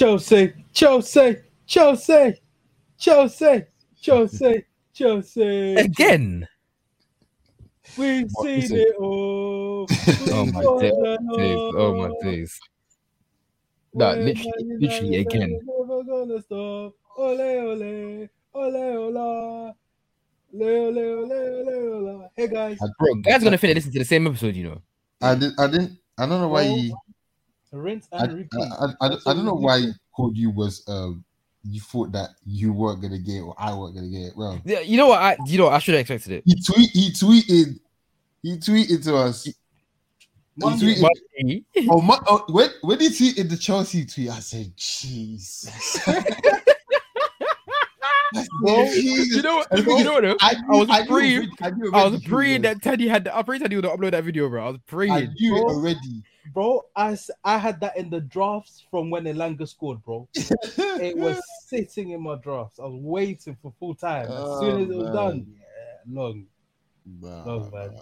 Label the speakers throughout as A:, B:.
A: Chelsea, Chelsea, Chelsea, Chelsea, Chelsea, Chelsea.
B: Again.
A: We've
C: What
A: seen
C: it?
A: it all.
B: Oh my days. days. Oh my days.
C: No,
A: When
C: literally, literally again.
A: Never gonna stop. Ole, ole, ole, ole. Ole, ole, ole, ole, ole. Hey guys,
B: Bro, guys gonna finish listen to the same episode, you know.
C: I didn't. I didn't. I don't know why
A: Oh,
C: he.
A: Rinse
C: I,
A: and repeat.
C: I, I, I, I don't know why
A: do.
C: he called you was um. You thought that you weren't gonna get it or I weren't gonna get it. Well,
B: Yeah, You know what? I you know what? I should have expected it.
C: he tweet. He tweeted. He tweeted to us. He
A: Monday.
C: tweeted.
B: Money.
C: Oh, my, oh when when he tweeted the Chelsea tweet, I said, "Jesus." I
B: Bro, you know what?
C: And
B: You know what? though?
C: I,
B: I was
C: knew
B: praying-
C: already- I, knew
B: I was praying that Teddy had. I prayed Teddy would upload that video, bro. I was
C: I
B: praying.
C: knew it
A: Bro.
C: already.
A: Bro, I, s- I had that in the drafts from when Elanga scored, bro. It was sitting in my drafts. I was waiting for full time. As soon oh, as it was
C: Oh,
A: done,
C: man.
A: yeah, long.
C: Nah,
A: Oh, man.
C: nah.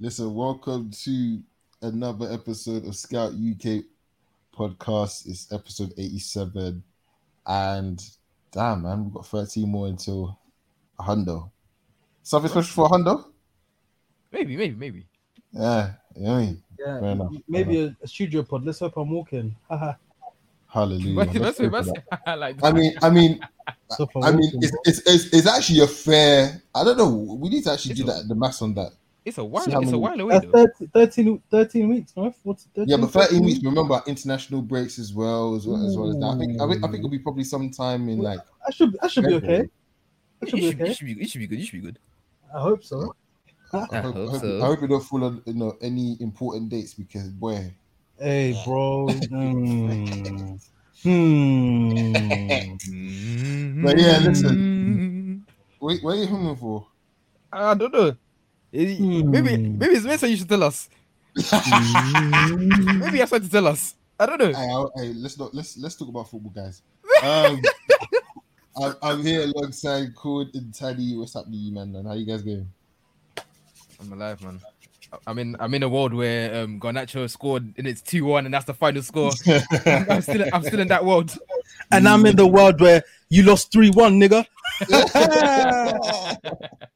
C: Listen, welcome to another episode of Scout UK podcast. It's episode 87. And damn, man, we've got 13 more until a hundo. Something special for a hundo?
B: Maybe, maybe, maybe.
C: Yeah, you know what I mean?
A: Yeah,
C: Fair enough,
A: maybe a, a studio pod. Let's hope I'm walking. Haha.
C: Hallelujah.
B: But that's, that's. I like
C: I mean, I mean,
A: Let's I'm
C: mean, it's, it's, it's, it's actually a fair. I don't know. We need to actually
B: It's
C: do that. The maths on that.
B: It's a while. It's a while away
A: That's
B: though.
A: 13, 13, 13 weeks, no? What's 13,
C: Yeah, but 13 weeks. Remember international breaks as well, as well as well as that. I think I think, I think it'll be probably sometime in like.
A: I should I should be okay.
C: February.
A: I
B: It
A: should be
B: should,
A: okay.
B: it should be. It should be good. It should be good.
A: I hope so.
C: I
B: I
C: hope, I
B: hope
C: hope,
B: so.
C: I hope it don't fall on you know any important dates because boy,
A: Hey, bro. Hmm. Hmm.
C: But yeah,
B: listen.
C: wait, what are you humming for?
B: I don't know. Eh, Maybe,
A: Hmm.
B: maybe it's Mason. You should tell us. Maybe that's what to tell us. I don't know.
C: Hey, hey, let's not let's let's talk about football, guys. Um, I'm, I'm here alongside Cord and Taddy. What's happening, man? And how you guys going?
B: I'm alive, man. I'm in. I'm in a world where um Garnacho scored and it's two one, and that's the final score. I'm still. I'm still in that world.
A: And I'm in the world where you lost 3 1, nigga.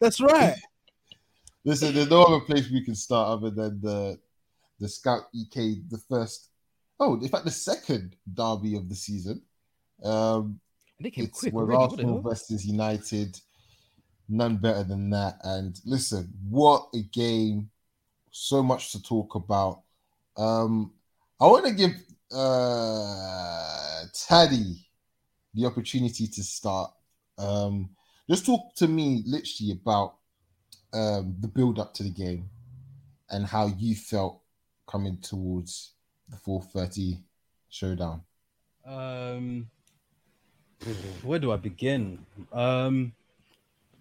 A: That's right.
C: Listen, there's no other place we can start other than the the Scout UK, the first, oh, in fact, the second derby of the season. Um,
B: They came
C: it's
B: quick already.
C: Arsenal versus United. None better than that. And listen, what a game! So much to talk about. Um, I want to give uh, Taddy the opportunity to start. Um, just talk to me literally about um, the build up to the game and how you felt coming towards the 4:30 showdown.
A: Um, where do I begin? Um,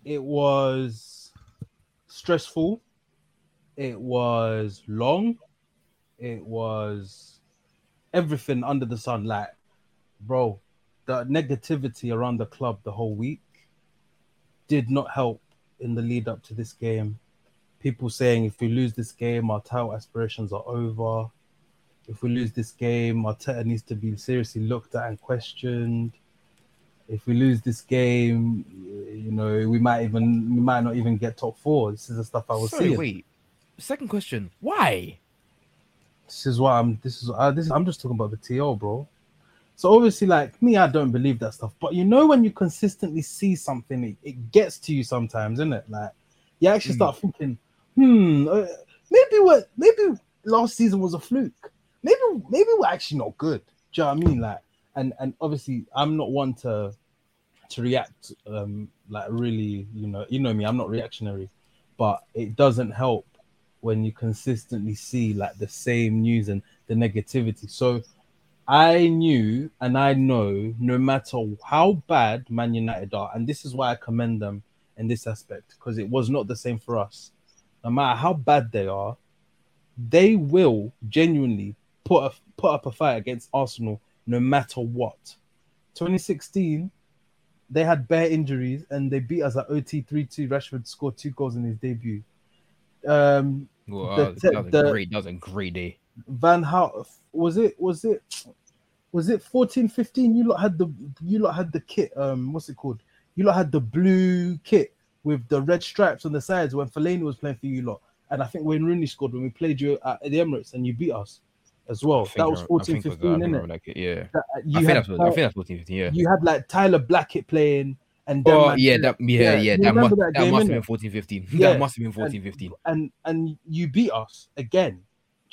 A: it was stressful. It was long. It was everything under the sun. Like, bro, the negativity around the club the whole week did not help in the lead up to this game. People saying if we lose this game, our title aspirations are over if we lose this game, Arteta needs to be seriously looked at and questioned. If we lose this game, you know, we might even we might not even get top four. This is the stuff I was
B: Sorry,
A: seeing.
B: wait. Second question. Why?
A: This is why I'm. This is. Uh, this. I'm just talking about the TO, bro. So obviously, like me, I don't believe that stuff. But you know, when you consistently see something, it, it gets to you sometimes, isn't it? Like you actually
B: Hmm.
A: start thinking, hmm, uh, maybe what, maybe last season was a fluke. Maybe, maybe we're actually not good. Do you know what I mean? Like, and and obviously, I'm not one to to react um like really, you know, you know me. I'm not reactionary, but it doesn't help when you consistently see like the same news and the negativity. So I knew and I know no matter how bad Man United are, and this is why I commend them in this aspect, because it was not the same for us. No matter how bad they are, they will genuinely put a, put up a fight against Arsenal no matter what. 2016, they had bare injuries and they beat us at OT 3-2. Rashford scored two goals in his debut. Um,
B: Well,
A: The
B: that was-
A: te-
B: that was
A: the-
B: a great. That was a great day.
A: Van How was it? Was it? was it 14, 15? You lot had the you lot had the kit. Um, what's it called? You lot had the blue kit with the red stripes on the sides when Fellaini was playing for you lot. And I think when Rooney scored when we played you at the Emirates and you beat us as well. That was
B: I- I
A: 14,
B: it
A: 15,
B: that, I
A: innit?
B: remember Yeah.
A: That- uh,
B: I
A: You
B: think,
A: had,
B: that's what, I think that's 14, 15, yeah.
A: you had like Tyler Blackett playing and
B: Oh, yeah, that, yeah,
A: Yeah,
B: yeah, that, must, that,
A: that game,
B: must have been 14, 15.
A: Yeah,
B: That must have been 14, 15.
A: and and you beat us again.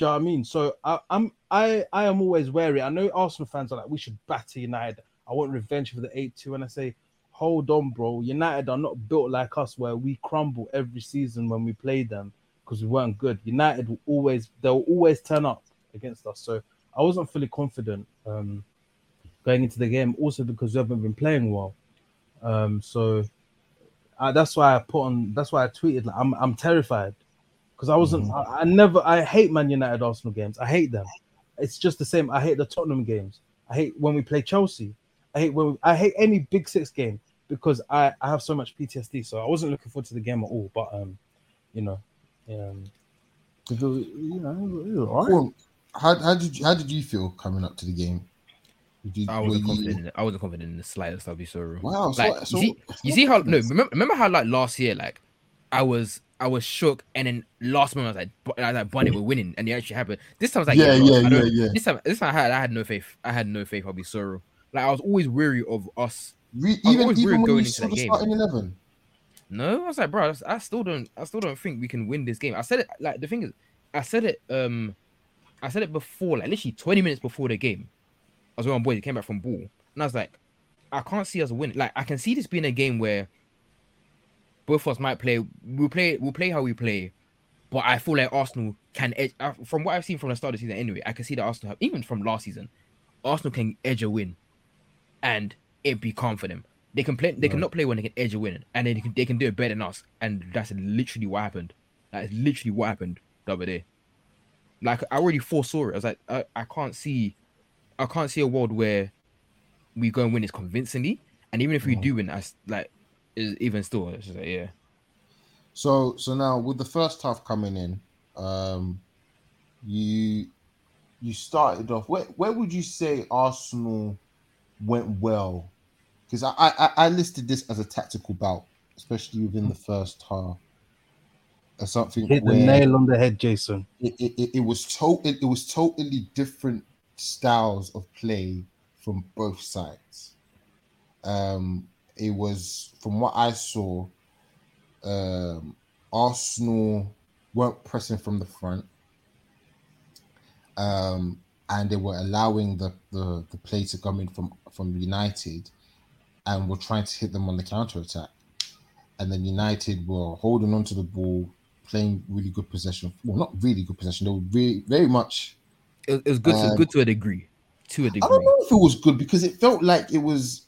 A: Do you know what I mean? So I, I'm I I am always wary. I know Arsenal fans are like we should batter United. I want revenge for the eight two, and I say, hold on, bro. United are not built like us, where we crumble every season when we play them because we weren't good. United will always they'll always turn up against us. So I wasn't fully confident um, going into the game, also because we haven't been playing well. Um, so uh, that's why I put on. That's why I tweeted. Like, I'm I'm terrified because I wasn't. I, I never. I hate Man United Arsenal games. I hate them. It's just the same. I hate the Tottenham games. I hate when we play Chelsea. I hate when I hate any Big Six game because I I have so much PTSD. So I wasn't looking forward to the game at all. But um, you know, um, it was, you know, it was all right.
C: Cool. How, how did you, how did you feel coming up to the game? Did you,
B: I wasn't
C: you-
B: confident. In it. I wasn't confident in the slightest. I'll be so real.
C: Wow,
B: Like,
C: so
B: you see, you see how no remember, remember how like last year like I was I was shook and then last moment I was like "Bu- I was like Bonnet we're winning and it actually happened. This time I was like
C: Yeah,
B: bro,
C: yeah, yeah, yeah.
B: This time this time I had I had no faith. I had no faith. I'll be so real. Like I was always weary of us.
C: Re- even even when
B: going
C: you
B: into
C: saw the
B: game.
C: starting eleven.
B: No, I was like, bro, I still don't, I still don't think we can win this game. I said it like the thing is, I said it, um, I said it before, like literally 20 minutes before the game. I was with my boys, he came back from ball, and I was like, I can't see us win. Like, I can see this being a game where both of us might play. We'll play, we'll play how we play, but I feel like Arsenal can edge. uh, From what I've seen from the start of the season, anyway, I can see that Arsenal have, even from last season, Arsenal can edge a win, and it be calm for them. They can play. They
C: Right.
B: cannot play when they can edge a win, and they can they can do it better than us. And that's literally what happened. That is literally what happened the other day. Like I already foresaw it. I was like, I, I can't see, I can't see a world where we go and win this convincingly. And even if we do win, I s- like, is even still, it's just like yeah.
C: So so now with the first half coming in, um, you you started off. Where where would you say Arsenal went well? Because I, I I listed this as a tactical bout, especially within the first half. As something
A: Hit the nail on the head, Jason.
C: it, it, it, it was to- it, it was totally different styles of play from both sides. Um, it was from what I saw, um, Arsenal weren't pressing from the front, um, and they were allowing the, the the play to come in from from United, and were trying to hit them on the counter attack. And then United were holding on to the ball, playing really good possession. Well, not really good possession. They were really, very much.
B: It, was- it was good, to,
C: Um,
B: good to a degree, to a
C: I don't know if it was good because it felt like it was.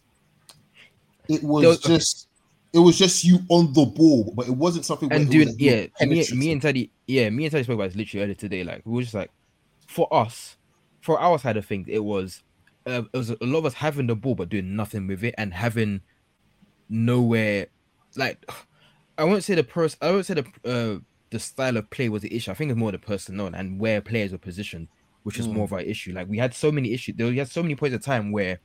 C: It was just. It was just you on the ball, but it wasn't something.
B: And doing
C: was
B: yeah, me, me and Teddy, yeah, me and Teddy spoke about this literally earlier today. Like we were just like, for us, for our side of things, it was, uh, it was a lot of us having the ball but doing nothing with it and having nowhere, like, I won't say the person, I won't say the uh the style of play was the issue. I think it's more the personnel and where players were positioned, which is more of our issue. Like we had so many issues. There we had so many points of time where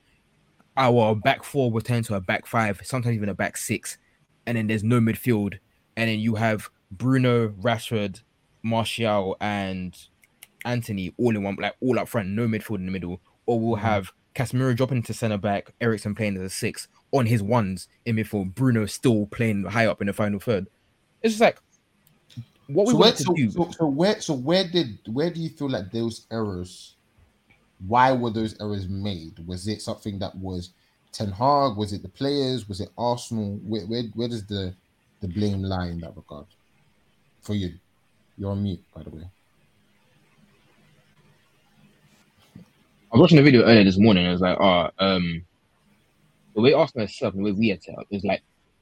B: our back four would turn to a back five, sometimes even a back six, and then there's no midfield, and then you have Bruno, Rashford, Martial, and Antony all in one, like all up front, no midfield in the middle, or we'll
C: Mhm.
B: have Casemiro dropping to centre back, Eriksen playing as a six on his ones in midfield, Bruno still playing high up in the final third. It's just like what we
C: so where,
B: want to
C: so,
B: do.
C: so, so where so where did where do you feel like those errors why were those errors made? Was it something that was Ten Hag? Was it the players? Was it Arsenal? Where where, where does the the blame lie in that regard? For you. You're on mute by the way.
B: I was watching a video earlier this morning. And it was like, oh, um, the way Arsenal set up and the way we had set up is like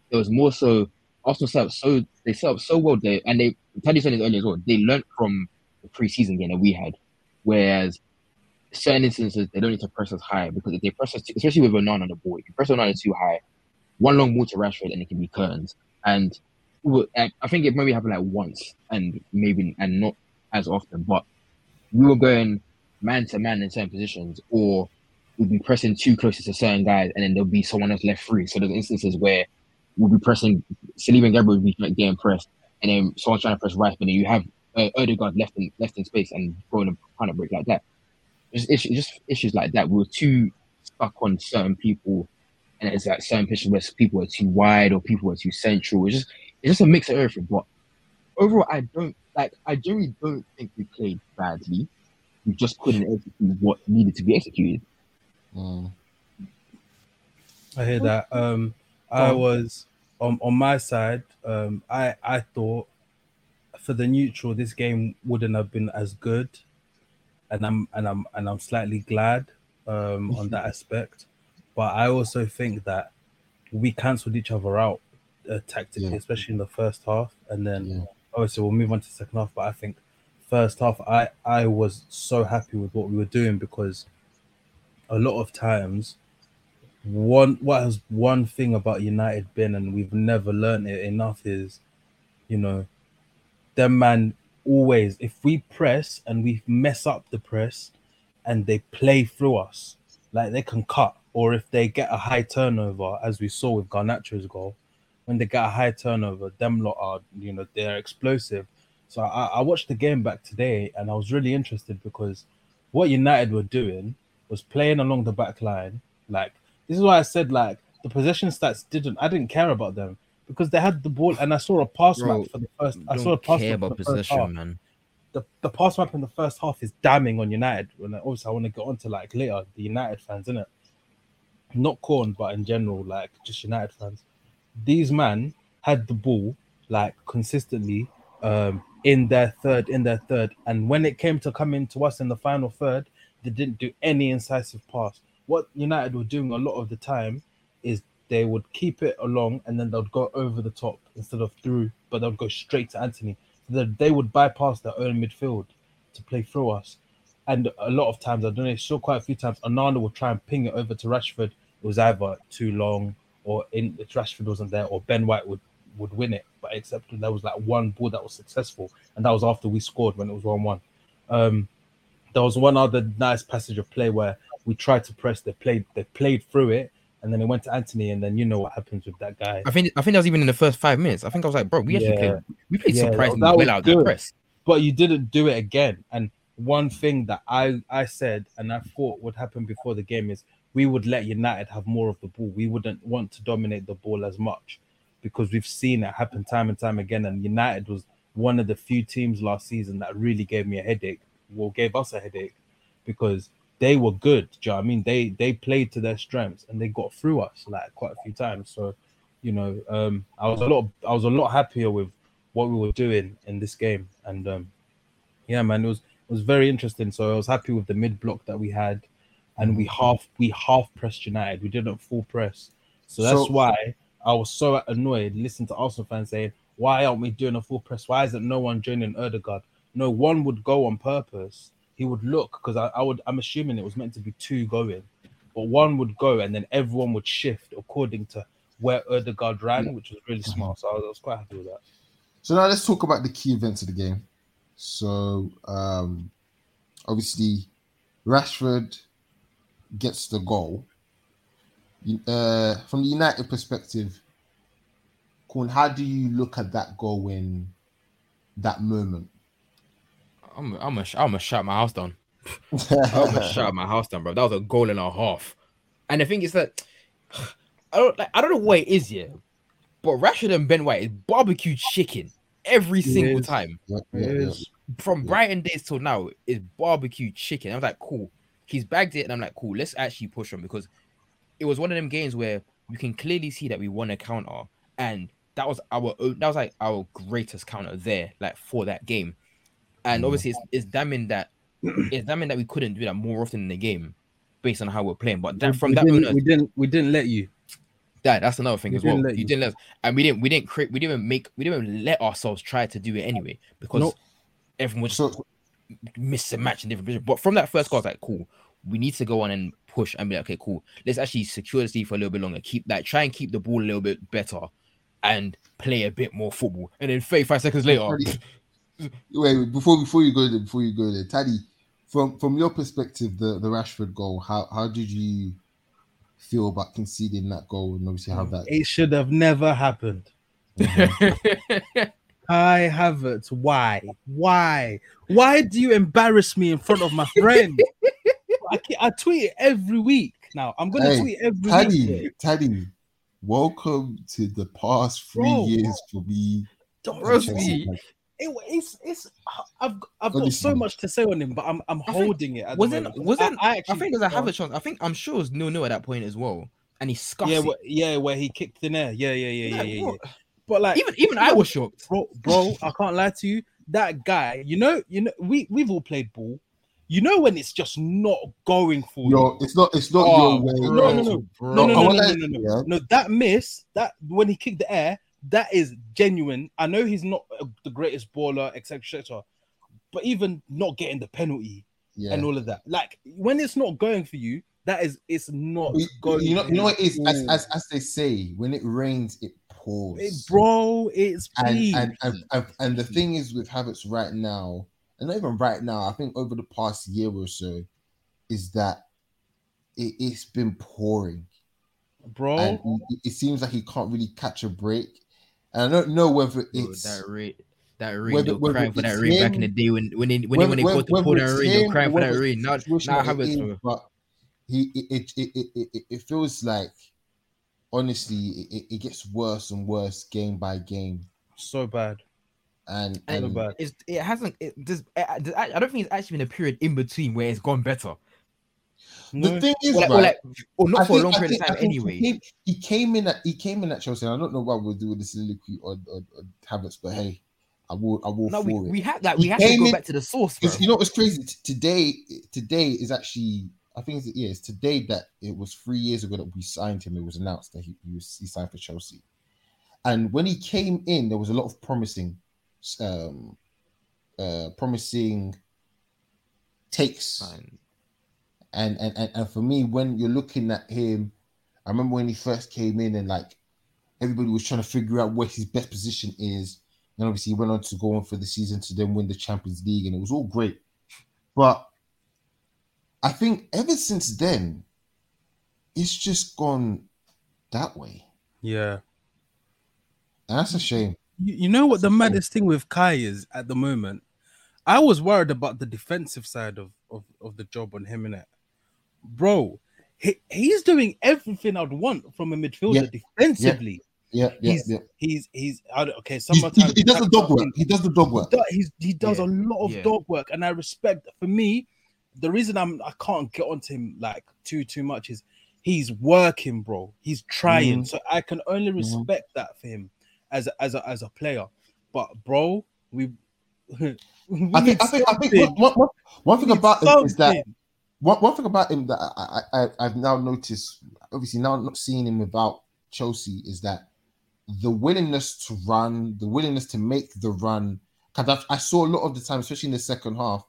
B: it was more so Arsenal set up so they set up so well there, and they Teddy said this earlier as well. They learned from the preseason game that we had, whereas certain instances they don't need to press us high because if they press too, especially with Onan on the ball, if you press Onan too high, one long ball to Rashford and it can be curtains. And I think it maybe happened like once and maybe and not as often, but we were going man to man in certain positions, or we'd be pressing too close to certain guys, and then there'll be someone else left free. So there's instances where we'll be pressing Saliba and Gabriel will be getting pressed, and then someone's trying to press right, but then you have uh, left in left in space and throwing a kind of break like that. Just issues, just issues like that. We were too stuck on certain people, and it's like certain pitches where people were too wide or people were too central. It's just it's just a mix of everything. But overall, I don't like. I generally don't think we played badly. We just couldn't execute what needed to be executed.
C: Mm.
A: I hear that. Um, I was on on my side. Um, I I thought for the neutral, this game wouldn't have been as good, and I'm and I'm and I'm slightly glad um, on that aspect. But I also think that we cancelled each other out uh, tactically,
C: Yeah.
A: especially in the first half, and then
C: Yeah.
A: obviously we'll move on to the second half. But I think first half, I I was so happy with what we were doing because a lot of times one what has one thing about United been, and we've never learned it enough, is you know, them man always if we press and we mess up the press and they play through us, like they can cut, or if they get a high turnover, as we saw with Garnacho's goal, when they get a high turnover, them lot are you know they're explosive. So I, I watched the game back today and I was really interested because what United were doing was playing along the back line. Like this is why I said like the possession stats didn't I didn't care about them because they had the ball and I saw a pass
B: Bro,
A: map for the first I saw a pass map for
B: about
A: the first half.
B: possession, man.
A: The, the pass map in the first half is damning on United. And obviously I want to get on to like later the United fans, innit? Not corn, but in general, like just United fans. These man had the ball like consistently um in their third, in their third. And when it came to coming to us in the final third, they didn't do any incisive pass. What United were doing a lot of the time is they would keep it along and then they'd go over the top instead of through, but they'd go straight to Antony. So that they would bypass their own midfield to play through us. And a lot of times, I don't know, saw quite a few times, Onana would try and ping it over to Rashford. It was either too long or in Rashford wasn't there, or Ben White would would win it. But except there was like one ball that was successful, and that was after we scored when it was one one. Um, there was one other nice passage of play where we tried to press. They played. They played through it, and then it went to Antony, and then you know what happens with that guy.
B: I think I think that was even in the first five minutes. I think I was like, bro, we actually
A: Yeah.
B: played we played
A: Yeah,
B: surprisingly
A: that was
B: well out that
A: good.
B: press.
A: but you didn't do it again. And one thing that I I said and I thought would happen before the game is we would let United have more of the ball. We wouldn't want to dominate the ball as much because we've seen it happen time and time again. And United was one of the few teams last season that really gave me a headache. Well, gave us a headache because they were good. Do you know what I mean? They they played to their strengths and they got through us like quite a few times. So, you know, um, I was a lot I was a lot happier with what we were doing in this game. And um, yeah, man, it was it was very interesting. So I was happy with the mid block that we had, and we half we half pressed United. We didn't full press, so that's
C: So-
A: why I was so annoyed. Listening to Arsenal fans saying, "Why aren't we doing a full press? Why isn't no one joining Odegaard?" No one would go on purpose. He would look because I, I would. I'm assuming it was meant to be two going, but one would go and then everyone would shift according to where Odegaard ran, which was really smart. So I was, I was quite happy with that.
C: So now let's talk about the key events of the game. So um obviously Rashford gets the goal. Uh, from the United perspective, Corn, how do you look at that goal in that moment?
B: I'm I'm a I'm a shut my house down. I'm gonna shut my house down, bro. That was a goal and a half. And the thing is that I don't like I don't know what it is yet, but Rashford and Ben White is barbecue chicken every single
A: is.
B: time.
C: Yeah, yeah, yeah.
B: From
C: Yeah.
B: Brighton days till now is barbecue chicken. I was like, cool. He's bagged it, and I'm like, cool. Let's actually push him because it was one of them games where you can clearly see that we won a counter, and that was our own, that was like our greatest counter there, like for that game. And
C: Mm.
B: obviously, it's, it's damning that it's damning that we couldn't do that more often in the game, based on how we're playing. But that from
A: we
B: that
A: we didn't we didn't let you.
B: that that's another thing
A: We
B: as well. You
A: you.
B: didn't let us, and we didn't we didn't create we didn't make we didn't even let ourselves try to do it anyway because
A: Nope.
B: everyone was just
C: So
B: miss a match in different positions. But from that first goal, I was like, cool. We need to go on and push and be like, okay, cool. Let's actually secure this lead for a little bit longer. Keep that, try and keep the ball a little bit better and play a bit more football. And then 35 seconds later,
C: wait before before you go there, before you go there, Taddy, from from your perspective, the the Rashford goal, how how did you feel about conceding that goal and obviously how that
A: It should have never happened. Kai Havertz, why? Why? Why do you embarrass me in front of my friend? I, I tweet it every week. Now I'm gonna
C: Hey,
A: tweet every week.
C: Taddy, Taddy, welcome to the past three
A: Bro,
C: years for me.
A: Don't
B: Roast me.
C: Like,
A: It, it's it's I've I've got so much to say on him, but I'm I'm
B: I think-
A: holding it.
B: Wasn't
A: moment.
B: wasn't
A: I,
B: I,
A: actually
B: think there's a
A: Go on.
B: Havertz chance. I think I'm sure it was nil nil at that point as well, and he scuffed
A: Yeah,
B: it.
A: wh- yeah, where he kicked in there. Yeah, yeah, yeah, yeah,
B: Like,
A: yeah, yeah. But like
B: Even even I was shocked.
A: bro, bro, I can't lie to you. That guy, you know, you know, we we've all played ball. You know when it's just not going for you.
C: Yo, it's not it's not
A: Oh,
C: your way.
A: no, no, no.
B: bro.
A: No, no,
C: I
A: no, no, no, no, no,
C: yeah.
A: no. That miss, that when he kicked the air, that is genuine. I know he's not the greatest baller, etc., etc. But even not getting the penalty
C: Yeah.
A: and all of that, like when it's not going for you, that is it's not
C: You,
A: going.
C: you know, you know what it is as,
A: mm.
C: as as they say, when it rains, it pours.
A: It- bro, it's
C: and and, and and and the thing is with Havertz right now, and not even right now, I think over the past year or so, is that it, it's been pouring,
A: bro.
C: and it, it seems like he can't really catch a break. And I don't know whether
B: Bro,
C: it's
B: that rate, that rain,
C: whether-
B: they were
C: whether
B: crying for that
C: it's
B: rain back in the day when when they when they,
C: whether-
B: when they
C: whether-
B: got to
C: whether
B: pull that
C: it's
B: rain, they were
C: him
B: crying for that
C: whether
B: Not not
C: it's the situation it is, but he it it, it, it, it, it feels like honestly it, it- it gets worse and worse game by game,
A: so bad.
C: and
B: And
A: So
C: and
A: bad.
B: it's, it hasn't. It does. I I don't think it's actually been a period in between where it's gone better.
C: The
A: No.
C: thing is
B: Or, like, or,
C: right.
B: like, or not
C: I
B: for a long period
C: think-
B: of time anyway.
C: He came, he came in at he came in at Chelsea. and I don't know what we'll do with the soliloquy or, or, or Havertz, but hey, I will I will
B: No,
C: for
B: we,
C: it.
B: we have like
C: He
B: we have to go
C: in-
B: back to the source, bro.
C: Because you know what's crazy? Today today is actually I think it's, yeah, it's today that it was three years ago that we signed him. It was announced that he, he was he signed for Chelsea, and when he came in, there was a lot of promising, um, uh, promising takes.
B: Fine.
C: And, and and and for me, when you're looking at him, I remember when he first came in and like everybody was trying to figure out where his best position is. And obviously, he went on to go on for the season to then win the Champions League, and it was all great. But I think ever since then, it's just gone that way,
A: Yeah.
C: and that's a shame.
A: You, you know what the
C: That's the thing.
A: maddest thing with Kai is at the moment? I was worried about the defensive side of, of, of the job on him, innit? Bro, he, he's doing everything I'd want from a midfielder defensively.
C: Yeah, yeah,
A: he's,
C: yeah.
A: he's he's I okay. Sometimes
C: he, he does the dog work. He does the dog work.
A: He does, he's, he does
B: Yeah,
A: a lot of
B: yeah.
A: dog work, and I respect. For me, the reason I'm I can't get onto him like too too much is he's working, bro. He's trying,
C: Mhm.
A: so I can only
C: Mm-hmm.
A: respect that for him as a, as a, as a player. But bro, we. we
C: I think, I think, I think
A: something.
C: one, one, one thing about him is that
A: something.
C: One, one thing about him that I, I, I've now noticed, obviously now not seeing him without Chelsea, is that the willingness to run, the willingness to make the run. Because I saw a lot of the time, especially in the second half,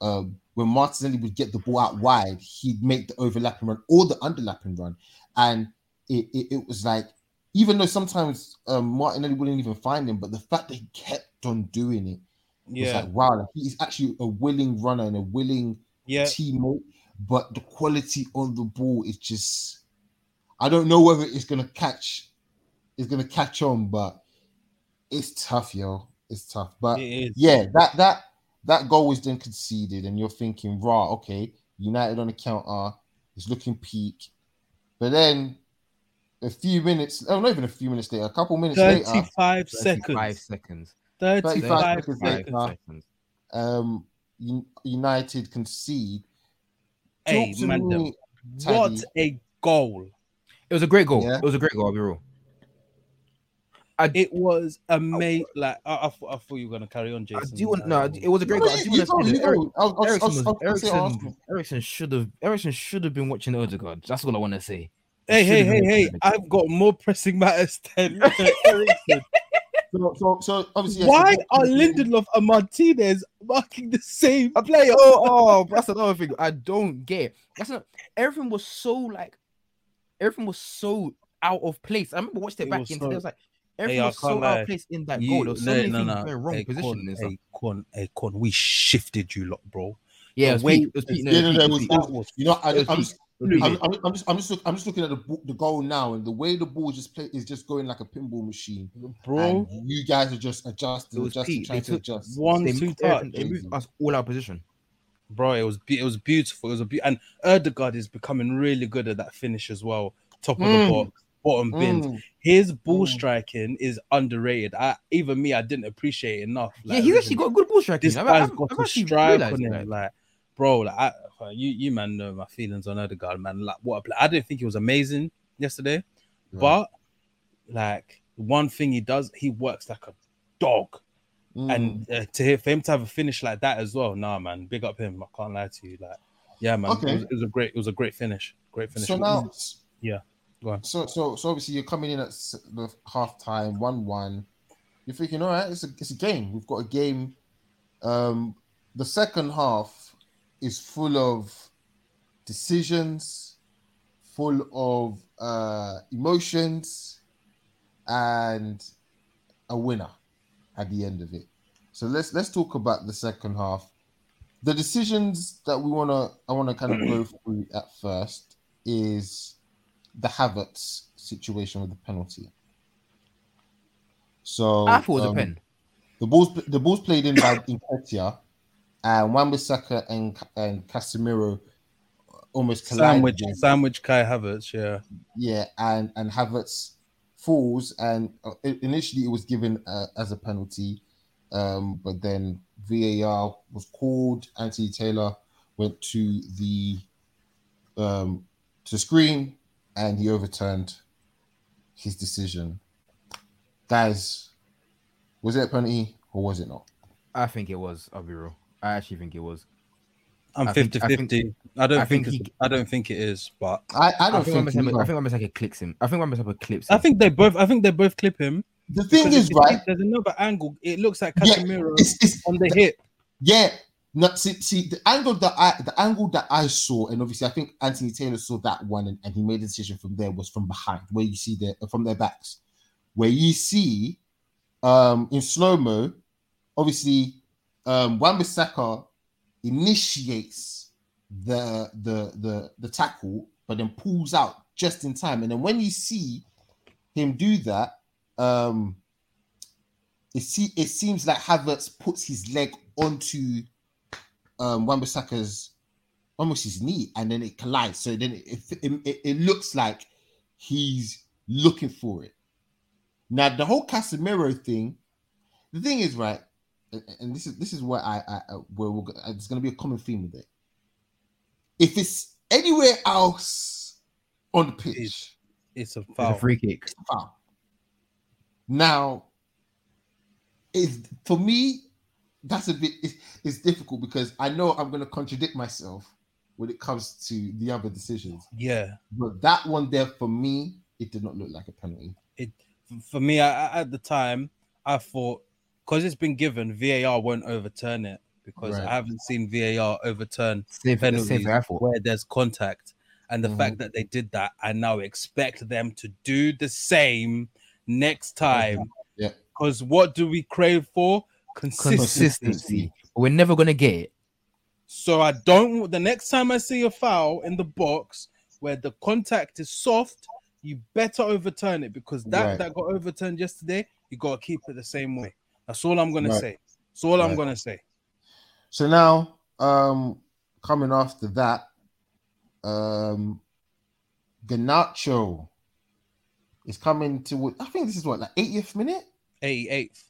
C: um, when Martinelli would get the ball out wide, he'd make the overlapping run or the underlapping run, and it, it, it was like even though sometimes um, Martinelli wouldn't even find him, but the fact that he kept on doing it was like wow, like, he's actually a willing runner and a willing
A: yeah.
C: teammate, but the quality on the ball is just I don't know whether it's gonna catch it's gonna catch on, but it's tough, yo. It's tough. But
A: It is.
C: yeah, that that that goal was then conceded, and you're thinking, raw, okay, United on the counter, it's looking peak. But then a few minutes, oh not even a few minutes later, a couple minutes later,
A: 35
B: Five
A: seconds.
B: seconds.
A: 35
C: 35
A: seconds.
C: seconds.
B: Five seconds.
C: um United concede.
A: Hey, man, what a goal.
B: It was a great goal.
C: Yeah.
B: It was a great goal. I'll be real.
A: It was amazing. Like I, I, thought- I thought you were gonna carry on,
B: I
A: Jason.
B: do want no. It was a great
C: No,
B: goal. I
C: you-
B: do
C: you
B: want
C: go,
B: to
C: you
B: say that Eric-
C: go. I'll- I'll-
B: Eriksen
C: I'll-
B: was-
C: I'll say
B: Eriksen-
C: Arsenal.
B: Eriksen should have. Eriksen should have been watching Odegaard. That's what I want to say.
A: Hey, hey, hey, hey! I've got more pressing matters than Eriksen.
C: So, so, so obviously, yes,
A: Why
C: so-
A: are Lindelof and Martinez marking the same player?
B: oh, oh, that's another thing. I don't get. That's not. Everything was so like. Everything was so out of place. I remember watching it
A: It
B: back
A: was
B: in.
A: so-
B: I was like, everything
A: I
B: was so
A: can't
B: out of place in that
A: You-
B: goal. There was so
A: no,
B: many
A: no,
B: things
A: no.
B: wrong
A: Hey,
B: positioning
A: Con, hey, Con, hey, Con, we shifted you lot, bro.
B: Yeah,
A: The
B: it was
A: way-
B: peak. It was peak. No,
C: Yeah,
B: it
C: no,
B: was
C: no, it was,
B: it was peak.
C: was, you know, I,
B: was
C: I'm.
B: peak.
C: just,
B: It was peak.
C: I'm, I'm, I'm just, I'm just, look, I'm just looking at the, the goal now, and the way the ball just play is just going like a pinball machine.
A: bro.
C: And you guys are just adjusting,
B: It was
C: adjusting, trying to
B: took
C: adjust.
A: one-
B: They
A: two
B: moved,
A: touch.
B: they moved us all out position.
A: bro. It was it was beautiful. It was a be- and Odegaard is becoming really good at that finish as well. Top of
C: Mm.
A: the box, bottom bins.
C: Mm.
A: His ball
C: Mm.
A: striking is underrated. I even me, I didn't appreciate it enough.
B: yeah,
A: Like,
B: he's actually
A: originally.
B: got good ball striking.
A: this
B: I've-
A: guy's
B: I've-
A: got
B: I've
A: a
B: actually
A: strike on him.
B: that.
A: Like, bro, like I, you you man know my feelings on Odegaard, man. Like, what a play. I didn't think he was amazing yesterday,
C: Right.
A: but like one thing he does, he works like a dog.
C: Mm.
A: And uh, to for him to have a finish like that as well, nah, man, big up him. I can't lie to you, like, yeah, man,
C: Okay.
A: it, was, it was a great, it was a great finish, great finish.
C: so now,
A: Yeah, go on.
C: So, so, so obviously you're coming in at the half time, one one. You're thinking, all right, it's a, it's a game. We've got a game. Um, the second half is full of decisions, full of uh, emotions, and a winner at the end of it. So let's let's talk about the second half. The decisions that we wanna I wanna kind of go through at first is the Havertz situation with the penalty. So
B: I thought it was
C: um,
B: a pen.
C: The balls the balls played in by Nketiah, and Wan-Bissaka and and Casemiro almost collided.
A: Sandwich, sandwich, Kai Havertz, yeah,
C: yeah, and and Havertz falls, and uh, initially it was given uh, as a penalty, um, but then VAR was called. Anthony Taylor went to the um, to screen, and he overturned his decision. Guys, was it a penalty or was it not?
B: I think it was. I'll be real. I actually think it was.
A: I'm
B: I think-
A: 50
B: I think-
A: I don't
B: I
A: think,
B: think he-
A: I don't think it is, but
C: I, I
B: I
C: don't
B: think I
C: think.
B: Wan-Bissaka-
C: either.
B: I think Wan-Bissaka clips him. I think Wan-Bissaka clips him.
A: I think they both, I think they both clip him.
C: the thing is,
A: you see,
C: right?
A: There's another angle. It looks like
C: Yeah,
A: Casemiro
C: It's, it's
A: on the hip.
C: Yeah. No, see, see, the angle that I the angle that I saw, and obviously I think Anthony Taylor saw that one and, and he made the decision from there was from behind, where you see the from their backs, where you see um in slow-mo, obviously um Wan-Bissaka initiates the the the the tackle, but then pulls out just in time. And then when you see him do that, um it see it seems like Havertz puts his leg onto um Wan-Bissaka's almost his knee, and then it collides. So then it, it, it, it looks like he's looking for it. Now the whole Casemiro thing, the thing is right, and- and this is this is where I, I I- where we're go- uh, there's going to be a common theme with it. If it's anywhere else on the pitch,
A: It's a
B: It's a free kick.
C: it's a foul. Now, is for me, that's a bit it's, it's difficult because I know I'm going to contradict myself when it comes to the other decisions.
A: Yeah.
C: But that one there for me, it did not look like a penalty.
A: It for me I, I- at the time, I thought because it's been given, VAR won't overturn it because
C: Right.
A: I haven't seen VAR overturn
B: Same, same
A: penalties
B: thought.
A: where there's contact. And the
C: Mhm.
A: fact that they did that, I now expect them to do the same next time.
C: Yeah.
A: Because what do we crave for? Consistency.
B: Consistency. We're never gonna get it.
A: So I don't. The next time I see a foul in the box where the contact is soft, you better overturn it because that
C: Right.
A: that got overturned yesterday. You gotta keep it the same way. That's all I'm gonna
C: Right.
A: say. That's all I'm gonna say.
C: So now, um, coming after that, um, Garnacho is coming to. I think this is what like 80th minute,
A: 88th.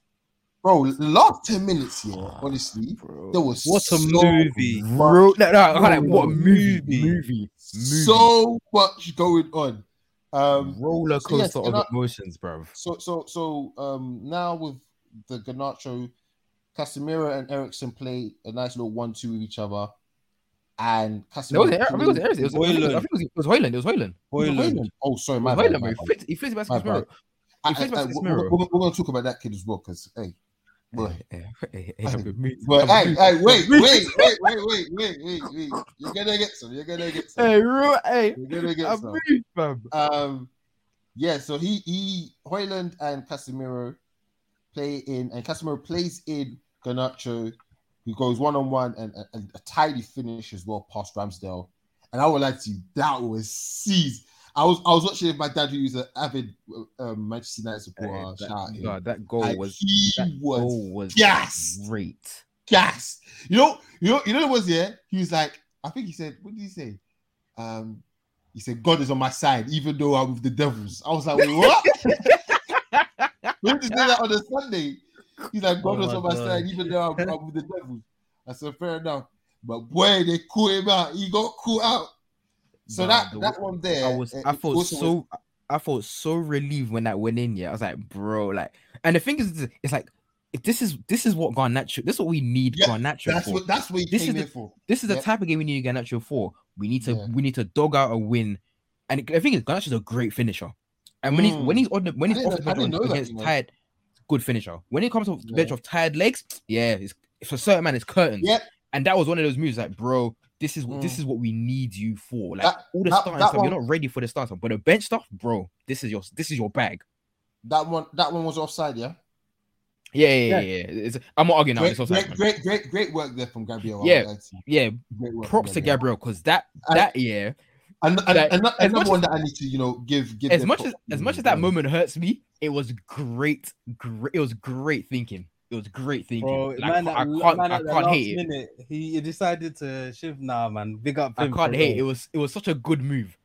C: bro. Last 10 minutes here, honestly, there was
A: What a
C: so
A: movie.
B: Bro, no, no, I like, what a movie,
A: movie.
B: movie, movie.
C: so much going on. Um,
B: roller
C: so yes,
B: coaster of
C: Gana-
B: emotions, bro.
C: so so so um now with the Garnacho, Casemiro and Eriksen play a nice little one-two with each other, and Casemiro.
B: No, it wasn't, I think it was Eriksen. It was, I think it was, I
A: Højlund.
B: think it was, it was Højlund. It was Højlund.
A: Højlund.
C: Oh, sorry,
B: It
C: my
B: was
C: bad.
B: Højlund. He
C: bad.
B: flipped, he flipped it back to Casemiro. He plays
C: I, I,
B: back to
C: we're,
B: Casemiro.
C: we're, we're gonna talk about that kid as well, because hey, boy.
B: Hey, hey, hey, hey,
C: Hey, But hey, hey, wait, wait, wait, wait, wait, wait, wait, wait. You're gonna get some. You're gonna get some.
B: Hey, real, hey,
C: You're gonna get
B: I'm
C: some.
B: moved.
C: Um, yeah. So he he Højlund and Casemiro play in, and Casemiro plays in Garnacho, who goes one on one and a, tidy finish as well past Ramsdale. And I would like to that was seized. I was I was watching with my dad who is an avid um, Manchester United supporter.
B: Hey, that. God, that goal
C: And
B: was
C: he
B: that
C: was
B: goal was
C: gassed.
B: great.
C: gas. You know, you know, you know what it was yeah? He was like, I think he said, what did he say? Um, he said, God is on my side, even though I'm with the devils. I was like, what? when did he say that on a Sunday? He's like, oh God
A: Oh
C: was on my
A: God.
C: side, even though I'm, I'm with the devil. I said, fair enough. But boy, they caught him out. He got caught out. So
B: Nah,
C: that
B: the-
C: that one there,
B: I was
C: eh,
B: I felt
C: also was-
B: so I felt so relieved when that went in. Yeah, I was like, bro, like, and the thing is, it's like if this is this is what Garnacho. This is what we need
C: Yeah,
B: Garnacho
C: that's
B: for.
C: what that's what
B: This is
C: in for.
B: this is the
C: yeah.
B: type of game we need Garnacho for. We need to
C: Yeah.
B: we need to dog out a win. And the thing is, Garnacho's a great finisher. And when he's when
C: Mm.
B: he's on the when he's off the bench
C: know
B: tired, good finisher. When it comes to the
C: Yeah.
B: bench of tired legs, yeah, it's for certain man, it's curtains.
C: Yeah.
B: And that was one of those moves, like, bro, this is this
C: Mm.
B: is what we need you for. Like
C: That-
B: all the
C: that-
B: starting
C: that
B: stuff, you're not ready for the starting stuff, but the bench stuff, bro, this is your this is your bag.
C: That one, that one was offside, yeah.
B: Yeah, yeah, yeah.
A: Yeah.
B: I'm not arguing now.
C: Great,
B: It's offside,
C: great, great, great, great work there from Gabriel.
B: Yeah.
C: would like to-
B: Yeah,
C: great
B: props to Gabriel because that that yeah,
C: And, and,
B: Like,
C: and,
B: as
C: another one that I need to, you know, give give
B: as much as as much as that moment hurts me, it was great, great. It was great thinking. It was great thinking.
A: Bro,
B: Like,
A: man,
B: I
A: at-
B: can't,
A: man
B: I
A: at the
B: can't hate it.
A: minute, He, he decided to shift now, man. Big up
B: I can't hate. It
A: real.
B: was it was such a good move.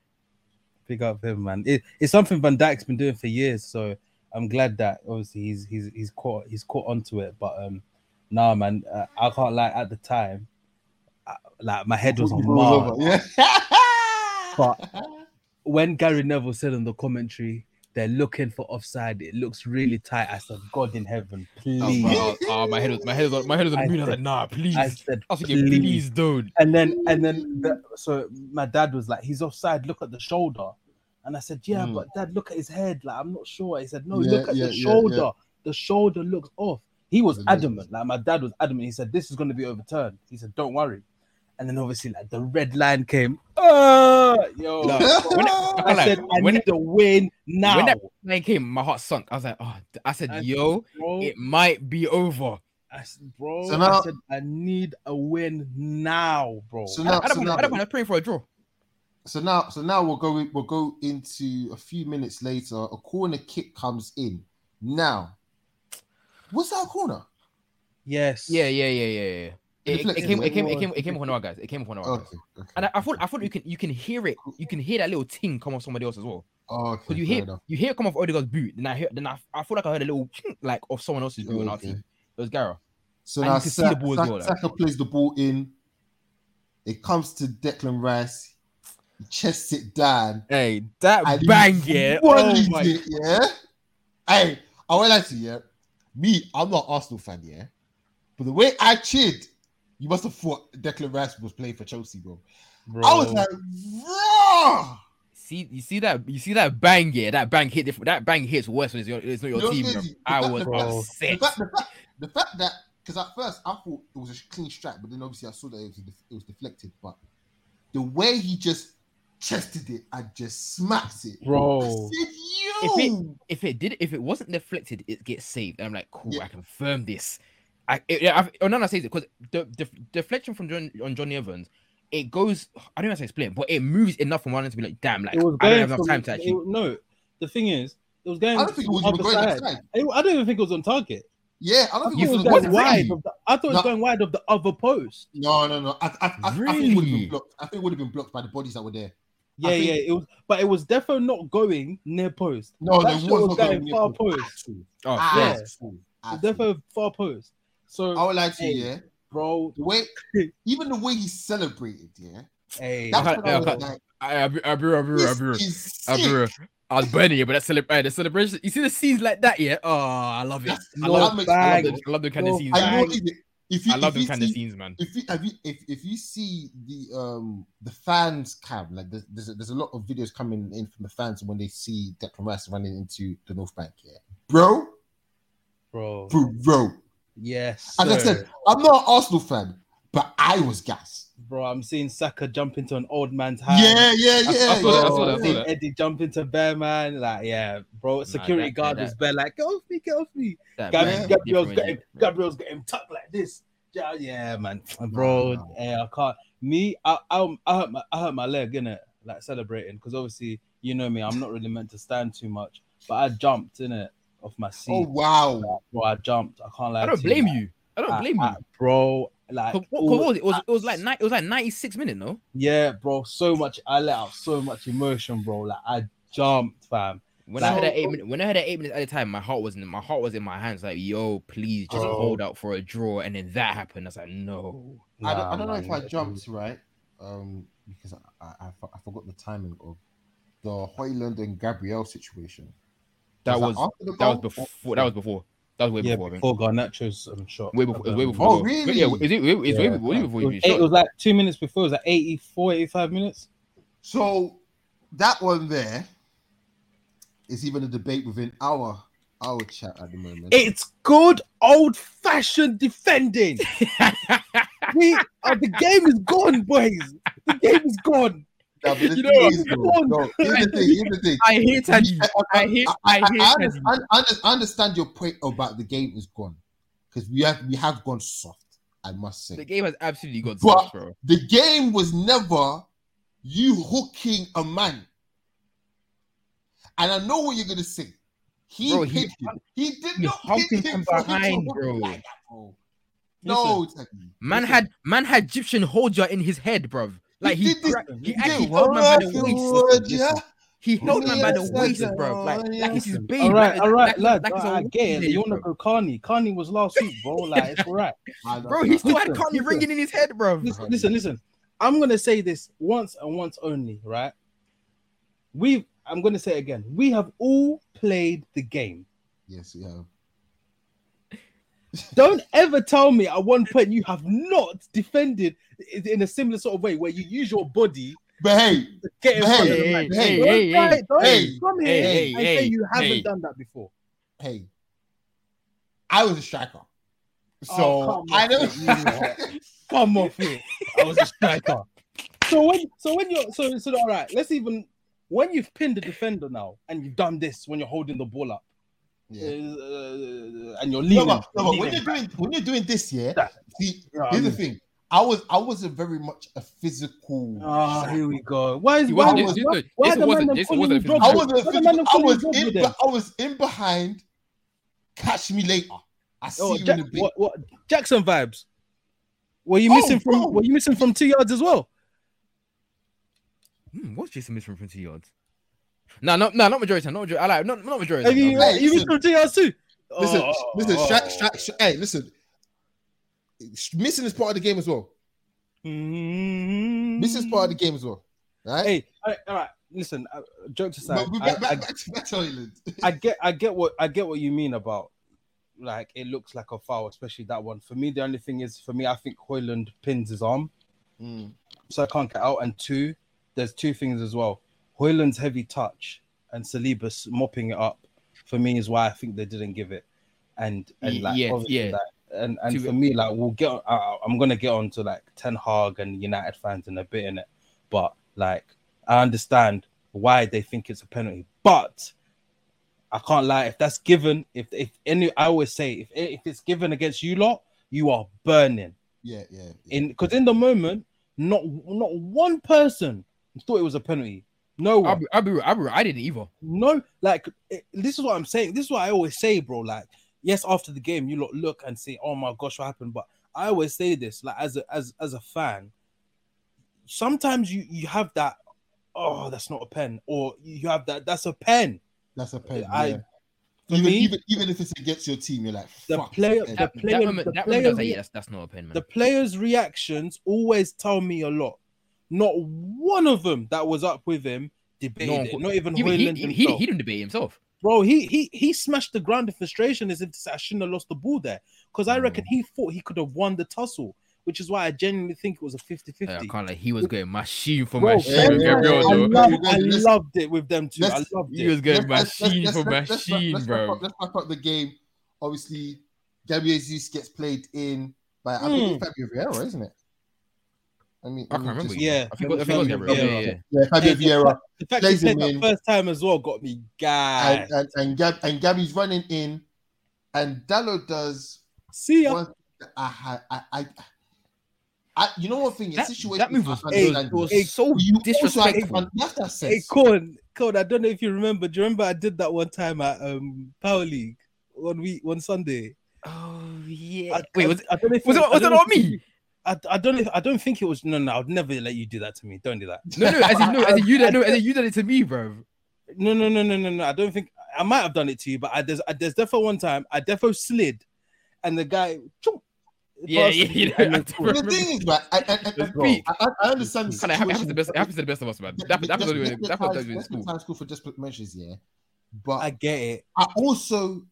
A: Big up him, man. It, it's something Van Dijk's been doing for years, so I'm glad that obviously he's he's he's caught he's caught onto it. But um, nah, man, uh, I can't lie. At the time, I, like my head was on
C: it
A: Mars.
C: Yeah.
A: But- When Gary Neville said on the commentary, they're looking for offside. It looks really tight. I said, God in heaven,
B: Oh,
A: please.
B: bro, oh, my head was my head was on, my head was on the moon. I was
A: said-
B: nah, please.
A: I
B: I
A: said,
B: was thinking, please,
A: please.
B: don't.
A: And then and then the, so my dad was like, he's offside. Look at the shoulder. And I said, yeah,
C: Mm.
A: but dad, look at his head. Like I'm not sure. He said, no,
C: Yeah,
A: look at
C: yeah,
A: the shoulder.
C: yeah.
A: The shoulder looks off. He was adamant. Like my dad was adamant. He said, this is going to be overturned. He said, don't worry. And then obviously like the red line came. Uh, yo,
B: No, when it- I
A: I
B: can't
A: said, I
B: when
A: need
B: it-
A: a win now.
B: When that line came, my heart sunk. I was like, oh, I said,
A: I said,
B: yo,
A: bro,
B: it might be over.
A: I said, bro,
C: So now-
A: I said, I need a win now, bro.
C: So now,
B: I
C: so
B: don't,
C: now,
B: want, I don't want to pray for a draw.
C: so now, so now we'll go. We'll go into a few minutes later. A corner kick comes in. Now, what's that corner?
A: yes.
B: Yeah, yeah, yeah, yeah, yeah. It, it,
C: Deflected,
B: came, it came, it came, it came from one of our guys. It came from one of our guys.
C: Okay, okay.
B: And I, I thought, I thought you can, you can hear it. You can hear that little ting come off somebody else as well.
C: Oh, okay.
B: Because you hear,
C: enough.
B: you hear it come off Odegaard's boot. Then I hear, then I, I feel like I heard a little like of someone else's boot on our
C: Okay.
B: team. It was Gara.
C: So
B: And
C: now
B: you
C: Sa-
B: the ball as
C: Sa-
B: well, like.
C: Saka plays the ball in. It comes to Declan Rice. He chests it down.
B: Hey, that bang, yeah. Oh my
C: it, yeah. Hey, I want to say, yeah. Me, I'm not Arsenal fan, yeah. But the way I cheered, you must have thought Declan Rice was playing for Chelsea, bro.
A: bro.
C: I was like, raw.
B: See, you see that, you see that bang, yeah. That bang hit different. That bang hits worse when it's, your, it's not your
C: You know
B: team. Bro. I
C: The
B: was
C: fact-
A: the fact-
C: The
B: upset.
C: fact, the fact, the fact that because at first I thought it was a clean strike, but then obviously I saw that it was, it was deflected. But the way he just chested it and just smacks it,
A: Bro.
C: Said,
B: If it- if it did, if it wasn't deflected, it gets saved. And I'm like, cool,
C: Yeah.
B: I confirm this. I, it, yeah, I've, oh, no, no, says it because the, the deflection from John on Jonny Evans, it goes. I don't know how to explain, but it moves enough from one end to be like, damn, like I don't have enough time to actually.
A: it- no, the thing is, it was going.
C: I don't think it was even going
A: side.
C: outside."
A: It- I don't even think it was on target.
C: Yeah, I
A: I
C: don't
A: thought
C: think
A: it
C: it
A: was
C: was,
A: going wide. Of the, I thought it was
C: No.
A: going wide of the other post.
C: No, no, no. I, I, I, I think it would have
B: Really?
C: been blocked. I think it would have been blocked by the bodies that were there.
A: Yeah,
C: think-
A: yeah. It was, but it was definitely not going near post.
C: No,
A: That
C: there was
A: was
C: not
A: going
C: going near
A: far
C: post
A: post.
B: Oh,
C: At
A: yeah.
C: all.
A: It was
C: At ah, all.
A: definitely far post. So,
C: I would like to,
A: Hey.
C: yeah.
A: bro,
C: The way, even the way he celebrated, yeah.
A: hey,
C: That's
B: Okay,
C: what I was like.
B: I, I, I, I, I,
C: This is
B: I,
C: sick.
B: I was burning it, but that celebration, the celebration. You see the scenes like that, yeah. Oh, I love it. I love,
C: makes-
B: I love,
A: bag.
B: the, I love the kind of scenes.
C: I
B: man.
C: know if you,
B: I love
C: if
B: them
C: you
B: kind of
C: see-
B: scenes, man.
C: if you, if you if, if you see the um the fans cam like there's there's a, there's a lot of videos coming in from the fans when they see Declan Rice running into the North Bank yeah bro
A: bro,
C: bro bro
A: yes.
C: as I said I'm not an Arsenal fan but I was gassed
A: bro, I'm seeing Saka jump into an old man's hand.
C: yeah yeah
B: I- I
C: yeah
B: that, I saw that, I saw that.
A: Eddie jump into Bear Man. Like, yeah, bro. Security
B: that-
A: guard
B: that-
A: was bare like, get off me, get off me.
B: That
A: Gab-
B: man,
A: Gabriel's
B: different
A: getting
B: legend, bro.
A: Gabriel's getting tucked like this. yeah, yeah, man, bro.
C: Nah.
A: Yeah, I can't. Me, I, I, I hurt my, I hurt my leg in it, like celebrating, because obviously, you know me, I'm not really meant to stand too much, but I jumped in it off my seat.
C: Oh wow.
A: bro, I jumped. I can't lie.
B: I don't blame
A: like,
B: you. I don't blame
A: I-
B: you.
A: bro. Like,
B: 'Cause what, 'cause what was it? It was, it was like ni- it was like 96 minutes, no?
A: yeah, bro. So much. I let out so much emotion, bro. Like, I jumped, fam.
B: When I
A: So-
B: had that eight minutes, when I had that eight minutes at a time, my heart was in my heart was in my hands. Like, yo, please just
A: Bro.
B: hold out for a draw, and then that happened. I was like, no.
C: I don't, I don't know if I
A: man.
C: jumped right, um, because I, I, I, I forgot the timing of the Højlund and Gabriel situation.
B: That was
C: after the
B: that was before. That was before. That was way
A: Yeah,
B: before. I think.
A: before Garnacho's um, shot.
B: Way before. It was way before.
C: Oh,
B: though.
C: really?
B: Yeah. Is it? It's way,
A: Yeah.
B: way before
A: It was,
B: finished.
A: it was like two minutes before. It was like 84, 85 minutes.
C: So that one there is even a debate within our our chat at the moment.
A: It's good old fashioned defending. we, uh, the game is gone, boys. The game is gone.
C: Now, but the
B: You know,
C: is, no, here's the thing. Here's the thing.
B: I hate Taddy. I hate. I hate
C: I,
B: Taddy.
C: understand, I under- I understand your point about the game is gone because we have we have gone soft. I must say
B: The game has absolutely gone
C: But-
B: soft, bro.
C: the game was never you hooking a man. And I know what you're gonna say. He
B: Bro, he-
C: hit him. He did
B: he
C: not
B: humped
C: hit
B: him
C: him
B: from
C: for him
B: behind,
C: hook
B: bro.
C: like that, bro. No, Teddy.
B: Man had man had Egyptian Hodja in his head, bro. Like he,
C: did this-
B: gra- he
C: did
B: actually held man by the
C: what
B: waist.
C: you would,
A: Listen,
C: yeah?
B: He held man by the
C: Yes,
B: waist,
C: yes,
B: bro. Like, like it's his
A: Listen,
B: baby.
A: all right,
B: like,
A: all right,
B: like,
A: lad.
B: like it's a
A: I get it.
B: weekday,
A: You want to go Carney? Carney was last week, bro. Like it's all right.
B: Bro, he still had
A: Listen,
B: Carney ringing in his head, bro.
A: Listen, listen, listen. I'm gonna say this once and once only, right? We've. I'm gonna say it again. We have all played the game.
C: Yes, yeah.
A: Don't ever tell me at one point you have not defended in a similar sort of way where you use your body
C: But hey,
A: to get in
C: Hey,
A: front of the
B: hey,
A: man.
C: hey,
A: don't
B: hey,
A: don't
C: hey,
A: come
B: hey,
A: here
B: hey,
A: and say you haven't
B: hey.
A: done that before.
C: hey, I was a striker. So
A: Oh, come
C: I
A: on,
C: know.
A: Come off here. I was a striker. So when so when you're so so all right, let's even when you've pinned the defender now and you've done this when you're holding the ball up
C: yeah.
A: uh, and you're
C: No,
A: leaning.
C: but, no, but when you're doing when you're doing this, yeah.
A: That-
C: See,
A: You know what I
C: here's the thing. I was I wasn't very much a physical.
A: Oh,
C: striker.
A: here we go. Why is
B: He
A: why,
B: wasn't.
C: was-
B: This,
A: why,
B: this,
A: why
B: this
A: the man
B: wasn't.
A: them
B: This
A: calling
B: wasn't.
A: you
B: physical.
C: I
A: Drogba?
C: was
A: Why
C: a
A: the
C: physical,
A: man them
C: I
A: calling
C: was
A: you
C: in
A: Drogba
C: be-
A: then?
C: I was in behind. Catch me later. I see
A: Oh,
C: you
A: Jack-
C: in a bit.
A: what, what Jackson vibes? Were you
C: Oh,
A: missing from?
C: bro.
A: Were you missing from two yards as well?
B: Hmm, what's Jason missing from 20 yards? No, no, no, not majority. Not majority. I like not, not majority.
A: Have you,
B: no.
C: Hey,
A: you missed
C: listen.
A: from two yards too?
C: Listen,
A: Oh,
C: listen,
A: oh.
C: Shaq, Shaq, Shaq- hey, listen. Missing is part of the game as well.
A: Mm.
C: Missing is part of the game as well. Right?
A: Hey, all right, all right. Listen, uh, joke aside,
C: but we
A: I,
C: back, back,
A: I,
C: back to back.
A: I get, I get what, I get what you mean about, like it looks like a foul, especially that one. For me, the only thing is, for me, I think Højlund pins his arm,
C: Mm.
A: so I can't get out. And two, there's two things as well. Højlund's heavy touch and Saliba mopping it up for me is why I think they didn't give it. And and like
B: yeah,
A: obviously,
B: yeah.
A: like, and and for me, like we'll get. Uh, I'm gonna get on to like Ten Hag and United fans in a bit in it, but like I understand why they think it's a penalty, but I can't lie. If that's given, if if any, I always say if if it's given against you lot, you are burning
C: Yeah, yeah. yeah.
A: in because in the moment, not not one person thought it was a penalty. No one.
B: I'll be, I'll be, I'll be, I didn't either.
A: No, like it- this is what I'm saying. This is what I always say, bro. Like, yes, after the game, you look look and say, "Oh my gosh, what happened?" But I always say this, like as a as as a fan. Sometimes you you have that, oh, that's not a pen, or you have that, that's a pen.
C: That's a pen.
A: I-
C: yeah.
A: For
C: even,
A: me,
C: even even if it's against your team, you're like
A: the
C: fuck.
A: player,
C: pen.
A: the
B: That,
A: player,
B: that moment,
A: the
B: that
A: player,
B: moment, I like, yeah, that's, that's not a pen, man.
A: the players' reactions always tell me a lot. Not one of them that was up with him debated
B: No,
A: it. Not even
B: he, he,
A: Højlund
B: he, he,
A: himself.
B: he didn't debate himself.
A: Bro, he he he smashed the ground in frustration as if to I shouldn't have lost the ball there. Because I reckon he thought he could have won the tussle, which is why I genuinely think it was a 50
B: Yeah, I
A: 50.
B: can't like he was going machine for
A: Bro,
B: machine.
C: yeah, yeah, yeah,
A: I,
B: though.
A: love. I loved it with them too. I
C: let's-
A: loved it.
B: He was going
C: Let's- let's-
B: machine
C: let's-
B: for
C: let's- let's wrap-
B: machine,
C: let's wrap
B: bro.
C: up- Let's wrap up the game. Obviously, Gabriel Jesus gets played in by I
A: Hmm.
C: believe Fabio Vieira, isn't it? I mean,
B: I can't remember.
C: just-
A: Yeah,
B: I think, it was- I think
A: Fabio
B: Gabriel. Yeah,
A: Vieira.
B: yeah, yeah.
C: Yeah, Fabio
A: Hey, the
C: Vieira.
A: fact- The fact he
C: plays him
A: played that first time as well got me guy.
C: and and and, Gab, and Gabby's running in, and Dalot does
A: See ya.
C: one, I had I, I I you know what thing is
B: That,
C: situation
B: that move was,
C: I
B: it was,
C: understand
B: it was
A: Hey,
B: so
C: you also have to
B: disrespectful.
C: understand
A: Hey,
C: sense.
A: Corn, Corn, I don't know if you remember. Do you remember I did that one time at um Power League one week, one Sunday?
B: Oh yeah.
A: I,
B: Wait, was,
A: I don't know if
B: was it- was
A: don't
B: it on
A: if
B: me?
A: I, I don't know. I don't think it was. No, no. I'd never let you do that to me. Don't do that.
B: no, no, as in, no, as in you did, no, as in you did it to me, bro.
A: No, no, no, no, no, no. I don't think I might have done it to you, but I, there's I, there's definitely one time I definitely slid, and the guy. choom,
B: Yeah,
A: passed
B: yeah,
A: me,
B: yeah,
A: and
B: I
A: then-
B: do
C: the thing is, right, I, I, I,
B: It's
C: bro. I, I understand the
B: Kind of happens to the best. It happens to the best of us, man. That, that,
C: Let's-
B: was
C: let's-
B: that,
C: let's
B: was
C: get
B: in school.
C: time school for just measures, yeah. But
A: I get it.
C: I also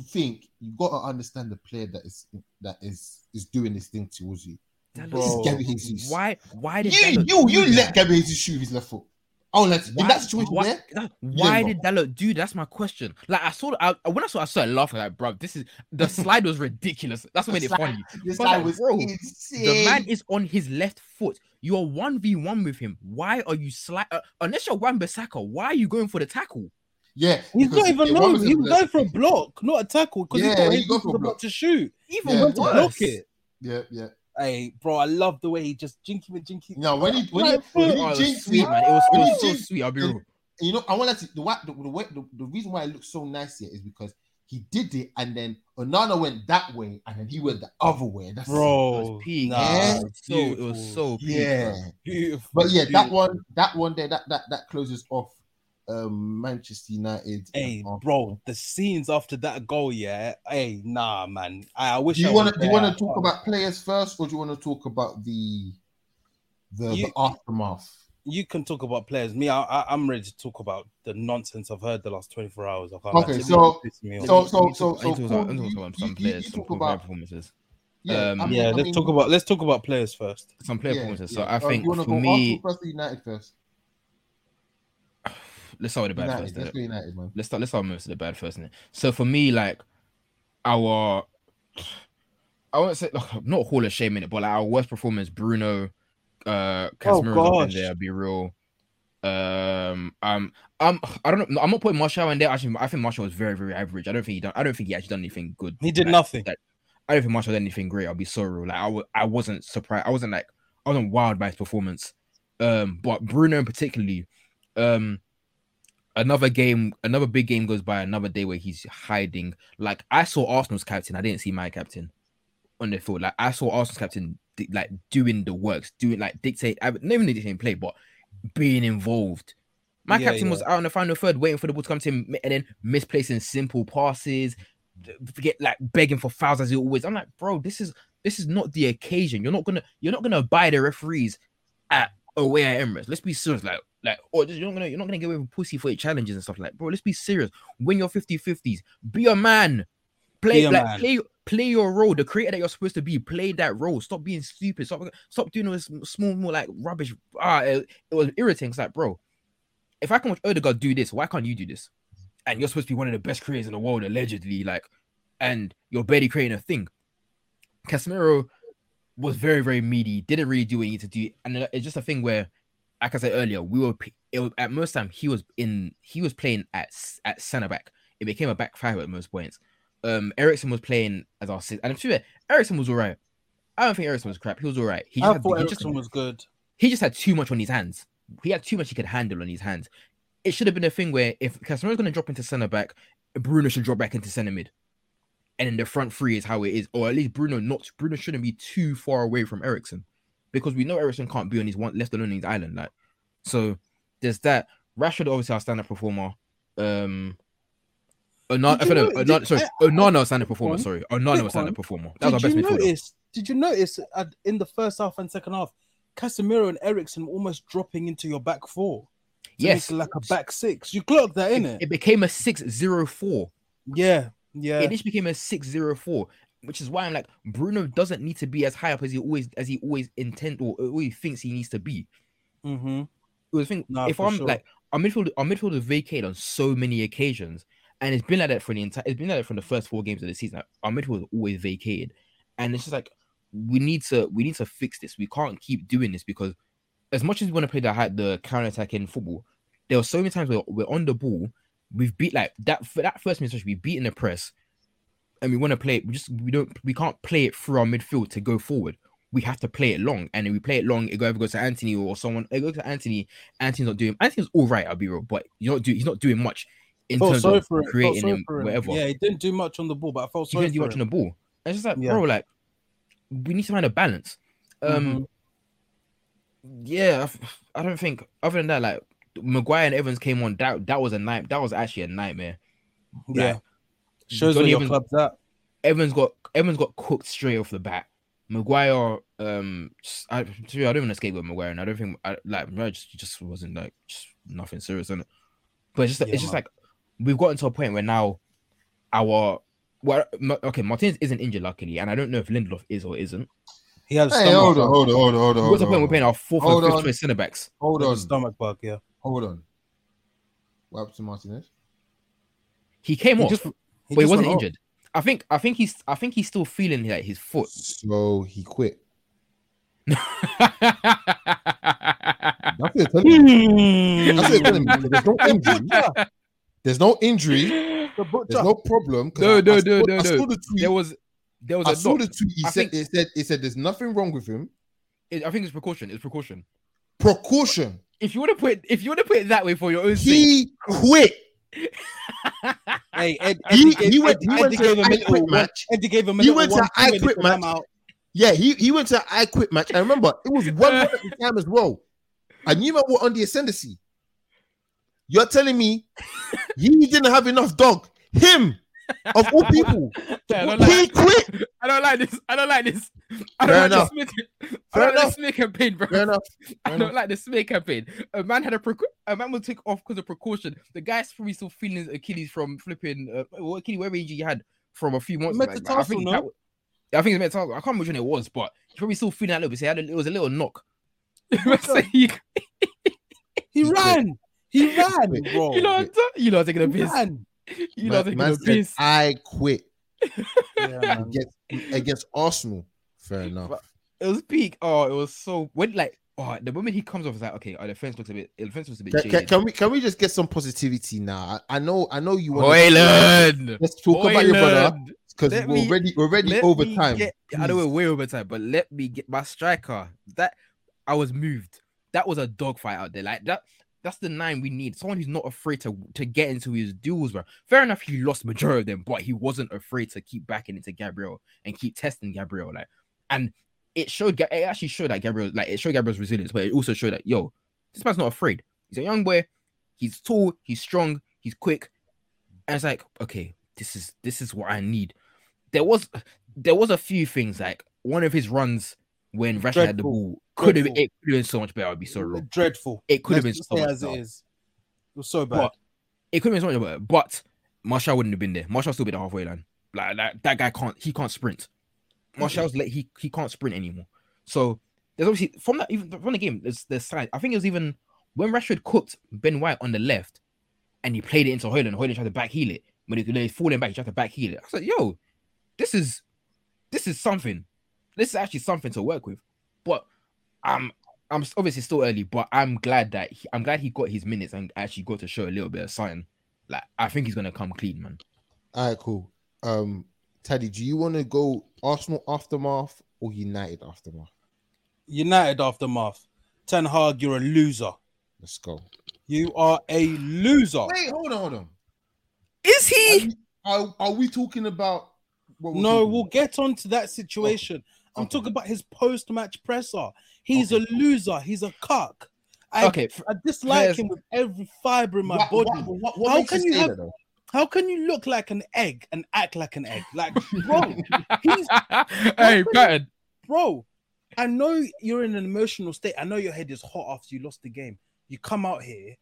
C: think you got to understand the player that is that is is doing this thing towards you.
A: Bro.
C: Jesus.
B: Why? Why did
C: You you you
B: that?
C: let Gary Jesus shoot his left foot. Oh, let's in that situation
B: why,
C: there.
B: that- why
C: bro.
B: did Dalot do? That's my question. Like I saw, I, when I saw, I started laughing. Like, bro, this is the slide was ridiculous. That's what made it
C: The slide-
B: funny.
C: This
B: But
C: guy
B: like,
C: was
B: bro,
C: insane.
B: The man is on his left foot. You are one v one with him. Why are you slide? Uh, unless you're Wan Bissaka, why are you going for the tackle?
C: Yeah,
A: He's not even known. He was going for a block, not a tackle, because
C: Yeah,
A: he
C: he go
A: thought he
C: for
A: was
C: a
A: about
C: block.
A: to shoot.
B: Even
C: Yeah,
A: went to block it.
C: Yeah, yeah.
A: Hey, bro, I love the way he just jinky and jinky.
C: Now when he when he,
A: Right
C: when
A: foot.
C: he
B: Oh, it sweet,
C: me,
B: man. It was, it was so
C: jinxed-
B: sweet. I'll be real.
C: you know, I want to the, wa- the, the, way- the the reason why it looks so nice here is because he did it and then Onana went that way and then he went the other way. That's
A: Bro,
B: was peak.
A: nah,
C: Yeah.
B: It so it was so peak,
C: yeah.
B: bro.
A: beautiful.
C: But yeah, that one, that one there, that that that closes off um Manchester United.
A: Hey, bro, the scenes after that goal, yeah. Hey, nah, man. I, I wish.
C: Do you want to do you want to talk about players first, or do you want to talk about the the,
A: You-
C: the aftermath?
A: You can talk about players. Me, I, I, I'm ready to talk about the nonsense I've heard the last 24 hours. I can't
C: Okay,
A: lie. It
C: so-
A: me off.
C: so- so-
B: I need to
C: so-
B: talk- I
C: so
B: talk about-
C: Paul,
B: I need to
C: you-
B: about some
C: you-
B: players,
C: you
B: some
C: about-
B: performances.
C: Yeah,
B: Um,
C: I mean,
A: yeah,
C: I
A: let's
C: mean,
A: talk about let's talk about players first.
B: Some player
C: yeah,
B: performances. So
C: yeah.
B: I
C: Uh,
B: think
C: you
B: for
C: go
B: me,
C: Arsenal first United first.
B: Let's start with the bad
C: United,
B: first.
C: let's United, man.
B: let's start let's start most of the bad first. innit? So for me, like our I won't say like, not Hall of Shame in it, but like our worst performance, Bruno, uh Casemiro up in there, be real. Um um um I don't know. I'm not putting Martial in there. Actually, I think Martial was very, very average. I don't think he done I don't think he actually done anything good.
A: He did
B: Like,
A: nothing.
B: like, I don't think Martial did anything great. I'll be so real. Like I w- I wasn't surprised. I wasn't like I wasn't wild by his performance. Um, but Bruno in particularly, um, another game, another big game goes by, another day where he's hiding. Like I saw Arsenal's captain, I didn't see my captain on the field. Like I saw Arsenal's captain like doing the works, doing like dictate. I not even the dictating play, but being involved. My
A: Yeah,
B: captain was out in the final third, waiting for the ball to come to him, and then misplacing simple passes, forget like begging for fouls as he always. I'm like, bro, this is this is not the occasion. You're not gonna you're not gonna buy the referees at away at Emirates. Let's be serious. Like like or just, you're not gonna you're not gonna get away with pussy for your challenges and stuff like. Bro, let's be serious. Win your 50-50s. Be a man. Play
A: Be a
B: like
A: man.
B: play play your role. The creator that you're supposed to be. Play that role. Stop being stupid. Stop stop doing this small more like rubbish. Ah, it, it was irritating. It's like, bro, if I can watch Odegaard do this, why can't you do this? And you're supposed to be one of the best creators in the world, allegedly, like, and you're barely creating a thing. Casemiro was very, very meaty, didn't really do what he needed to do. And it's just a thing where, like I said earlier, we were it at most time he was in he was playing at at centre back. It became a back five at most points. Um Eriksen was playing as our six, and I'm sure Eriksen was alright. I don't think Eriksen was crap. He was alright. He just
A: I
B: had,
A: thought
B: he just,
A: Eriksen was good.
B: he just had too much on his hands. He had too much he could handle on his hands. It should have been a thing where if Casemiro's going to drop into centre back, Bruno should drop back into centre mid, and then the front three is how it is, or at least Bruno not Bruno shouldn't be too far away from Eriksen, because we know Eriksen can't be on his one left alone on his island. Like, so there's that. Rashford obviously our stand-up performer. Um, Onana,
A: you
B: no, Onana, sorry, Onana stand-up performer. Sorry, Onana was stand-up performer. That was our best
A: you notice? Did you notice at, in the first half and second half, Casemiro and Eriksen almost dropping into your back four?
B: Yes,
A: like a back six. You clocked that in
B: it,
A: it.
B: became a six-zero-four.
A: Yeah, yeah.
B: it just became a 604 which is why i'm like bruno doesn't need to be as high up as he always as he always intend or always thinks he needs to be
A: mm-hmm.
B: it was think
A: Nah,
B: if i'm
A: sure.
B: like our midfield our midfield is vacated on so many occasions and it's been like that for the entire it's been like that from the first four games of the season like, our midfield is always vacated and it's just like we need to we need to fix this we can't keep doing this because as much as we want to play the high, the counter attack in football there were so many times where we're on the ball we've beat like that for that first minute especially we beat in the press and we want to play it. We just we don't we can't play it through our midfield to go forward. We have to play it long, and if we play it long, it either goes to Antony or someone. It goes to Antony. Antony's not doing. Antony's all right. I'll be real, but you not do. He's not doing much in
A: Felt
B: terms
A: sorry
B: of
A: for it, felt
B: creating
A: sorry
B: him,
A: for him.
B: whatever.
A: Yeah, he didn't do much on the ball, but I felt sorry.
B: He
A: sorry
B: didn't do
A: for
B: much on the ball. And it's just like,
A: Yeah.
B: bro, like we need to find a balance. Um,
A: Mhm.
B: yeah, I don't think other than that, like Maguire and Evans came on. That that was a night. That was actually a nightmare.
A: Yeah,
B: Like,
A: shows
B: Donny
A: where your club's at.
B: Evans got Evans got cooked straight off the bat. Maguire, um, I, to be- I don't even escape with Maguire, and I don't think I, like Maguire just, just wasn't like just nothing serious in it. But it's just
A: Yeah,
B: it's just
A: man.
B: like we've gotten to a point where now our well, okay, Martinez isn't injured luckily, and I don't know if Lindelof is or isn't.
A: He had a
C: Hey,
A: stomach
C: hold on, hold on, hold on, hold on.
B: What's the
C: hold
B: point? We're
C: on.
B: playing our fourth
C: Hold
B: and fifth choice centre backs.
C: Hold
A: He had a
C: on,
A: stomach bug. Yeah,
C: hold on. What happened to Martinez?
B: He came
A: he
B: off,
A: just,
B: but he wasn't
A: went off.
B: injured. I think I think he's I think he's still feeling like his foot.
C: So he quit.
B: That's
C: That's telling me. That's what telling me. There's no injury.
A: butcher,
C: There's no injury. There's no problem. 'cause
B: No,
C: I-
B: no,
C: I
B: no,
C: saw-
B: no,
C: I saw
B: no.
C: the tweet.
B: there was there was
C: I
B: a
C: saw the tweet. He
B: I
C: said,
B: think-
C: it said, it said, there's nothing wrong with him.
B: It- I think it's precaution. It's precaution.
C: Precaution.
B: If you want to put it, if you want to put it that way for your own sake,
C: He quit.
A: Hey, Ed,
C: He-
A: Eddie gave,
C: he went- he went to
A: gave him a
C: I quit match.
A: Eddie gave him a
C: He went to I quit
A: he
C: match.
A: out.
C: Yeah, he, he went to I quit match. I remember, it was one at the time as well. And you were on the ascendancy. You're telling me he didn't have enough dog. Him, of all people,
B: Yeah, I don't
C: he
B: like,
C: quit.
B: I don't like this. I don't like this. I don't like
C: enough.
B: the smear, I don't like
C: enough.
B: the smear campaign, bro.
C: Fair enough.
B: I
C: Fair
B: don't
C: enough.
B: like the smear campaign. A man had a precau- a man will take off because of precaution. The guy's probably still feeling his Achilles from flipping uh, what Achilles, whatever injury he had from a few months back. I think
A: no?
B: that, w- I think it's metatarsal. I can't remember when it was, but he's probably still feeling that little bit. So he had a, it was a little knock. So
A: He
C: He
A: ran. He ran, bro.
B: you know, what I'm ta- you know, I'm taking a
A: he
B: piss.
A: ran.
B: You know, I'm
C: Man, man said. I quit
A: Yeah, man.
C: against, against Arsenal. Fair enough.
B: But- It was peak. Oh, it was so when like oh the moment he comes off, is like okay, oh, our defense looks a bit. The defense looks a bit.
C: Can, can, can we can we just get some positivity now? I, I know I know you want.
B: Højlund.
C: Let's talk about your brother because we're
B: me-
C: already we're already over time.
B: get- I know we're way over time, but let me get my striker. That I was moved. That was a dogfight out there. Like that. That's the nine we need. Someone who's not afraid to to get into his duels, bro. Fair enough, he lost majority of them, but he wasn't afraid to keep backing into Gabriel and keep testing Gabriel. Like, and it showed. It actually showed that Gabriel, like, it showed Gabriel's resilience, but it also showed that yo, this man's not afraid. He's a young boy. He's tall. He's strong. He's quick. And it's like, okay, this is this is what I need. There was there was a few things like one of his runs when Rashford had the ball could have it could have been so much better. I'd be so wrong.
A: Dreadful.
B: It could have been so much
A: as
B: better.
A: is. It was so bad.
B: But it could have been so much better. But Martial wouldn't have been there. Martial still be the halfway line. Like, like that guy can't he can't sprint. Martial's like he he can't sprint anymore. So there's obviously from that even from the game, there's there's side. I think it was even when Rashford cooked Ben White on the left and he played it into Højlund, Højlund tried to back heel it. When he, when he falling back, he tried to back heel it. I was like, yo, this is this is something. This is actually something to work with. But I'm I'm obviously still early, but I'm glad that he, I'm glad he got his minutes and actually got to show a little bit of sign. Like I think he's gonna come clean, man.
C: All right, cool. Um, Teddy, do you want to go Arsenal aftermath or United aftermath?
A: United aftermath. Ten Hag, you're a loser.
C: Let's go.
A: You are a loser.
C: Wait, hold on, hold on.
B: Is
C: Are,
B: he?
C: we- are, are we talking about? What we're
A: No,
C: talking
A: we'll
C: about?
A: get on to that situation. I'm
C: Okay.
A: talking about his post-match presser. He's
C: Okay.
A: a loser. He's a cock. I,
B: Okay, f-
A: I dislike
B: Yes.
A: him with every fiber in my
C: What-
A: body.
C: what- what- what
A: How can
C: you
A: you have-
C: that.
A: How can you look like an egg and act like an egg? Like, bro, he's
B: hey, Patton.
A: bro. I know you're in an emotional state. I know your head is hot after you lost the game. You come out here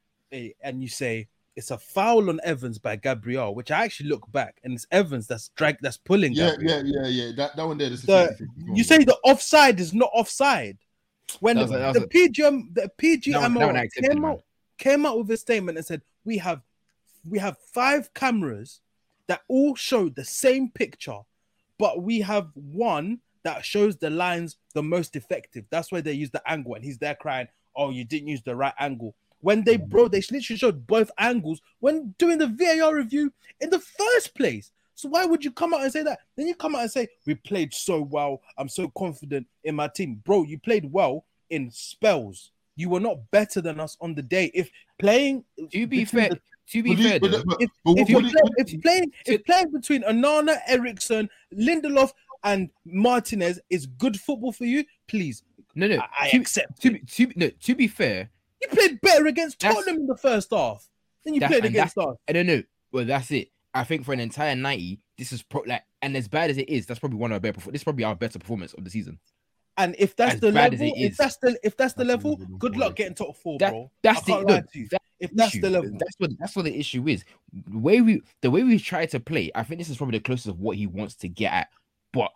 A: and you say it's a foul on Evans by Gabriel, which I actually look back and it's Evans that's drag that's pulling.
C: Yeah,
A: Gabriel.
C: yeah, yeah, yeah. That, that one there.
A: The- You say the offside is not offside. When
B: was a-
A: the
B: a-
A: PGM, the
B: That one- that one
A: PGMO
B: I accepted,
A: came out, came out with a statement and said we have we have five cameras that all show the same picture, but we have one that shows the lines the most effective. That's why they use the angle, and he's there crying, "Oh, you didn't use the right angle." When they bro, they literally showed both angles when doing the VAR review in the first place. So why would you come out and say that? Then you come out and say we played so well. I'm so confident in my team, bro. You played well in spells. You were not better than us on the day. If playing,
B: To be fair,
A: the-
B: to be fair,
C: you- but-
B: though,
C: but-
A: if,
C: but
A: if, you
C: what
A: play,
C: do you-
A: if playing, if playing between Onana, Eriksen, Lindelof, and Martinez is good football for you, please,
B: no, no.
A: I, I
B: to,
A: accept.
B: to,
A: it.
B: be- to, no, to be fair,
A: You played better against
B: That's-
A: Tottenham in the first half than you played against us.
B: I don't know. Well, that's it. I think for an entire 90, this is pro- like, and as bad as it is, that's probably one of our better. perfor- This is probably our better performance of the season.
A: And if that's
B: As
A: the level,
B: it
A: if that's the if that's the level, good luck getting top four,
B: That-
A: bro.
B: that's
A: I
B: the
A: can't
B: no,
A: lie to you.
B: that-
A: If that's
B: issue.
A: the level,
B: That's what that's what the issue is. The way we the way we try to play, I think this is probably the closest of what he wants to get at. But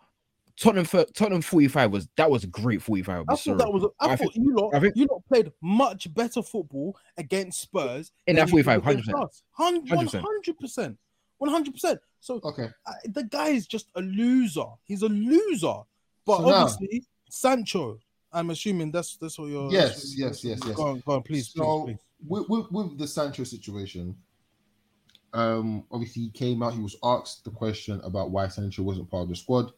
B: Tottenham Tottenham 45 was that was a great 45.
A: I thought
B: Sorry.
A: that was. I,
B: I
A: thought
B: think-
A: you lot,
B: I think-
A: you lot played much better football against Spurs
B: In
A: than
B: that 45, 100%.
A: us. Hun-
B: 100%.
A: 100%. 100%. So
C: Okay.
A: uh, the guy is just a loser. He's a loser. But
C: So now-
A: obviously, Sancho. I'm assuming that's that's what you're.
C: Yes,
A: that's what-
C: yes, yes, yes.
A: Go on, go on, please,
C: so
A: please, please.
C: With, with with the Sancho situation, um, obviously he came out. He was asked the question about why Sancho wasn't part of the squad,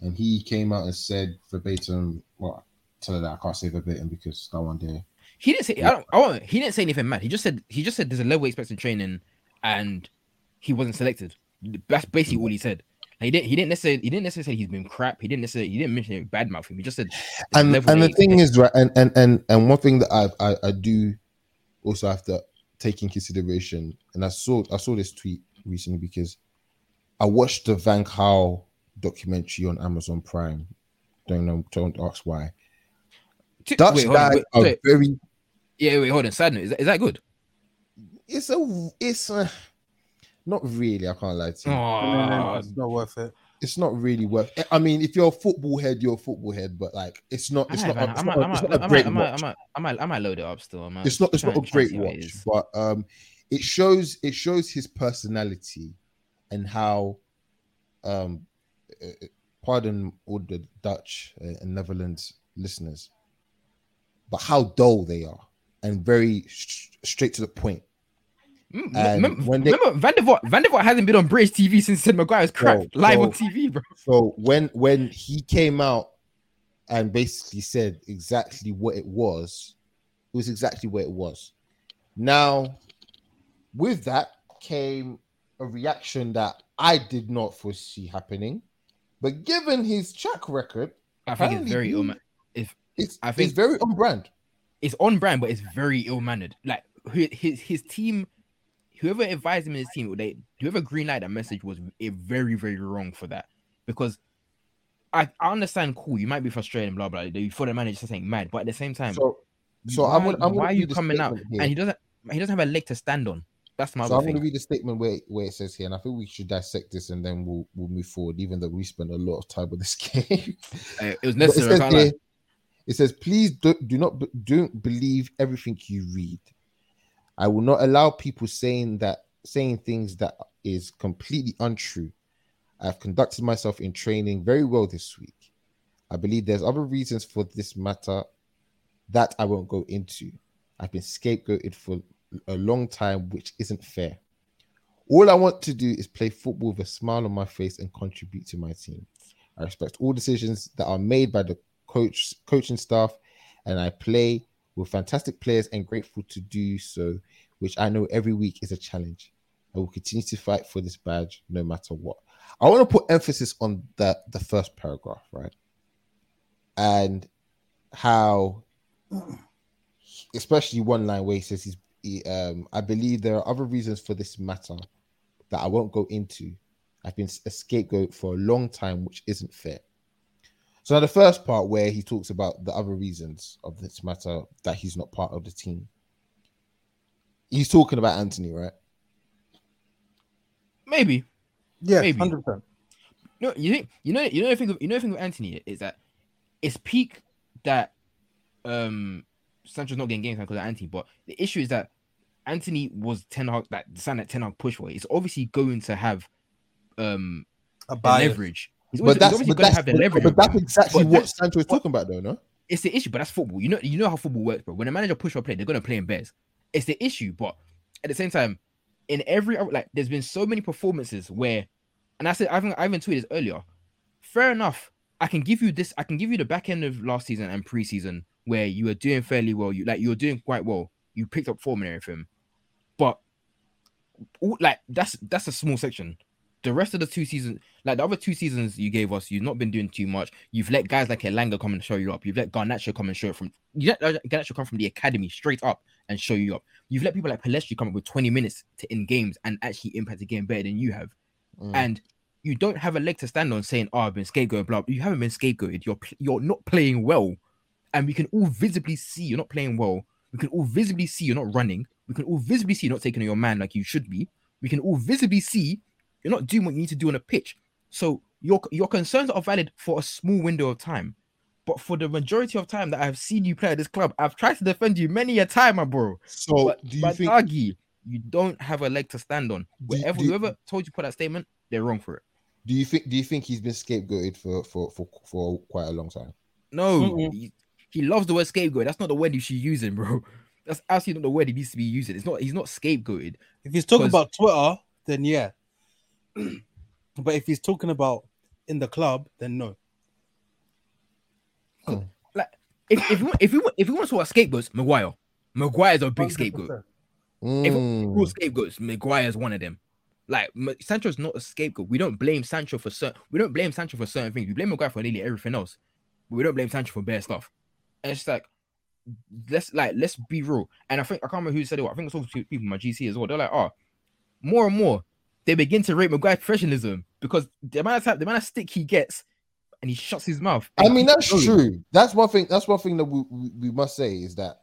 C: and he came out and said verbatim. Well, tell her that I can't say verbatim because that one day.
B: He didn't say I don't, I won't, he didn't say anything mad. He just said he just said there's a level he expects in training and he wasn't selected. That's basically all he said. Like, he didn't he didn't necessarily he didn't necessarily say he's been crap. He didn't necessarily he didn't mention any bad mouth him. He just said
C: And and the
B: he
C: thing is right, and and and and one thing that I I, I do also have to take in consideration, and I saw I saw this tweet recently because I watched the Van Gaal documentary on Amazon Prime. Don't know, don't ask why. Dutch
B: wait, on,
C: guys
B: wait,
C: are
B: wait.
C: very.
B: yeah, wait, hold on. Side note, is that, is that good?
C: It's a. It's a, not really. I can't lie to you.
A: It's not worth it.
C: It's not really worth. I mean, if you're a football head, you're a football head, but like, it's not. It's not. a- It's not, a- it's not a great
B: I might, I
C: watch.
B: might, I might, I might load it up still. I might,
C: it's not it's not a great
B: see how it
C: watch but um it shows it shows his personality and how um uh, pardon all the dutch uh, and netherlands listeners but how dull they are and very sh- straight to the point
B: Mm,
C: and
B: remember,
C: when they-
B: remember Van der Vaart, Van der Vaart hasn't been on British TV since Sid Maguire's crap
C: Bro,
B: live on. TV, bro.
C: so when when he came out and basically said exactly what it was it was exactly what it was now with that came a reaction that i did not foresee happening but given his track record
B: I think it's very ill.
C: it's
B: I think-
C: it's very on brand
B: It's on brand, but it's very ill mannered. Like his, his team, whoever advised him in his team, they whoever green light that message was a very very wrong for that because. I, I understand, cool. You might be frustrated, blah blah. You for the manager saying mad, but at the same time,
C: so so
B: why,
C: i'm gonna, I'm
B: why are you coming out
C: here.
B: and he doesn't he doesn't have a leg to stand on? That's my
C: so i'm going to read the statement where, where it says here and i think we should dissect this and then we'll we'll move forward even though we spent a lot of time with this game
B: Uh, it was
C: But it
B: necessary.
C: Says, here, it says, please do, do not be- don't believe everything you read. I will not allow people saying that saying things that is completely untrue. I've conducted myself in training very well this week. I believe there's other reasons for this matter that I won't go into. I've been scapegoated for a long time, which isn't fair. All I want to do is play football with a smile on my face and contribute to my team. I respect all decisions that are made by the coach, coaching staff, and I play with fantastic players and grateful to do so, which I know every week is a challenge. I will continue to fight for this badge no matter what. I want to put emphasis on the the first paragraph, right? And how, especially one line where he says he's, he, um, I believe there are other reasons for this matter that I won't go into. I've been a scapegoat for a long time, which isn't fair. So now the first part where he talks about the other reasons of this matter that he's not part of the team. He's talking about Antony, right?
B: Maybe.
A: Yeah,
B: Maybe.
A: hundred percent.
B: No, you think you know you know the thing of, you know the thing with Antony is that it's peak that um Sancho's not getting game time because of Antony, but the issue is that Antony was Ten Hag that the sign that Ten Hag push for. It's obviously going to have um
A: A
B: the
A: bias.
B: leverage. He's
C: But that's,
B: he's
C: but that's,
B: have the leverage.
C: but that's exactly
B: But
C: what Sancho is talking about, though, no?
B: it's the issue, but that's football. You know, you know how football works, bro. When a manager push for a play, they're gonna play in bears. It's the issue, but at the same time, in every like, there's been so many performances where and I said I even I even tweeted this earlier. Fair enough. I can give you this. I can give you the back end of last season and preseason where you were doing fairly well. You like you were doing quite well. You picked up form and everything, but all, like that's that's a small section. The rest of the two seasons, like the other two seasons you gave us, you've not been doing too much. You've let guys like Elanga come and show you up. You've let Garnacho come and show it from. You let uh, Garnacho come from the academy straight up and show you up. You've let people like Pellistri come up with 20 minutes to in games and actually impact the game better than you have.
C: Mm.
B: And you don't have a leg to stand on saying, "Oh, I've been scapegoated." Blah. You haven't been scapegoated. You're you're not playing well, and we can all visibly see you're not playing well. We can all visibly see you're not running. We can all visibly see you're not taking on your man like you should be. We can all visibly see you're not doing what you need to do on a pitch. So your your concerns are valid for a small window of time, but for the majority of time that I've seen you play at this club, I've tried to defend you many a time, my bro.
C: So
B: but
C: do you
B: but
C: think?
B: Dagi, you don't have a leg to stand on.
C: Do
B: Whatever
C: do
B: whoever told you to put that statement, they're wrong for it.
C: Do you think? Do you think he's been scapegoated for for for for quite a long time?
B: No,
A: Mm-mm.
B: he, he loves the word scapegoat. That's not the word you should use him, bro. That's actually not the word he needs to be using. It's not. He's not scapegoated.
A: If he's talking about Twitter, then yeah. but if he's talking about in the club, then no.
B: If if you want, if you if you want to talk about scapegoats, Maguire. Maguire's a big scapegoat. If
C: Mm.
B: real scapegoats, Maguire's one of them. Like Ma- Sancho's not a scapegoat. We don't blame Sancho for certain. We don't blame Sancho for certain things. We blame Maguire for nearly everything else. But we don't blame Sancho for bad stuff. And it's like, let's like let's be real. And I think I can't remember who said it. I think it's all people in my GC as well. They're like, oh, more and more they begin to rate Maguire's professionalism because the amount of time, the amount of stick he gets, and he shuts his mouth.
C: I mean, that's
B: going.
C: true. That's one thing. That's one thing that we, we, we must say is that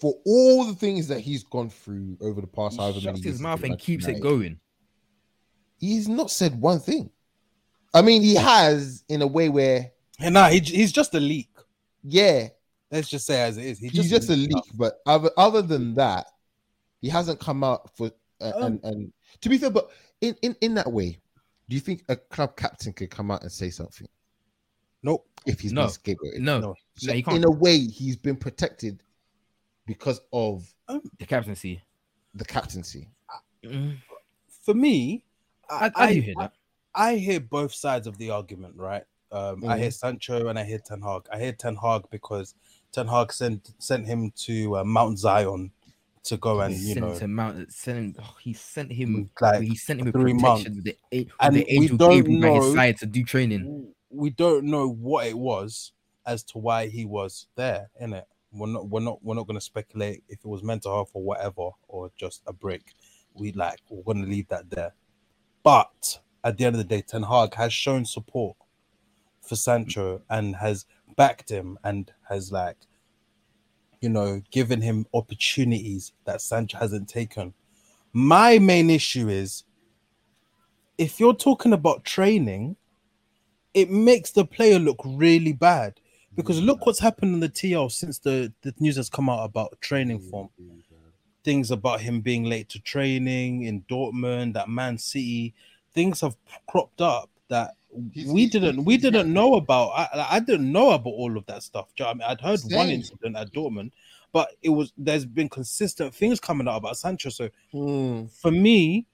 C: for all the things that he's gone through over the past
B: He
C: however many
B: shuts
C: years,
B: his mouth and keeps it going.
C: He's not said one thing. I mean, he has in a way where,
A: And nah, he, he's just a leak.
C: yeah,
A: Let's just say as it is. He's,
C: he's just a leak. But other other than that, he hasn't come out for uh,
A: Um,
C: and and to be fair. But in in in that way, do you think a club captain could come out and say something
A: Nope.
C: if he's
B: No.
C: been scapegoated?
B: No,
A: No.
C: So
B: no, can't.
C: in a way, he's been protected because of
B: the captaincy.
C: the captaincy.
B: Mm,
A: For me,
B: I, I, do hear that.
A: I hear both sides of the argument, right? Um, I
C: Mhm.
A: hear Sancho and I hear Ten Hag. I hear Ten Hag because Ten Hag sent sent him to uh, Mount Zion to go and
B: He
A: you
B: sent
A: know
B: sent him, oh, he sent him, mm,
A: like
B: he sent him
A: three
B: protection with the, with
A: And
B: the
A: we don't
B: Gabriel by his side to do training.
A: we don't know what it was as to why he was there in it. We're not we're not we're not gonna speculate if it was mental health or whatever or just a break. We like we're gonna leave that there. But at the end of the day, Ten Hag has shown support for Sancho and has backed him and has like you know given him opportunities that Sancho hasn't taken. My main issue is if you're talking about training, it makes the player look really bad. Because look what's happened in the TL since the, the news has come out about training form. Things about him being late to training in Dortmund, that Man City, things have cropped up that
C: He's-
A: we
C: he's-
A: didn't we didn't know about. I, I didn't know about all of that stuff. You know I mean, I'd heard one incident at Dortmund, but it was there's been consistent things coming out about Sancho. So
C: Mm.
A: for me,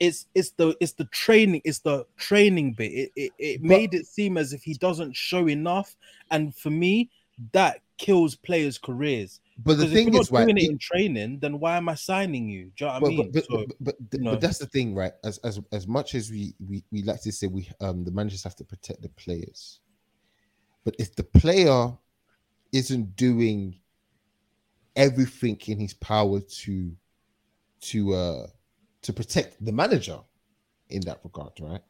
A: it's it's the it's the training, it's the training bit. It it, it
C: But-
A: made it seem as if he doesn't show enough, and for me, that kills players' careers.
C: But the thing is, right?
A: doing it in training, then why am I signing you? Do you know what I mean?
C: but,
A: So,
C: but, but, but,
A: no.
C: but that's the thing, right? As as as much as we we, we like to say we um the managers have to protect the players, but if the player isn't doing everything in his power to to uh to protect the manager in that regard, right?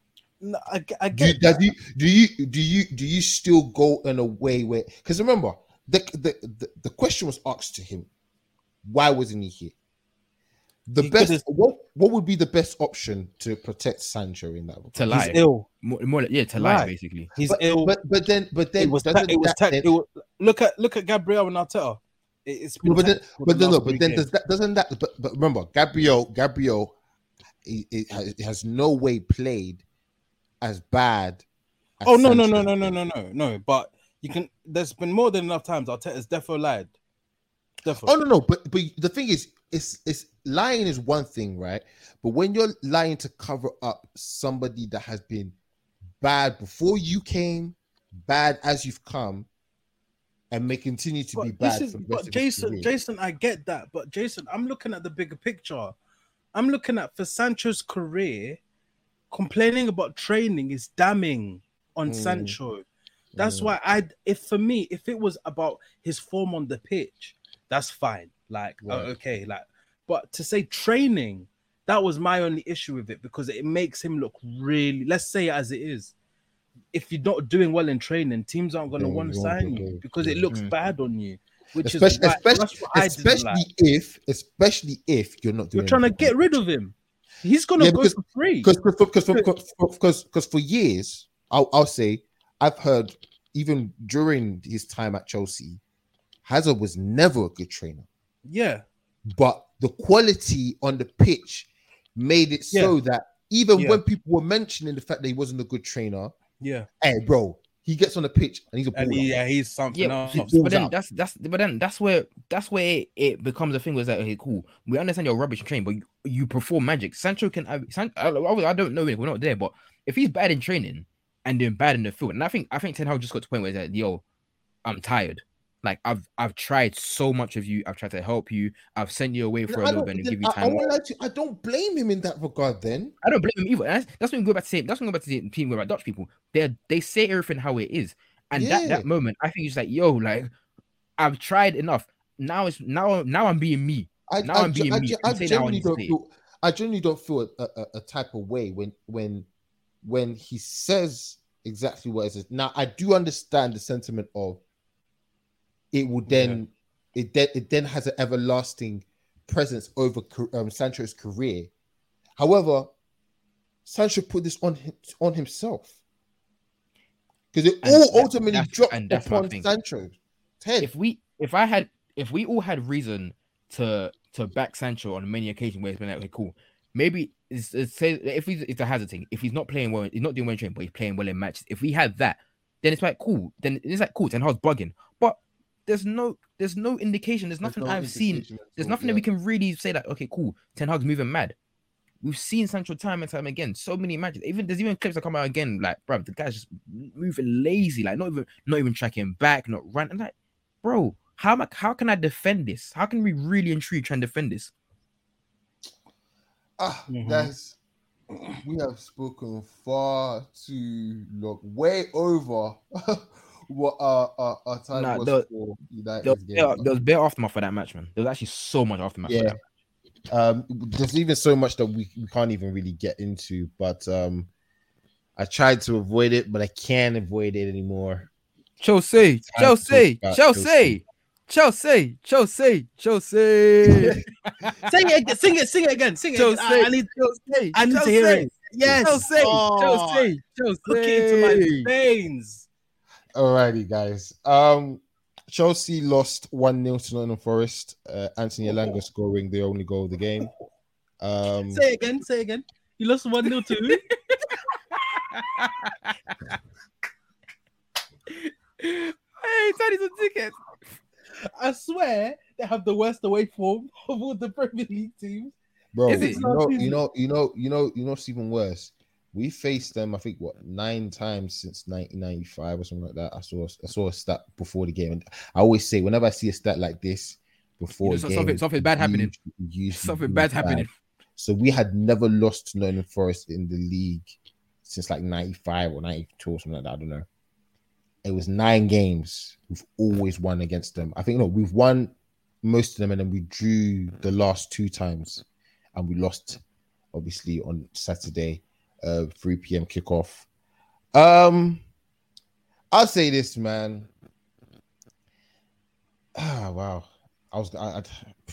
A: no, I, I
C: Do you,
A: that.
C: you, do you do you do you still go in a way where because remember the, the the the question was asked to him why wasn't he here the
A: He
C: best what what would be the best option to protect sancho in that regard?
B: To
A: He's
B: lie,
A: ill.
B: more, more like- yeah, to lie
A: Lie.
B: basically.
A: He's
C: but,
A: ill.
C: but but then but then
A: it was ta-
C: doesn't
A: it was
C: that
A: ta-
C: then-
A: it was, look at look at Gabriel and Arteta. It, it's been
C: but then, but
A: the
C: then, no, but then does that doesn't that? But, but remember, Gabriel, Gabriel, he, he has, he has no way played as bad. as
A: Oh no no
C: Sancho
A: no no no
C: played.
A: no no no! But you can. There's been more than enough times Arteta's defo lied. Defo.
C: Oh no, no, but but the thing is, it's it's lying is one thing, right? But when you're lying to cover up somebody that has been bad before you came, bad as you've come, and may continue to be
A: But,
C: bad
A: is,
C: for
A: but Jason. Jason, I get that, but Jason, I'm looking at the bigger picture. I'm looking at for Sancho's career, complaining about training is damning on
C: Mm.
A: Sancho. That's
C: Mm.
A: why I, if for me, if it was about his form on the pitch, that's fine. Like, oh,
C: Right.
A: okay, like, but to say training, that was my only issue with it because it makes him look really. Let's say as it is. If you're not doing well in training, teams aren't going to want to sign you because it looks
B: Mm.
A: bad on you. Which
C: especially,
A: is why,
C: especially,
A: that's what I didn't
C: especially
A: like.
C: if, especially if you're not doing.
A: You're trying to get rid of him. He's gonna
C: Yeah,
A: go
C: because-
A: for free.
C: because because because because for years, I'll, I'll say I've heard even during his time at Chelsea, Hazard was never a good trainer,
A: Yeah,
C: but the quality on the pitch made it so that even
A: Yeah.
C: when people were mentioning the fact that he wasn't a good trainer,
A: yeah,
C: hey, bro, he gets on the pitch and he's a baller.
A: he, yeah, he's something
B: Yeah,
A: else.
B: but, but then
C: out.
B: that's that's but then that's where that's where it, it becomes a thing. Was that okay? Cool. We understand you're rubbish in training, but you, you perform magic. Sancho can. have- San, I, I don't know. If we're not there, but if he's bad in training and doing bad in the field, and I think I think Ten Hag just got to the point where he's like, yo, I'm tired. Like I've I've tried so much of you. I've tried to help you. I've sent you away for a little bit and give you
C: I, I,
B: time.
C: to you, I don't blame him in that regard. Then
B: I don't blame him either. That's, that's when we go back to say that's when we go back to the team about Dutch people. They they say everything how it is, and that
C: Yeah.
B: that moment, I think he's like, yo, like I've tried enough. Now it's now now I'm being me.
C: I,
B: Now
C: I,
B: I'm being
C: I,
B: me. I'm
C: I
B: I
C: generally don't feel. I generally don't feel a, a, a type of way when when when he says exactly what it is. Now I do understand the sentiment of it would then it then it then has an everlasting presence over um, Sancho's career. However, Sancho put this on him, on himself because it
B: And
C: all ultimately
B: that's-
C: dropped
B: and that's
C: upon. Sancho's head.
B: If we if I had if we all had reason to to back Sancho on many occasions where it's been like, okay, cool. Maybe it's, it's say if he's it's a hazard thing. If he's not playing well, he's not doing well in training, but he's playing well in matches. If we had that, then it's like cool. Then it's like cool. Ten Hag's bugging, but there's no there's no indication. There's
C: There's
B: nothing
C: no
B: I've seen There's
C: all,
B: nothing
C: yeah.
B: that we can really say that okay, cool. Ten Hag's moving mad. We've seen Sancho time and time again. So many matches. Even there's even clips that come out again. Like, bro, the guy's just moving lazy. Like, not even not even tracking back, not running. Like, bro, how am I, how can I defend this? How can we really and truly try and defend this?
C: Ah,
A: Mhm.
C: guys, we have spoken far too long, way over what our, our, our time
B: Nah,
C: was
B: the-
C: for United's
B: There was,
C: game.
B: there was better aftermath for that match, man. There was actually so much aftermath.
C: Yeah.
B: For that.
C: Um, there's even so much that we, we can't even really get into, but um, I tried to avoid it, but I can't avoid it anymore.
B: Chelsea,
C: talk
B: Chelsea, Chelsea, Chelsea, Chelsea, Chelsea,
A: sing it, again, sing it, sing it again, sing it.
B: Chelsea,
A: Again. I, I need,
B: Chelsea,
A: I need to hear it. Yes,
B: Chelsea,
A: Oh,
B: Chelsea, Chelsea.
A: Cook it into my veins.
C: Alrighty, guys. Um, Chelsea lost 1 0 to Nottingham Forest. Uh, Anthony Elanga scoring the only goal of the game. Um,
A: Say again, say again. You lost one 0 to who?
B: Hey, Teddy's a ticket.
A: I swear they have the worst away form of all the Premier League teams.
C: Bro, you know, you know, you know, you know, you know, what's even worse. We faced them, I think, what nine times since 1995 or something like that. I saw, I saw a stat before the game, and I always say, whenever I see a stat like this before
B: You know,
C: a
B: so-
C: game,
B: something- something bad happening.
C: usually- usually
B: Something
C: bad
B: bad's happening.
C: So we had never lost to Nottingham Forest in the league since like 95 or 92 or something like that. I don't know. It was nine games. We've always won against them. I think no, we've won most of them, and then we drew the last two times, and we lost obviously on Saturday, uh, 3 p.m. kickoff. Um, I'll say this, man. Ah, wow. I was, I, I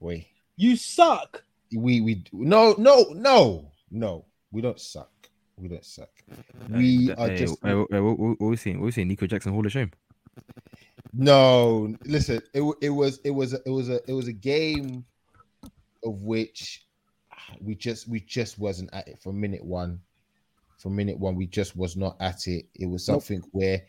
C: wait
A: You suck.
C: we we no no no no we don't suck we don't suck we are
B: Hey,
C: just
B: hey, hey, what, what, what we saying? What we saying? Nico Jackson Hall of Shame.
C: no listen it, it was it was it was a it was a game of which we just we just wasn't at it from minute one from minute one we just was not at it it was
A: Nope.
C: something where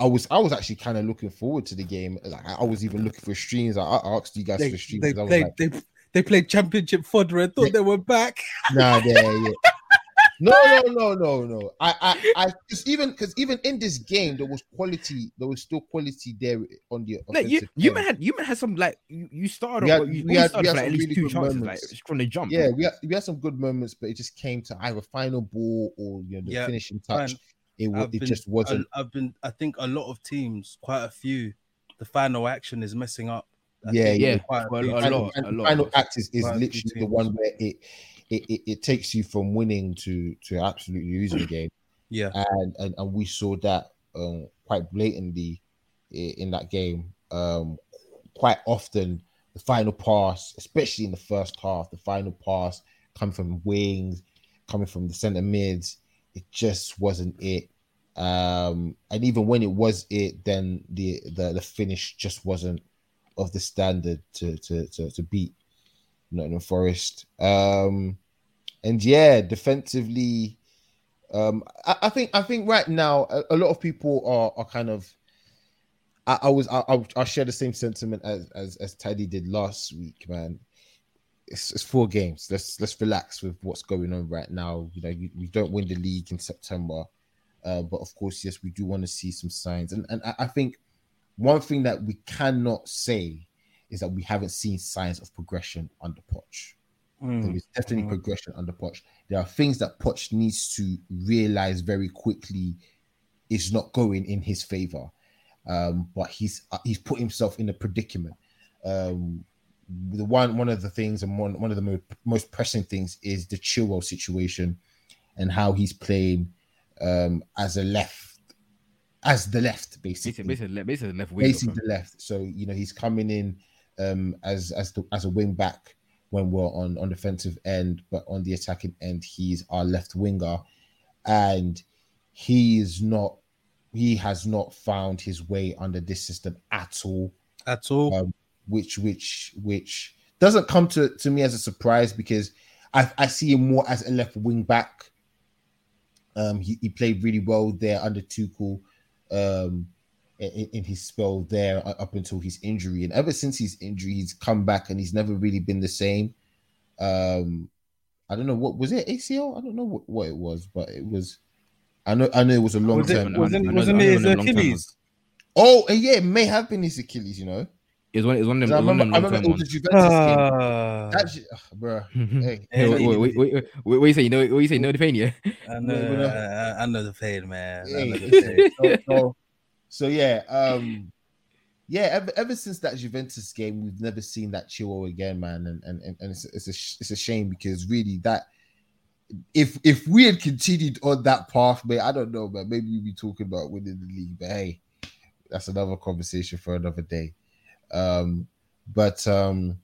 C: I was I was actually kind of looking forward to the game. Like I was even looking for streams. I, I asked you guys
A: They,
C: for streams.
A: they,
C: 'cause I was
A: played,
C: like,
A: they, they played championship fodder and thought
C: Yeah.
A: they were back.
C: nah, yeah, yeah. No, no, no, no, no. I, I, I just even because even in this game there was quality. There was still quality there on the.
B: Like you, you man had you man had some like you, you started
C: We
B: off,
C: had-
B: you
C: we
B: always
C: had-
B: started
C: we
B: for
C: had
B: like at least
C: really
B: two chances
C: moments.
B: like from the jump.
C: Yeah, we had, we had some good moments, but it just came to either final ball or you know the
A: Yeah,
C: finishing touch.
A: fine.
C: It, wa-
A: I've
C: it
A: been-
C: just wasn't.
A: I, have been. I think a lot of teams, quite a few, the final action is messing up. I
C: Yeah,
B: yeah.
A: quite a
B: Well,
A: few
B: a
A: teams.
B: lot.
C: and, and
B: lot.
C: final act is, is
A: Quite a few
C: literally the one where it it, it it takes you from winning to to absolutely losing the game.
A: Yeah,
C: and and, and we saw that um, quite blatantly in that game. Um, quite often, the final pass, especially in the first half, the final pass coming from wings, coming from the center mids, it just wasn't it. Um, and even when it was it, then the the, the finish just wasn't of the standard to to to, to beat Nottingham Forest. Um, and yeah, defensively, um, I, I think I think right now a, a lot of people are are kind of. I, I was I, I share the same sentiment as as as Teddy did last week, man. It's, it's four games. Let's let's relax with what's going on right now. You know, you, we don't win the league in September, uh, but of course, yes, we do want to see some signs. And and I, I think one thing that we cannot say is that we haven't seen signs of progression under Poch.
A: Mm.
C: There is definitely
A: Mhm.
C: progression under Poch. There are things that Poch needs to realize very quickly is not going in his favor. Um, but he's uh, he's put himself in a predicament. Um, the one one of the things and one one of the mo- most pressing things is the Chilwell situation and how he's playing um, as a left as the left basically
B: basically, basically, basically left
C: basically the left. So you know he's coming in um, as as the, as a wing back when we're on on defensive end, but on the attacking end he's our left winger, and he is not he has not found his way under this system at all
A: At all.
C: um, which which which doesn't come to, to me as a surprise because I, I see him more as a left wing back. Um, he, he played really well there under Tuchel um, in, in his spell there up until his injury, and ever since his injury, he's come back and he's never really been the same. Um, I don't know what was it ACL. I don't know what, what it was, but it was. I know I know it was a long
A: was it,
C: term.
B: I
A: wasn't,
B: know- I
A: wasn't
B: know
A: it
B: the
A: his
B: long-term one.
A: Achilles?
C: Oh, and yeah, it may have been his Achilles. You know,
B: It was one. It was one of
C: 'Cause I
B: them. it was one
C: remember, I
B: of them
C: remember it
B: long-term
C: was the
B: ones.
C: Juventus game.
A: Ah,
C: That shit, ugh, bruh. Hey,
B: Hey,
A: Hey,
B: wait, wait, wait, wait, wait, what you say? You know, what you say? No, the pain, yeah.
A: I know,
C: no, no.
A: I, I know the pain, man. I
C: Hey,
A: know the pain.
C: so, so, so yeah, um, yeah. Ever, ever since that Juventus game, we've never seen that Chilwell again, man, and and, and, it's, it's a it's a shame because really that if if we had continued on that path, mate, I don't know, man. Maybe we'd be talking about winning the league, but hey, that's another conversation for another day. Um, but um,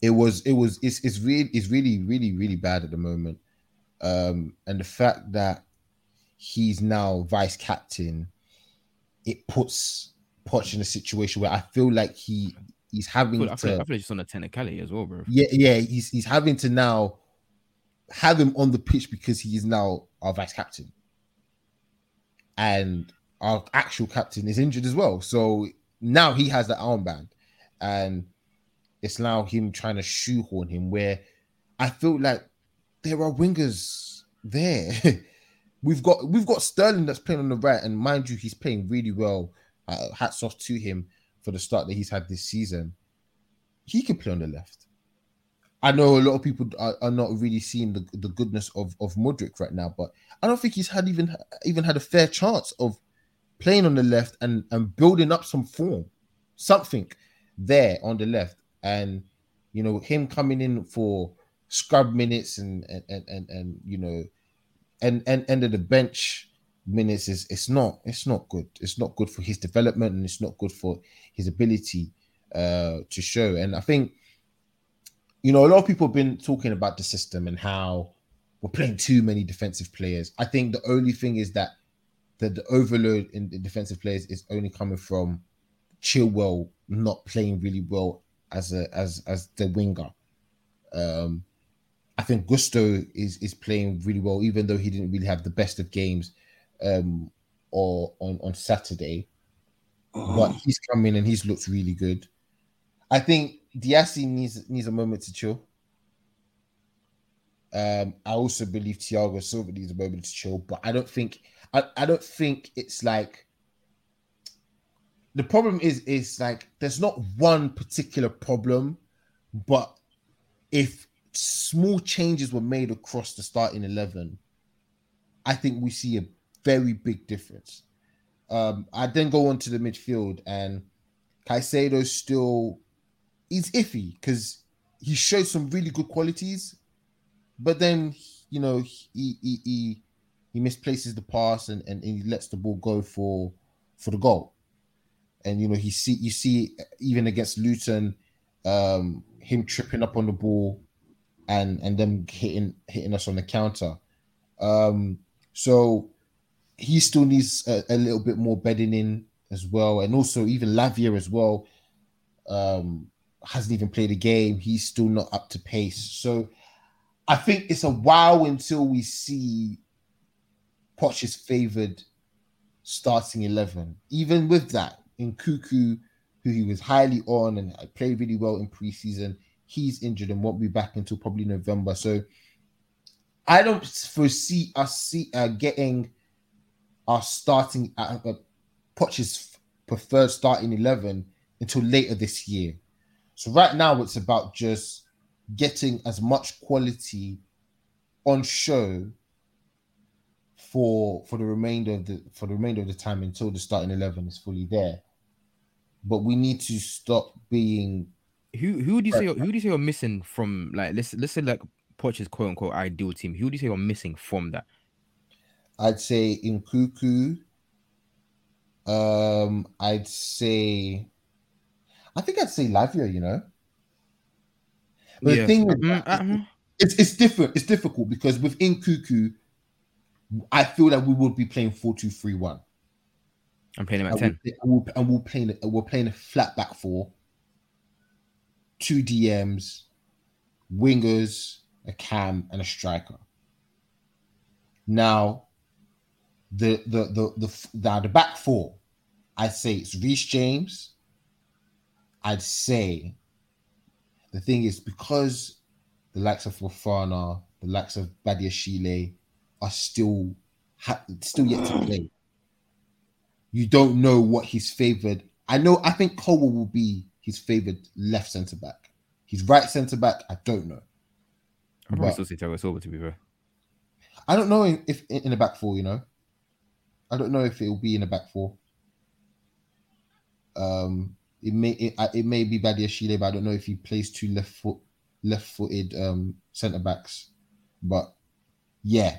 C: it was it was it's it's really it's really really really bad at the moment. Um, and the fact that he's now vice captain, it puts Poch in a situation where I feel like he he's
B: I
C: having
B: feel, I feel,
C: to
B: I feel like just on a technicality as well, bro.
C: yeah yeah he's he's having to now have him on the pitch because he is now our vice captain, and our actual captain is injured as well. So now he has that armband, and it's now him trying to shoehorn him where I feel like there are wingers there. we've got we've got Sterling that's playing on the right, and mind you, he's playing really well. Uh, hats off to him for the start that he's had this season. He can play on the left. I know a lot of people are, are not really seeing the, the goodness of, of Mudryk right now, but I don't think he's had even even had a fair chance of playing on the left and, and building up some form, something there on the left. And you know, him coming in for scrub minutes and and and, and, and you know and and end of the bench minutes is it's not it's not good. It's not good for his development and it's not good for his ability uh to show. And I think you know, a lot of people have been talking about the system and how we're playing too many defensive players. I think the only thing is that the, the overload in the defensive players is only coming from Chilwell not playing really well as a as as the winger. Um, I think Gusto is is playing really well, even though he didn't really have the best of games um, or on on Saturday, but he's come in and he's looked really good. I think Disasi needs needs a moment to chill. Um, I also believe Thiago Silva needs a moment to chill, but I don't think I, I don't think it's like the problem is is like there's not one particular problem, but if small changes were made across the starting eleven, I think we see a very big difference. Um, I then go on to the midfield, and Caicedo still he's iffy because he showed some really good qualities, but then you know he he he, he misplaces the pass and, and, and he lets the ball go for for the goal. And you know he see you see even against Luton, um, him tripping up on the ball and and them hitting hitting us on the counter. Um, so he still needs a, a, little bit more bedding in as well, and also even Lavia as well um, hasn't even played a game. He's still not up to pace. So I think it's a while until we see Poch's favoured starting eleven. Even with that, Nkunku, who he was highly on and played really well in preseason, he's injured and won't be back until probably November. So I don't foresee us see uh, getting our starting uh, uh, Poch's preferred starting eleven until later this year. So right now it's about just getting as much quality on show for for the remainder of the for the remainder of the time until the starting eleven is fully there. But we need to stop being.
B: Who who would you say who would you say you're missing from like let's let's say like Poch's quote unquote ideal team? Who would you say you're missing from that?
C: I'd say Nkunku. Um, I'd say, I think I'd say Lavia. You know, but yeah. the thing is, mm, uh-huh. it's it's different. It's difficult because with Nkunku, I feel that we would be playing four two three one.
B: I'm playing him at and
C: 10. We'll, and we'll play we're playing a flat back four, two DMs, wingers, a cam, and a striker. Now, the the the the the, the back four, I'd say it's Reece James. I'd say the thing is because the likes of Fofana, the likes of Badia Badiashile are still ha- still yet to play. You don't know what he's favored. I know. I think Cole will be his favored left centre back. He's right centre back, I don't know.
B: i probably still say Thiago Silva to be fair.
C: I don't know if in, in the back four, you know. I don't know if it will be in the back four. Um, it may it, it may be Badiashile, but I don't know if he plays two left foot left footed um centre backs. But yeah,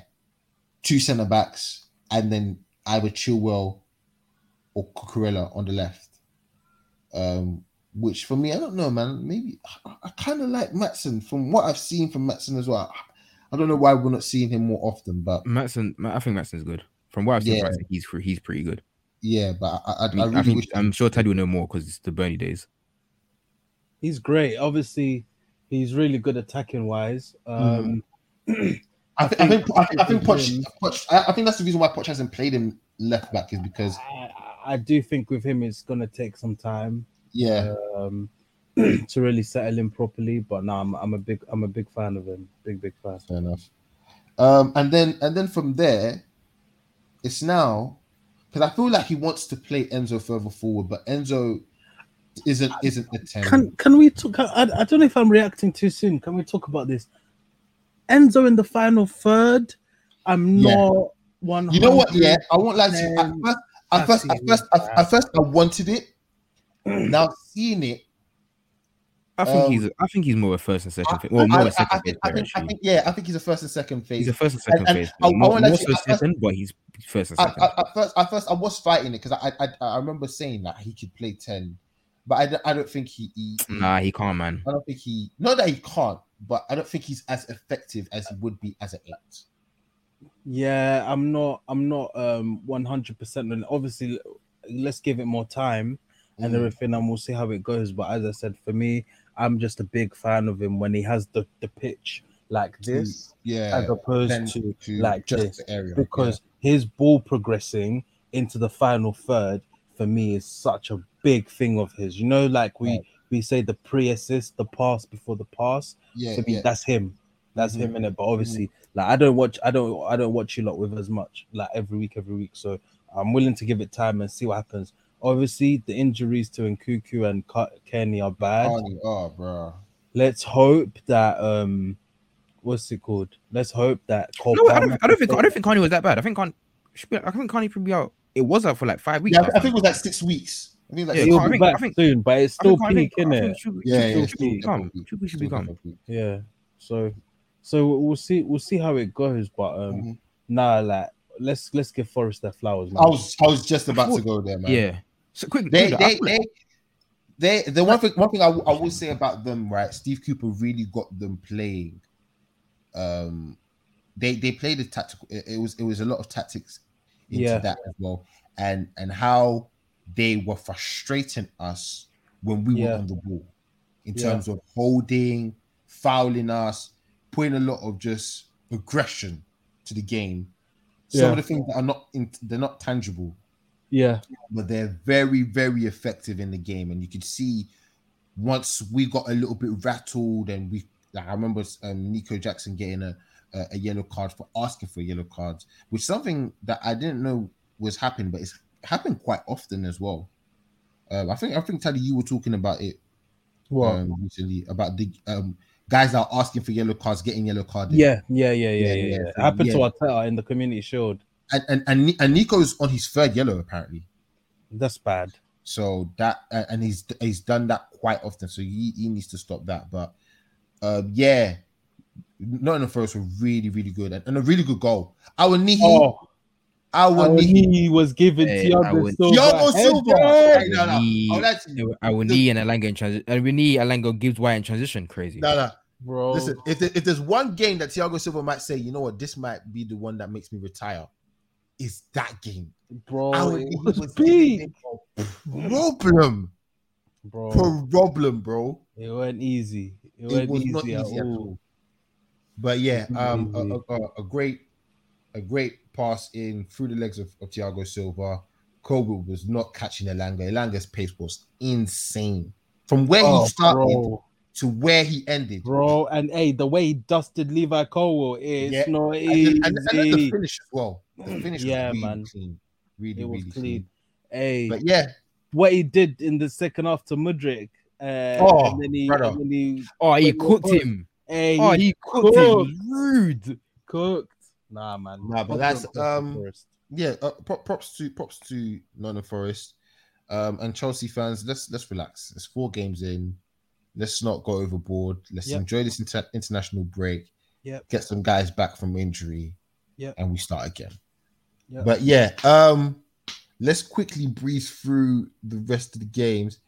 C: two centre backs, and then either Chilwell or Cucurella on the left. Um, which for me, I don't know, man. Maybe I, I kind of like Maatsen from what I've seen from Maatsen as well. I don't know why we're not seeing him more often, but
B: Maatsen, I think Maatsen's good. From what I've seen, yeah. he's he's pretty good.
C: Yeah, but I, I, I,
B: I really think, I'm sure Teddy will know more because it's the Burnley days.
A: He's great. Obviously, he's really good attacking wise. Um,
C: mm. I, think, I think I think I think Poch, Poch, I think that's the reason why Poch hasn't played him left back is because
A: I, I do think with him it's gonna take some time.
C: Yeah.
A: Um, to really settle in properly, but now I'm, I'm a big I'm a big fan of him. Big big fan.
C: Fair enough. Um, and then and then from there, it's now because I feel like he wants to play Enzo further forward, but Enzo isn't isn't a ten.
A: Can can we talk? I, I don't know if I'm reacting too soon. Can we talk about this? Enzo in the final third. I'm yeah. not one.
C: You know what? Yeah, I to you. At first, at first, at first, at first, I wanted it. Now seeing it,
B: I think um, he's. I think he's more a first and second phase. Well, more I, a second
C: I, think, I, think, I think, yeah, I think he's a first and second phase.
B: He's a first and second and, phase. And more, more so second, but he's first and second.
C: At, first, at first, I was fighting it because I, I, I remember saying that he could play ten, but I, I don't think he, he.
B: Nah, he can't, man.
C: I don't think he. Not that he can't, but I don't think he's as effective as he would be as an eight.
A: Yeah, I'm not. I'm not um 100. percent Obviously, let's give it more time and mm. everything, and we'll see how it goes. But as I said, for me, I'm just a big fan of him when he has the, the pitch like this,
C: yeah,
A: as opposed to, to, like just this, area, because yeah. his ball progressing into the final third for me is such a big thing of his. You know, like we
C: Right.
A: we say the pre-assist, the pass before the pass.
C: Yeah,
A: for me,
C: yeah.
A: that's him. That's
C: Mhm.
A: him in it. But obviously, like I don't watch, I don't, I don't watch you lot with as much, like every week, every week. So I'm willing to give it time and see what happens. Obviously, the injuries to Nkunku and Ka- Kenny are bad.
C: Carney, oh, bro.
A: Let's hope that um, what's it called? Let's hope that Cole.
B: No, I don't. I don't think. I don't think Kanye was that bad. I think Kanye. Should be, I think Kanye should be out. It was out for like five weeks.
C: Yeah,
B: now,
C: I think it was like six weeks. I think like
B: Yeah,
A: He'll
B: I
A: be
B: think-
A: back
B: I think-
A: soon, but it's still
B: think Kanye-
A: peak,
B: I
A: innit?
B: think should-
C: Yeah,
B: should-
C: yeah,
B: should
C: still
B: be
C: couple
B: come.
C: weeks.
B: Should be should be come.
A: Yeah. So, so we'll see. We'll see how it goes. But um,
C: Mhm.
A: nah, like let's let's give Forest their flowers, man.
C: I was I was just about to go there, man.
B: Yeah. So quick.
C: They,
B: dude,
C: they, they, they, the one thing, one thing I, will- I will say about them, right? Steve Cooper really got them playing. Um, they they played the tactical. It, it was it was a lot of tactics into
A: Yeah.
C: that as well, and and how they were frustrating us when we
A: Yeah.
C: were on the ball, in
A: Yeah.
C: terms of holding, fouling us, putting a lot of just aggression to the game. Some
A: Yeah.
C: of the things that are not in, they're not tangible
A: yeah,
C: but they're very, very effective in the game. And you could see once we got a little bit rattled, and we, like, I remember um, Nico Jackson getting a, a a yellow card for asking for yellow cards, which is something that I didn't know was happening, but it's happened quite often as well. Um, I think I think Taddy, you were talking about it
A: what?
C: um, recently about the um, guys that are asking for yellow cards getting yellow carded.
A: yeah, yeah, yeah, yeah,
C: Yeah,
A: yeah.
C: yeah,
A: yeah. Happened to. Arteta in the Community Shield.
C: And and and, and Nico's on his third yellow apparently.
A: That's bad.
C: So that uh, and he's he's done that quite often. So he, he needs to stop that. But um, yeah, Nottingham Forest were really really good and, and a really good goal. Our Nihi,
A: Oh,
C: our
A: when
C: Nihi,
A: he was given
B: Hey, I
A: Thiago Silva.
C: Thiago Silva. Hey, no, no,
B: He-
C: I'll let you-
B: I will need an Elanga in transition. And we need Elanga gives White in transition. Crazy.
C: no, no.
A: bro.
C: Listen, if there, if there's one game that Thiago Silva might say, you know what, this might be the one that makes me retire, is that game.
A: bro,
C: Our
A: it was
C: was
A: big,
C: problem,
A: bro.
C: problem, bro.
A: It wasn't easy. It,
C: it
A: wasn't easy,
C: not
A: at
C: easy at
A: all.
C: all. But yeah, um, a, a, a great, a great pass in through the legs of, of Thiago Silva. Kobe was not catching Elanga. Elanga's pace was insane from where
A: Oh,
C: he started
A: bro,
C: to where he ended.
A: bro, and hey, the way he dusted Levi Colwill, it's
C: Yeah,
A: not
C: And,
A: easy.
C: then- and, and then the finish as well. The finish
A: Yeah,
C: was really
A: man.
C: clean, really,
A: it was
C: really
A: clean.
C: clean.
A: Hey,
C: But yeah,
A: what he did in the second half to Mudryk. Uh,
C: Oh,
A: he, he,
B: Oh, he cooked him.
A: hey,
B: Oh,
A: he
B: he cooked
A: cooked.
B: him. Rude.
A: cooked. Nah, man.
C: Nah, but that's, um, yeah. Uh, props to props to Nottingham Forest, um, and Chelsea fans. Let's let's relax. It's four games in. Let's not go overboard. Let's
A: Yep.
C: enjoy this inter- international break.
A: Yep.
C: Get some guys back from injury.
A: Yep.
C: And we start again.
A: Yep.
C: But yeah, um, let's quickly breeze through the rest of the games.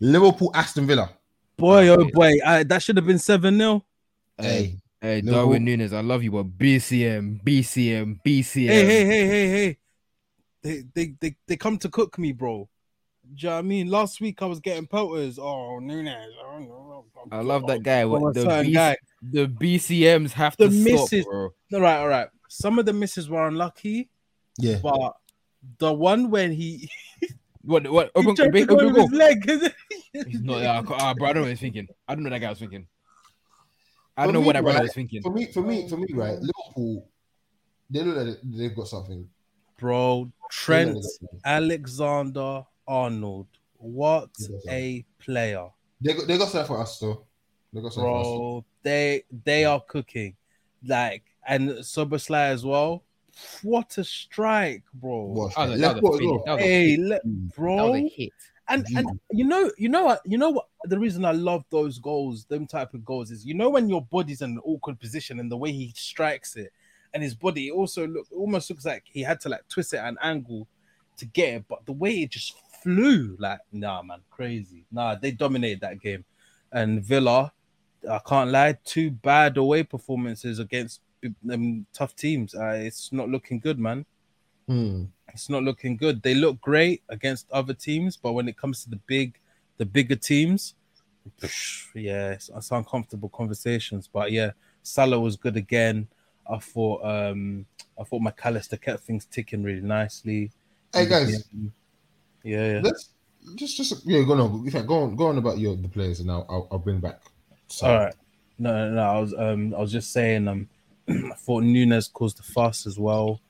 C: Liverpool, Aston Villa.
A: boy, oh boy, uh, that should have been seven 0
C: Hey,
B: Hey,
C: Liverpool-
B: Darwin Nunez, I love you, but BCM, BCM, BCM.
A: Hey, hey, hey, hey, hey. They, they, they, they come to cook me, bro. Do you know what I mean? Last week I was getting pelters. Oh, Nunez. Oh, no.
B: I love that guy. What, the,
A: certain
B: BC
A: guy.
B: the BCMs have
A: The
B: to stop,
A: misses-
B: bro.
A: All right, all right. Some of the misses were unlucky,
C: yeah.
A: but the one when he,
B: What? What?
A: he
B: Open,
A: tried to
B: open, open
A: his leg.
B: He's not. Yeah, I ah, bro, I don't know what he's thinking. I don't know what that guy was thinking. I don't know
C: me,
B: what that brother
C: right,
B: was thinking.
C: For me, for me, for me, right? Liverpool, they look like they've got something.
A: Bro,
C: They
A: Trent
C: like they've got something.
A: Alexander Arnold. What a player.
C: They got they got something for us though. They got something for us.
A: bro. They they are cooking, like and Szoboszlai as well. What a strike, bro!
C: Watch
B: That
C: that. Left foot
B: was,
C: as
B: a,
C: well.
B: that was a
A: Hey, le-
B: mm.
A: bro,
B: a hit.
A: and mm. and you know you know what you know what the reason I love those goals, them type of goals, is you know when your body's in an awkward position and the way he strikes it, and his body also look almost looks like he had to like twist it at an angle to get it, but the way it just flew, like nah, man, crazy. Nah, they dominated that game, and Villa, I can't lie, two bad away performances against um, tough teams. Uh, it's not looking good, man
C: Hmm.
A: it's not looking good. They look great against other teams, but when it comes to the big, the bigger teams, psh, yeah, it's, it's uncomfortable conversations. But yeah, Salah was good again. I thought um I thought Mac Allister kept things ticking really nicely.
C: Hey guys,
A: Yeah, yeah.
C: let's just just yeah, go on. In fact, go on, go on about your the players, and I'll I'll, I'll bring back. So,
A: All right. No, no, no. I was um I was just saying um I thought Nunez caused the fuss as well.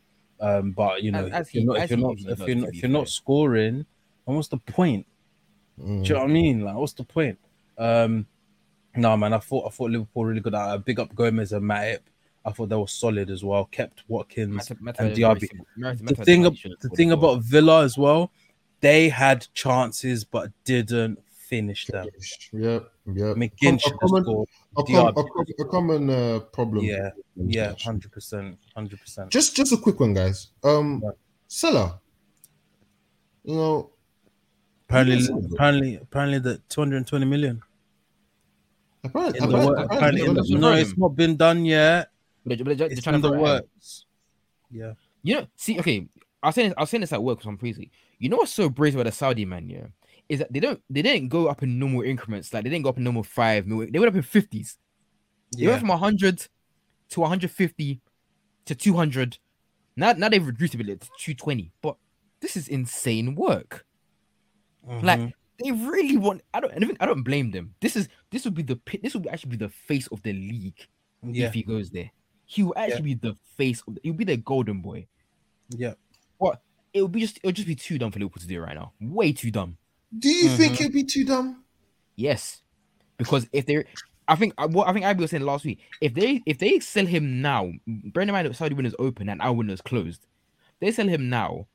A: Um, but you know,
B: As- as
A: if you're not if you're not if you're not if you're not scoring, then what's the point?
C: mm,
A: Do you know what I mean? Like, what's the point? Um, no, man. I thought I thought Liverpool really good. I big up Gomez and Matip. I thought they were solid as well. Kept Watkins.
B: Mata- Mata
A: and
B: had
A: Diaby.
B: Mata-
A: The thing,
B: a
A: ab-
B: should've
A: the thing about Villa as well, they had chances but didn't finish them.
C: Yeah, yep.
A: McGinn
C: A
A: should
C: common,
A: scored.
C: a, com- a, a common uh, problem.
A: Yeah, yeah, hundred percent, hundred percent.
C: Just just a quick one, guys. Um,
A: Yeah.
C: Salah. You know,
A: Apparently, apparently, apparently, the two hundred and twenty million.
C: apparently,
A: In the
C: apparently,
A: work, apparently, in the, no, it's not been done yet.
B: But they- but they- they're
A: It's
B: trying
A: in
B: to
A: the
B: throw it out.
A: works. Yeah.
B: You know, see, okay, I was saying this, I was saying this at work because I'm crazy. You know what's so brave about the Saudi man, yeah, is that they don't they didn't go up in normal increments. Like they didn't go up in normal five mil. They went up in fifties. They
A: Yeah.
B: went from 100 to 150 to 200. Now, now they've reduced it a bit to 220. But this is insane work. Like
A: Mhm.
B: they really want. I don't. I don't, I don't blame them. This is this would be the this would actually be the face of the league
A: yeah,
B: if he goes there. He will actually be the face. Of the, he'll be the golden boy.
A: yeah.
B: It would be just. It would just be too dumb for Liverpool to do it right now. Way too dumb.
C: do you think
A: Mhm.
C: it'd be too dumb?
B: Yes, because if they're, I think uh, what I think Abby was saying last week. If they if they sell him now, bear in mind that Saudi windows open and our windows closed. They sell him now.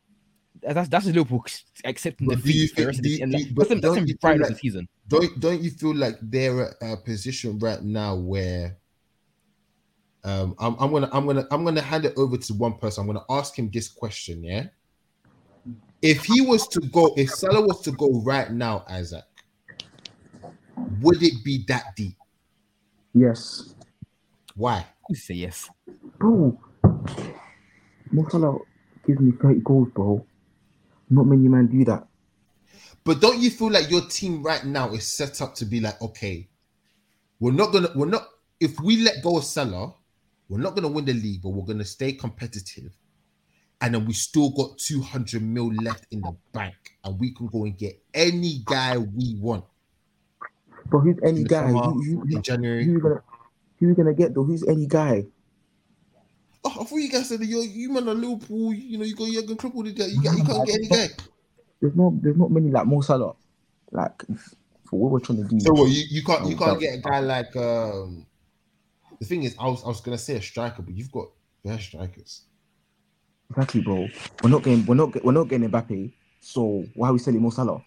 B: That's that's just Liverpool accepting
C: But do you
B: defeat for the
C: think-
B: rest of
C: do
B: the season.
C: do
B: Like,
C: you-
B: That's
C: but
B: them, that's
C: don't
B: them right of the
C: like-
B: season.
C: Don't don't you feel like they're at a position right now where um I'm, I'm gonna I'm gonna I'm gonna hand it over to one person. I'm gonna ask him this question, yeah. If he was to go, if Salah was to go right now, Isaac, would it be that deep?
D: Yes.
C: Why?
B: You say yes.
D: Bro, Mo Salah gives me 30 goals, bro. Not many men do that.
C: But don't you feel like your team right now is set up to be like, okay, we're not gonna, we're not. If we let go of Salah, we're not gonna win the league, but we're gonna stay competitive, and then we still got two hundred mil left in the bank, and we can go and get any guy we want
D: But who's any guy?
C: summer,
D: Who, who,
C: January.
D: who you gonna who you gonna get though? Who's any guy?
C: Oh, I thought you guys said that you you man are Liverpool. You know, you got Jurgen Klopp with that. You, got, you can't get any guy.
D: There's not there's not many like Mo Salah. Like for what we're trying to do.
C: So what? You, you can't you can't get a guy like um. The thing is, I was I was gonna say a striker, but you've got better strikers.
D: Exactly, bro. We're not getting we're not we're not getting Mbappe. So why are we selling Mo Salah?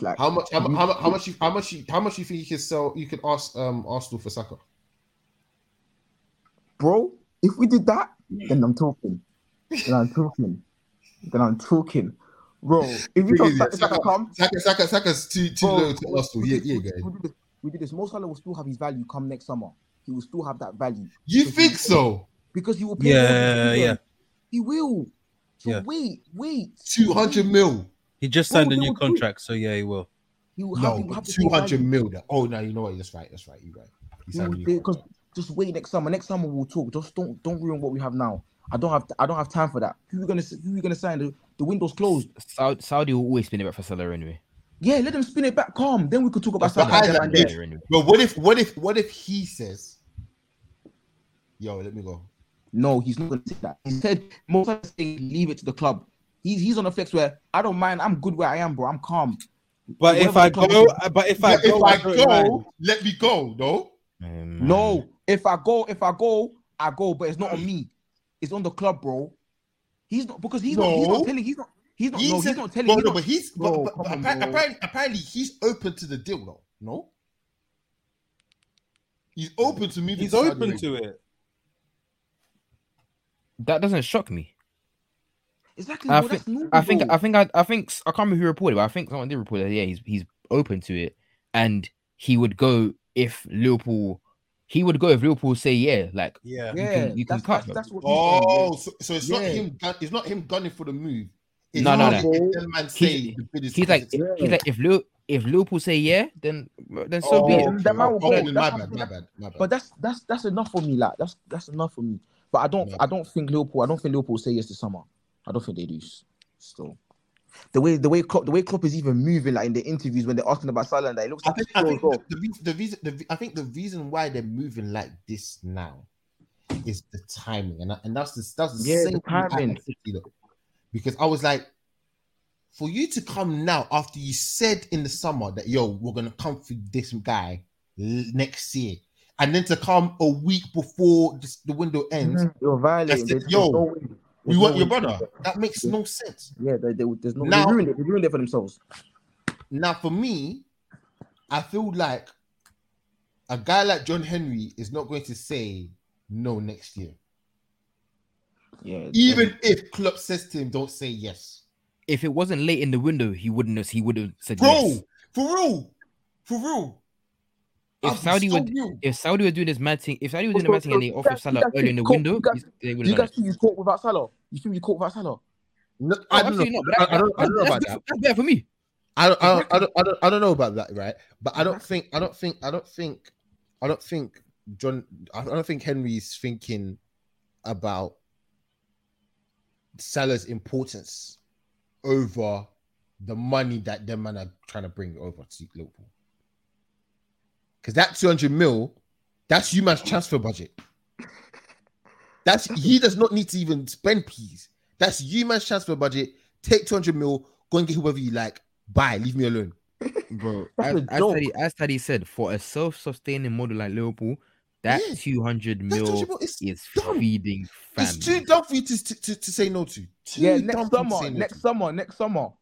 D: Like
C: How much? How, mu- how, how much? You, how much? You, how much you think you could sell? You could ask um Arsenal for Saka.
D: bro, if we did that, then I'm talking. Then I'm talking. Then I'm talking. Bro, if you don't. Saka, Saka come,
C: Saka, Saka, Saka's too too
D: Bro,
C: low to Arsenal. Yeah, yeah, guys.
D: we, did this, we did this. Mo Salah will still have his value come next summer. He will still have that value
C: You think so?
D: Because he will play. more
A: Yeah, yeah.
D: He will. So
A: Yeah.
D: wait, wait.
C: Two hundred mil.
A: He just
D: Bro,
A: signed oh,
D: a
A: new
D: will do-
A: contract, so yeah, he will.
D: He will have,
C: No,
D: he will
C: but
D: have the
C: two
D: same
C: hundred
D: value.
C: mil. That. Oh no, you know what? That's right. That's right. You're right. You
D: He
C: signed
D: will-
C: a new
D: they-
C: contract.
D: 'cause just wait next summer. Next summer we'll talk. Just don't don't ruin what we have now. I don't have I don't have time for that. Who are we gonna who are we gonna sign? The, the window's closed.
B: Saudi, Saudi will always spin it back for Salah anyway.
D: Yeah, let them spin it back. Calm. Then we could talk about
C: But
D: something.
C: Isaac,
D: there and there.
C: if-
B: anyway.
C: But what if? What if? What if he says, "Yo, let me go."
D: No, he's not going to say that. He said most of the saying leave it to the club. He's he's on a flex where I don't mind. I'm good where I am, bro. I'm calm.
A: But if I go,
D: is-
A: but if I
C: If I go,
A: mind.
C: let me go. No.
D: No, if I go, if I go, I go. But it's not on me. It's on the club, bro. He's not because he's not. He's not telling. He's not. He's not.
C: He
D: no,
C: said-
D: he's not telling.
C: But,
D: he's
C: no,
D: not-
C: but he's
D: Bro,
C: but, but, but
D: on,
C: appa-
D: bro.
C: apparently, apparently he's open to the deal though. No. He's open to me.
A: He's open to it.
B: That doesn't shock me.
D: exactly.
B: I
D: bro,
B: think-
D: that's normal,
B: I think. I think I, I think I can't remember who reported, but I think someone did report that. Yeah, he's he's open to it, and he would go if Liverpool. He would go if Liverpool say yeah, like
A: Yeah.
D: yeah,
B: can- you can
D: that's,
B: cut
D: that's,
B: them.
D: that's what. he's oh, saying,
C: Oh,
D: yeah.
C: so, so it's not him. Gun, it's not him gunning for the move. It's
B: No, no,
D: no.
C: if man say
B: He's-
C: the bid is
B: he's like
C: positive.
B: he's like if Liverpool if Liverpool say yeah, then then so be
C: Oh,
B: it.
C: okay.
D: That man will
C: Oh, my
D: That's
C: bad, my bad, my bad.
D: But that's that's that's enough for me. Like that's that's enough for me. But I don't
C: Yeah.
D: I don't think Liverpool. I don't think Liverpool will say yes to summer. I don't think they do. s- Still, the way the way Klopp, the way Klopp is even moving, like in the interviews when they're asking about Salah, and that it looks
C: I
D: like
C: think, I think the, the, reason, the reason the, I think the reason why they're moving like this now is the timing, and and that's the that's the
D: Yeah,
C: same thing I
D: timing.
C: had City, though. because I was like, for you to come now after you said in the summer that yo we're gonna come for this guy next year, and then to come a week before this, the window ends,
D: Mhm, You're violating.
C: Said,
D: There's, there's
C: yo,
D: no
C: we
D: There's
C: want
D: no
C: your
D: way.
C: brother. That makes no sense.
D: Yeah, they, they, there's no.
C: Now-
D: they ruined it. They ruined it for themselves.
C: Now, for me, I feel like a guy like John Henry is not going to say no next year,
D: Yeah,
C: even if Klopp says to him, "Don't say yes."
B: If it wasn't late in the window, he wouldn't have. He would have said
C: Bro,
B: yes.
C: for real, for real.
B: If
C: I'm
B: Saudi
C: so
B: would,
C: real.
B: if Saudi were doing this mad thing, if Saudi were
D: So-
B: doing the mad
D: so-
B: thing and they
D: so
B: offered Salah early in the
D: think
B: window,
D: you guys-
B: they would
D: you guys think he's caught without Salah? You think he's caught without Salah?
C: No,
B: Oh,
C: I don't know.
B: not.
C: I, I don't, I don't know about that.
B: That's better for me.
C: I don't, I don't, I don't, I don't, I don't know about that, right? But I don't uh-huh. think, I don't think, I don't think, I don't think John, I don't think Henry's thinking about Salah's importance over the money that them man are trying to bring over to Liverpool. Because that 200 mil, that's you man's transfer budget. That's he does not need to even spend peas. That's you man's transfer budget. Take 200 mil, go and get whoever you like. Bye, leave me alone.
B: Bro,
D: That's
B: as,
D: a
B: as,
D: joke.
B: Taddy, as Taddy said, for a self-sustaining model like Liverpool, that
C: Yeah.
B: 200 mil
C: 200
B: is
C: dumb.
B: feeding fam.
C: it's too dumb for you to, to, to, to say no to. Too
D: Yeah, next
C: for you to
D: summer,
C: no
D: next
C: to.
D: summer, next summer.
C: All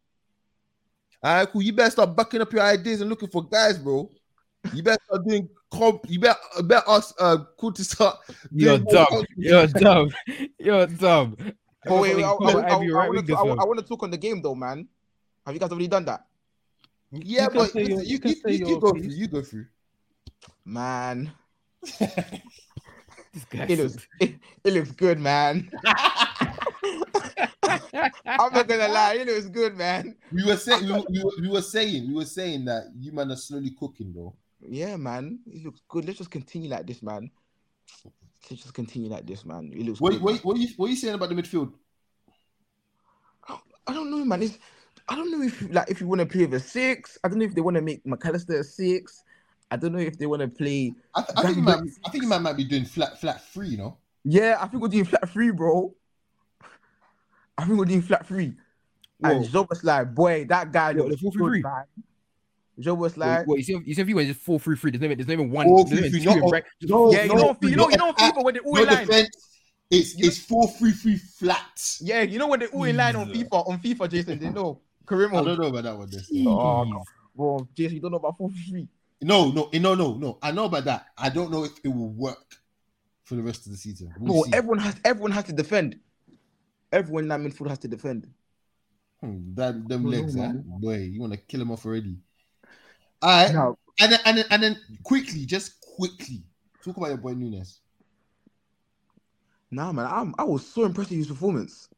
C: right, cool. You better start backing up your ideas and looking for guys, bro. You better start doing comp. You better, better ask uh, cool to start.
B: You're
C: doing
B: dumb. You're dumb. You're dumb.
D: But wait, wait, I,
B: Cover
D: I, I,
B: Ivy
D: I, want
B: wing
D: to, I, want to talk on the game though, man. Have you guys already done that,
C: Yeah,
A: You can
C: but
A: say
C: you,
A: your-
C: you,
A: you can
C: you,
A: say
C: you, go through. You go through.
D: man? It looks, it, it looks good, man. I'm not gonna lie, it looks good, man.
C: We were saying, we, were- we, we were saying, we were saying that you man are slowly cooking, bro.
D: Yeah, man, he looks good. Let's just continue like this, man. Let's just continue like this, man. It looks
C: What,
D: good.
C: what, what, are you, what are you saying about the midfield?
D: I don't know, man. It's, I don't know if like if you want to play with a six. I don't know if they want to make Mac Allister a six. I don't know if they want to play.
C: I, th- I think you might, I think you might, might be doing flat, flat three. You know,
D: Yeah, I think we're doing flat three, bro. I think we're doing flat three. And
B: Whoa.
D: Joe was like, boy, that guy
B: Yo,
D: looks
B: the 4-3-3.
D: good. Joe was like,
B: wait, you see, if- you see if you went just four three three. There's no, there's not even one.
C: Four,
B: there's not
C: three,
B: even
C: three,
B: two
C: not-
B: right-
C: no,
D: yeah, you know, you know, you know,
C: no,
D: FIFA when they all
C: no
D: in line.
C: defense. It's
D: You-
C: it's four three three flat.
D: Yeah, you know when they all in line on FIFA, on FIFA, Jason, they know. Kareem,
C: I don't know about that one. This.
D: Oh,
B: Jeez.
D: bro, Jason, you don't know about four three.
C: No, no, no, no, no. I know about that. I don't know if it will work for the rest of the season. We'll
D: Bro,
C: see.
D: everyone has, everyone has to defend. Everyone in that midfield has to defend.
C: Hmm, that them
D: Oh,
C: legs, huh?
D: man.
C: boy, you want to kill him off already. All right,
D: Now,
C: and then, and then and then quickly, just quickly, talk about your boy Nunez.
D: Nah, man, I'm, I was so impressed with his performance.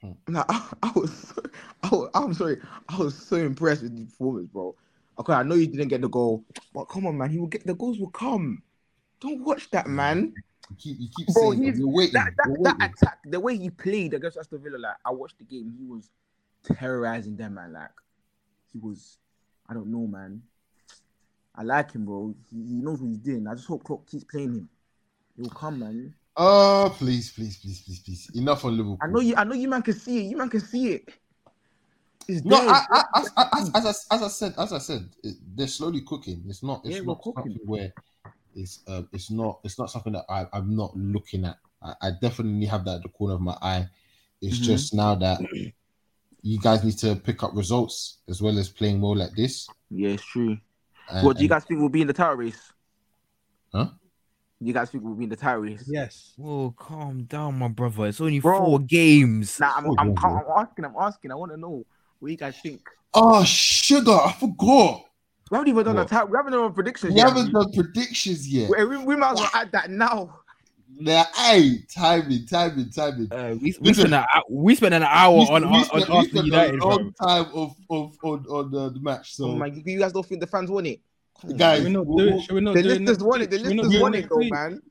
C: Hmm.
D: Nah, I, I was, so, I I'm sorry, I was so impressed with his performance, bro. Okay, I know you didn't get the goal, but come on, man, he will get the goals will come. Don't watch that, man.
C: You keep, you keep
D: Bro,
C: saying
D: he's-
C: that. we're waiting.
D: That that,
C: we're
D: that attack, the way he played against Aston Villa, like I watched the game, he was terrorizing them, man. Like he was, I don't know, man. I like him, bro. He, he knows what he's doing. I just hope Klopp keeps playing him. Will come, man.
C: Oh, please, please, please, please, please. Enough on Liverpool.
D: I know you. I know you, man, can see it. You man can see it. It's
C: No,
D: there.
C: I, I, as, as, as, I, as I said, as I said, it, they're slowly cooking. It's not. It's
D: Yeah,
C: not
D: cooking.
C: something where it's. Uh, it's not. It's not something that I, I'm not looking at. I, I definitely have that at the corner of my eye. It's
D: Mhm.
C: just now that you guys need to pick up results as well as playing well like this.
D: yeah, it's true.
C: And-
D: what do you guys think will be in the title race?
C: Huh?
D: You guys think we'll be in the title race?
A: Yes.
B: Whoa, calm down, my brother. It's only
D: Bro.
B: four games.
D: Nah, I'm,
C: Oh,
D: I'm, I'm, asking. I'm asking. I want to know what you guys think.
C: Oh, sugar! I forgot.
D: We haven't even done
C: What?
D: a title. We haven't done predictions
C: We
D: yet.
C: haven't done predictions yet.
D: We, we, we might as well add that now.
C: Nah, hey, timing, timing, timing.
B: Uh, we, we spent an hour, we spent an hour
C: We
B: on
C: spent-
B: on,
C: we
B: on
C: spent- we spent
B: United,
C: a
B: bro.
C: long time of of on on the, the match. So
D: oh my, you guys don't think the fans want it? Come
C: Guys,
A: Should we not
C: we'll-
A: do it? Should we not
D: the
A: do it
D: listeners
A: next
D: want it.
A: week?
D: The
A: Should we not
D: listeners want it, though,
A: week?
D: man.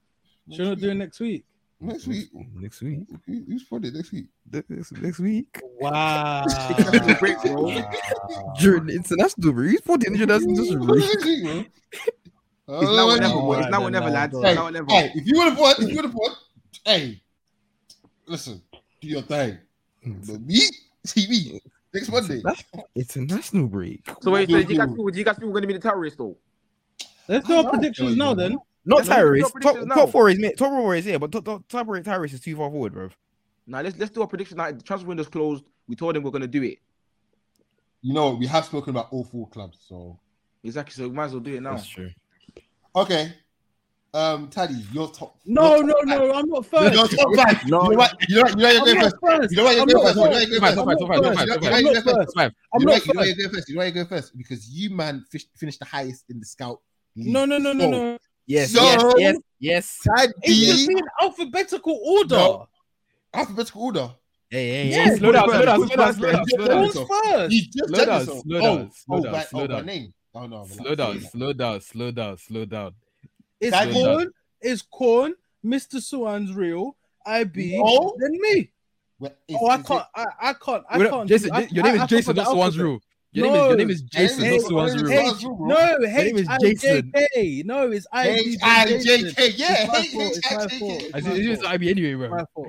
A: Should we not do it next week?
C: Next week.
B: Next week.
C: Who- Who's putting it next week?
B: Next, next week.
A: Wow.
D: Break, bro.
B: During the international break. He's put the international
C: Who's
B: break.
C: Putting it next week, bro?
D: It's now or never, boy. Oh, it's
A: Alright
D: now or never, lads. It's
C: Hey,
D: now or never.
C: hey, if you would have won, if you would have won, hey, listen, do your thing. But me, see me next Monday.
B: International break.
D: So wait, so
C: Yo,
D: do you guys
C: yo.
D: feel, do you guys feel we're gonna be the terrorists though?
A: Let's do our predictions now then.
B: Not
D: Let's do our
B: terrorists. Top, top four is mate. Top four is here, but top, top, top four terrorists is too far forward, bro.
D: Now let's let's do a prediction. Now the transfer window's closed. We told them we're gonna do it.
C: You know, we have spoken about all four clubs, so
D: Exactly. So we might as well do it now.
B: That's true.
C: Okay. Um, Taddy, your top.
A: No,
C: your
A: no,
C: top
A: no, I'm not
C: five.
A: first.
C: Your top five.
D: No.
C: You know what? You know what? You know what
A: I'm
C: you're going
A: not
C: first.
A: first.
C: You know why you're
A: I'm
C: going
A: not
C: first? You know why
A: first.
C: you're
B: Top
C: going
B: five,
C: first?
B: top five, top five,
C: You know-
B: top
C: you know
B: five,
C: why
A: I'm
C: you're
A: not
C: going first?
A: first.
B: Top five.
A: I'm
C: You know
A: not
C: why- you know why
A: first.
C: you're going first? You know why you're going first? Because you man fish, finished the highest in the scout. league.
A: No, no, no, no,
C: So,
A: no.
B: Yes,
C: So-
B: yes, yes, yes.
A: It's just
C: Taddy,
A: in alphabetical order.
C: No. alphabetical order.
B: Hey, hey,
A: Yeah,
B: hey, slow down,
D: who's
B: slow down,
D: first?
B: slow down,
D: Who's
B: slow down,
C: first?
B: slow down,
A: Who's first?
C: You just
B: Slow
C: check
B: down,
C: yourself.
B: slow
C: oh,
B: down, slow
C: oh,
B: down,
C: by,
B: slow
C: oh, by
B: down.
C: name. Oh no,
B: slow down, slow down, slow down, slow down.
A: It's
C: Daddy.
A: Corn, it's Corn, Mr. Suan's real, IB,
C: No.
A: then me.
C: Well, is-
A: Oh, I can't, I, I can't, I can't.
B: Jason,
A: I-
B: your name is
A: I
B: Jason,
A: can't
B: not
A: put the
B: Swan's Your name is your name is
A: No.
B: Jason,
C: Hey,
B: not
C: hey,
B: Swan's
C: hey,
B: rule.
C: hey,
A: H, no,
B: name is Jason.
A: J K. No, it's I B
C: H
A: J
C: I
A: Jason.
C: Yeah,
A: It's my fault, it's my
C: I J
A: fault.
C: K.
B: I said, it's IB anyway, bro.
A: My fault.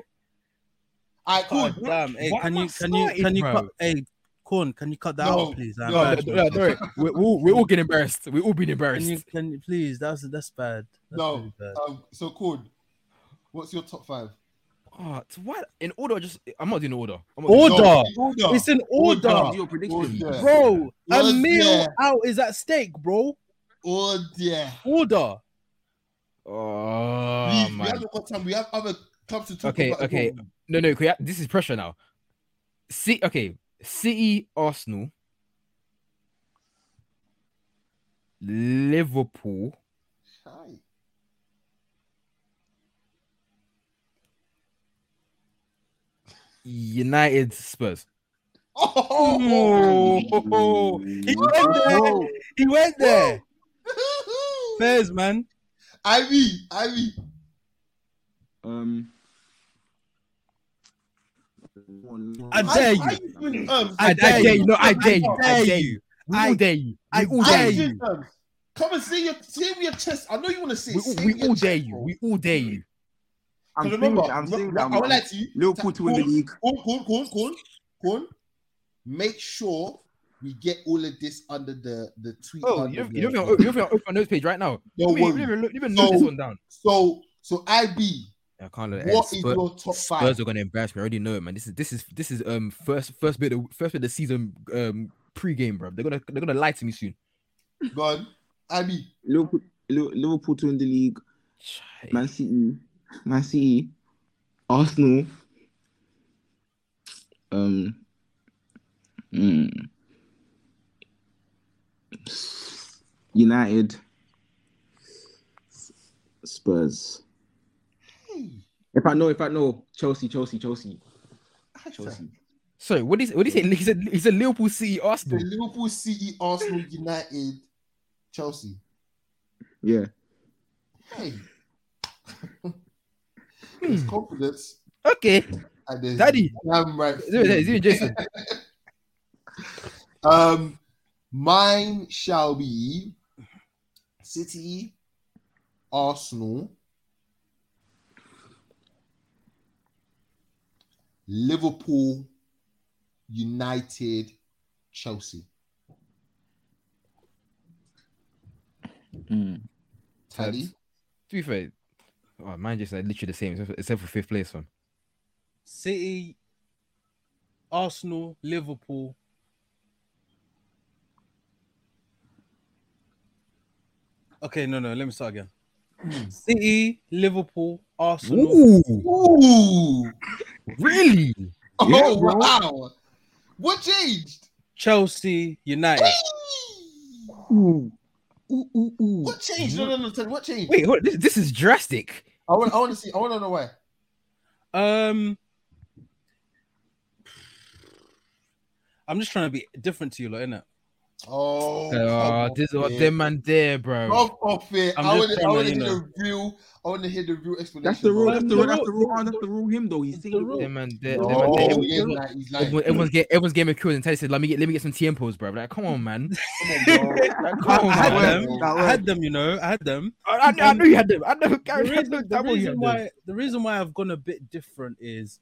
C: Alright, cool.
A: God damn. Hey, can you can you can you cut? Hey, Corn, can you cut that
C: No,
A: out, please? I'm
C: no,
B: No, no, no. We're, we're, we're all getting embarrassed. We're all being
A: Can
B: embarrassed.
A: you can you please? That's that's bad. That's
C: No,
A: really bad.
C: um, so cool. What's your top five?
B: Oh, so what? In order, just I'm not doing order. I'm not
A: Order.
B: doing
C: in order.
A: It's in order,
C: Order.
D: Do your prediction.
C: Order.
A: bro. A meal out is at stake, bro.
C: Order.
A: Order.
B: Oh
C: Please, we haven't got time. We have other clubs to talk
B: Okay,
C: about. as
B: okay. No, no. okay, This is pressure now. See, okay. City, Arsenal, Liverpool,
C: Aye.
B: United, Spurs.
C: Oh,
A: Oh, he went there. He went there. Fairs, man.
C: Ivy, Ivy.
D: Um.
A: I dare you.
C: Um,
A: I
B: I,
A: dare
B: dare
A: you.
B: you. No, I dare you. I
A: dare
B: dare
A: you.
B: you. We
A: I-
B: all dare you.
A: I
B: We all dare
A: dare
B: you.
A: you.
C: Come and say your say with your chest. I know you want to say.
B: We,
C: it.
B: all- we all dare you. We all dare you.
D: I'm
C: Because
D: saying,
C: remember,
D: I'm saying that.
C: I
D: I'm,
C: won't to you.
D: Liverpool to win the league.
C: Cool, cool, cool, cool, cool. Make sure we get all of this under the the tweet.
B: Oh, you don't, you don't think you don't open notes page right now?
C: Don't
B: You
C: worry.
B: even, even, even
C: So-
B: note this one down.
C: So, so IB,
B: I can't let
C: what is
B: Spurs,
C: your top five?
B: Spurs are gonna embarrass me. I already know it, man. This is this is this is um first first bit of first bit of the season um pre-game, bro. They're gonna they're gonna lie to me soon.
C: Go on, IB.
D: Liverpool, Liverpool to win the league. Man City, Man City, Arsenal. Um. mm, United, Spurs.
C: Hey,
D: If I know, if I know, Chelsea, Chelsea, Chelsea, Chelsea.
B: Sorry, what is what do you say? He said he said Liverpool, City,
C: The
B: Arsenal.
C: Liverpool, City, Arsenal, United, Chelsea.
D: Yeah.
C: Hey, there's confidence
B: Okay,
C: and there's
B: Daddy.
C: damn right.
B: is it, is it Jason?
C: Um, mine shall be City, Arsenal, Liverpool, United, Chelsea.
D: Mm.
C: Teddy,
B: To be fair, oh, mine just like literally the same except for, except for fifth place one.
A: City, Arsenal, Liverpool. Okay, no, no. Let me start again. City, Liverpool, Arsenal.
B: Ooh,
C: Ooh!
B: really?
C: Oh wow! What changed?
A: Chelsea, United.
D: Ooh. Ooh, ooh, ooh.
C: What changed? No, no, no. Tell me what changed?
B: Wait, hold, this, this is drastic.
C: I want. I want to see. I want to know why.
A: Um, I'm just trying to be different to you, lot, innit?
C: Oh,
B: Oh, this is what them man there, bro.
C: Come off it.
A: I'm
C: I want to hear
A: you
C: the real. I want to hear the real explanation.
D: That's the rule. That's
C: it.
D: the
A: The
D: rule. That's
A: rule-
D: the rule. That's the rule. Him though. He's
A: the rule.
B: Them man there.
C: No,
B: them man there.
C: he
B: Everyone-
C: like- like,
B: Everyone, everyone's getting everyone's getting McCure and Teddy said, "Let me get let me get some TMPos, bro." Like, come on, man.
C: come on, bro.
B: Like,
A: I,
B: come
A: I
B: on,
A: had
B: man.
A: them. I had them. You know, I had them.
B: I, I, I know you had them. I know.
A: the
B: Gary, I
A: reason, the
B: damn well you
A: reason why the reason why I've gone a bit different is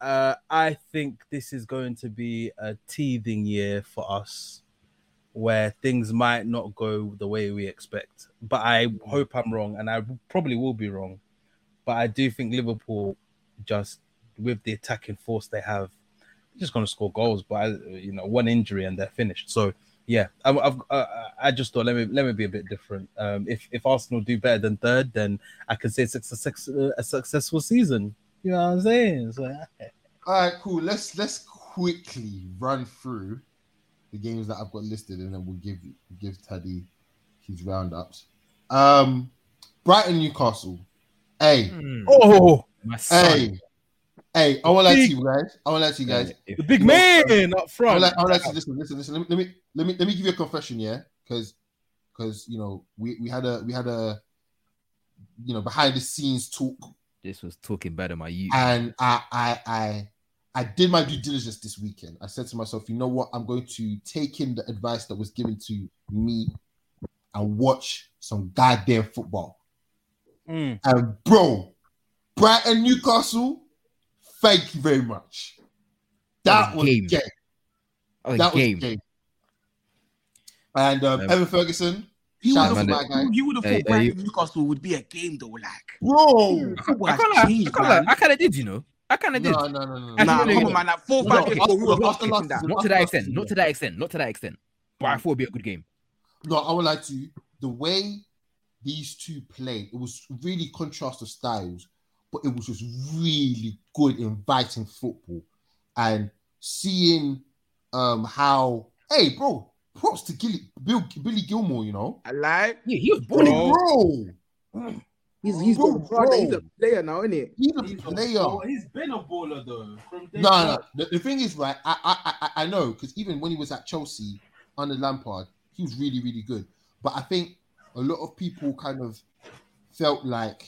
A: uh, I think this is going to be a teething year for us where things might not go the way we expect. But I hope I'm wrong, and I probably will be wrong. But I do think Liverpool just with the attacking force they have, just going to score goals. But I, you know, one injury and they're finished. So yeah, I, I've uh, I just thought let me let me be a bit different. Um, if if Arsenal do better than third, then I can say it's a, a successful season. You know what I'm saying?
C: All right, cool. Let's let's quickly run through the games that I've got listed, and then we'll give give Teddy his roundups. Um, Brighton, Newcastle. Hey,
B: Hmm.
A: oh,
C: hey, hey! I want to let you guys. I want to let you guys.
A: The big
C: No,
A: man up front.
C: I
A: front.
C: want to I let you listen. Listen. Listen. Let me let me let me let me give you a confession, yeah, because because you know we we had a we had a you know behind the scenes talk
B: This was talking better my youth.
C: and I, I, I, I did my due diligence this weekend. I said to myself, you know what? I'm going to take in the advice that was given to me and watch some goddamn football.
A: Mm.
C: And bro, Brighton Newcastle, thank you very much. That
B: That
C: was
B: was
C: game.
B: game. Oh,
C: That was
B: game.
C: game. And um,
B: Um,
C: Evan Ferguson,
D: He would
C: out
B: man,
C: to my guy.
D: You would have
B: Hey,
D: thought
B: hey,
D: Brighton Newcastle would be a game though. Like,
C: Bro,
D: football
B: I
D: has
B: can't lie. I
D: changed,
B: can't lie.
D: man.
B: I kind of did, you know. I kind of did.
C: no, no, no, no, no.
B: I
D: Nah,
B: think-
D: come on, man. Like four, five years ago, we were not
C: after
D: kicking
C: last
D: that.
C: season-
B: Not to that extent. Not to that extent. Not to that extent. But I thought it'd be a good game.
C: No, I would like to. The way these two played, it was really contrast of styles, but it was just really good, inviting football, and seeing um how hey bro, props to Gilly, Bill, Billy Gilmour, you know,
D: I lie.
B: Yeah, he was
C: bro, bro
D: He's he's
C: Bro,
D: got brother. He's a player now, isn't it?
C: he's a
A: He's,
C: player.
A: ball- he's been a baller though. From
C: No, no. The, the thing is, right? I I I, I know because even when he was at Chelsea under Lampard, he was really really good. But I think a lot of people kind of felt like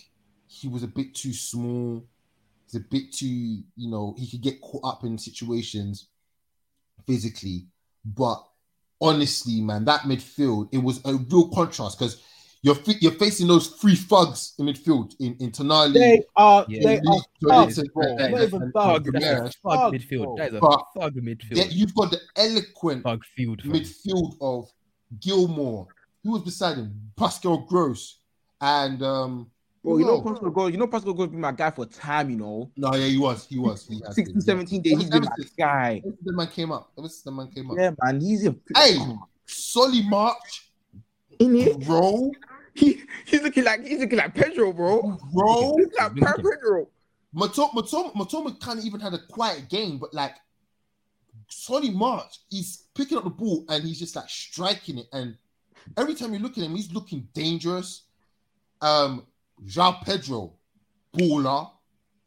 C: he was a bit too small. He's a bit too, you know, he could get caught up in situations physically. But honestly, man, that midfield it was a real contrast because. You're, you're facing those three thugs in midfield in, in Tonali,
A: They are.
B: Yeah.
A: They are.
C: Joelinton,
A: thugs, bro.
C: and-
A: Not
C: and-
A: even thugs,
B: That's thug
A: Thug,
B: midfield.
A: bro.
B: That is a
C: But-
B: thug midfield.
C: Then you've got the eloquent
B: Thug field. fam.
C: midfield of Gilmour. Who was beside him? Pascal Gross. And um
D: Bro, you know
C: who else?
D: Pascal Gold. You know Pascal Gold's been my guy for time. You know,
C: no, yeah, he was. He was. He
D: 16,
C: been,
D: 17 days. He's been my
C: since-
D: guy.
C: The man came up. Ever since the man came up.
D: Yeah, man. He's a
C: Hey! Solly March,
D: in it.
C: bro,
D: He he's looking like he's looking like Pedro, bro.
C: bro.
D: He's like Pedro.
C: Mitoma, Mitoma, Mitoma kind of even had a quiet game, but like Solly March, he's picking up the ball and he's just like striking it. And every time you look at him, he's looking dangerous. Um, João Pedro, baller,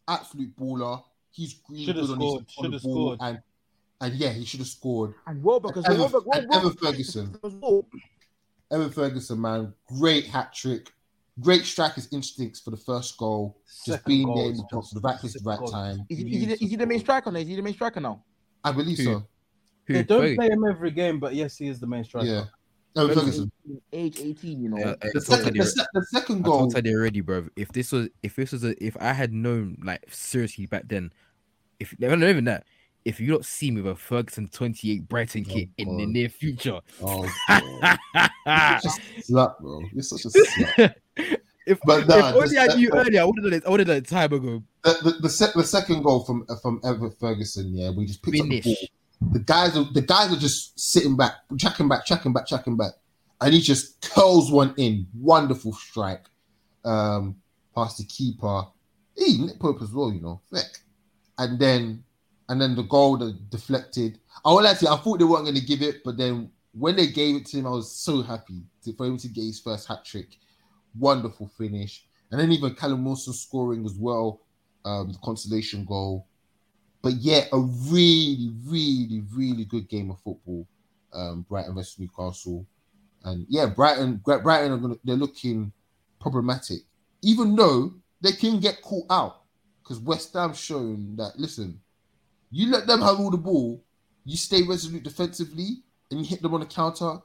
C: absolute baller. He's really
A: Should've
C: good on, his,
A: scored,
C: on the
A: should've
C: ball,
A: scored.
C: and and yeah, he should have scored.
D: And Welbeck as
C: Evan-
D: well. Welbeck,
C: and
D: Welbeck,
C: Evan Ferguson.
D: As.
C: Evan Ferguson, man, great hat trick, great striker's instincts for the first goal, just
A: Second
C: being
A: goal
C: there in the box
A: just-
C: the right place, at the right
A: goal.
C: time.
D: Is he, is, he the, is he the main striker now? Is he the main striker now?
C: I believe
B: Who?
C: so.
B: Who?
A: They don't
B: Fergie?
A: play him every game, but yes, he is the main striker.
C: Yeah, Evan Ferguson.
D: Age 18, you know.
B: Uh, uh,
C: The second, the, se- the second
B: I
C: goal,
B: told Teddy already, bro. If this was, if this was a, if I had known, like seriously back then, if not even that, if you don't see me with a Ferguson 28 Brighton
C: Oh,
B: kit in the near future,
C: oh, just slut, bro. You're such a slut.
B: if,
C: But
B: if only
C: this-
B: I
C: that-
B: knew earlier, I would have done it. I would have done it time ago.
C: The, the, the, sec- the second goal from from Evan Ferguson, yeah, we just picked up the ball. The guys are the guys are just sitting back, checking back, checking back, checking back, and he just curls one in. Wonderful strike, um, past the keeper. He Nick Pope as well, you know, thick. And then, and then the goal that deflected. I will actually, I thought they weren't going to give it, but then when they gave it to him, I was so happy to, for him to get his first hat trick. Wonderful finish, and then even Callum Wilson scoring as well, um, the consolation goal. But yeah, a really, really, really good game of football. um, Brighton versus Newcastle, and yeah, Brighton, Brighton are gonna they're looking problematic, even though they can get caught out because West Ham's shown that listen, you let them have all the ball, you stay resolute defensively, and you hit them on the counter,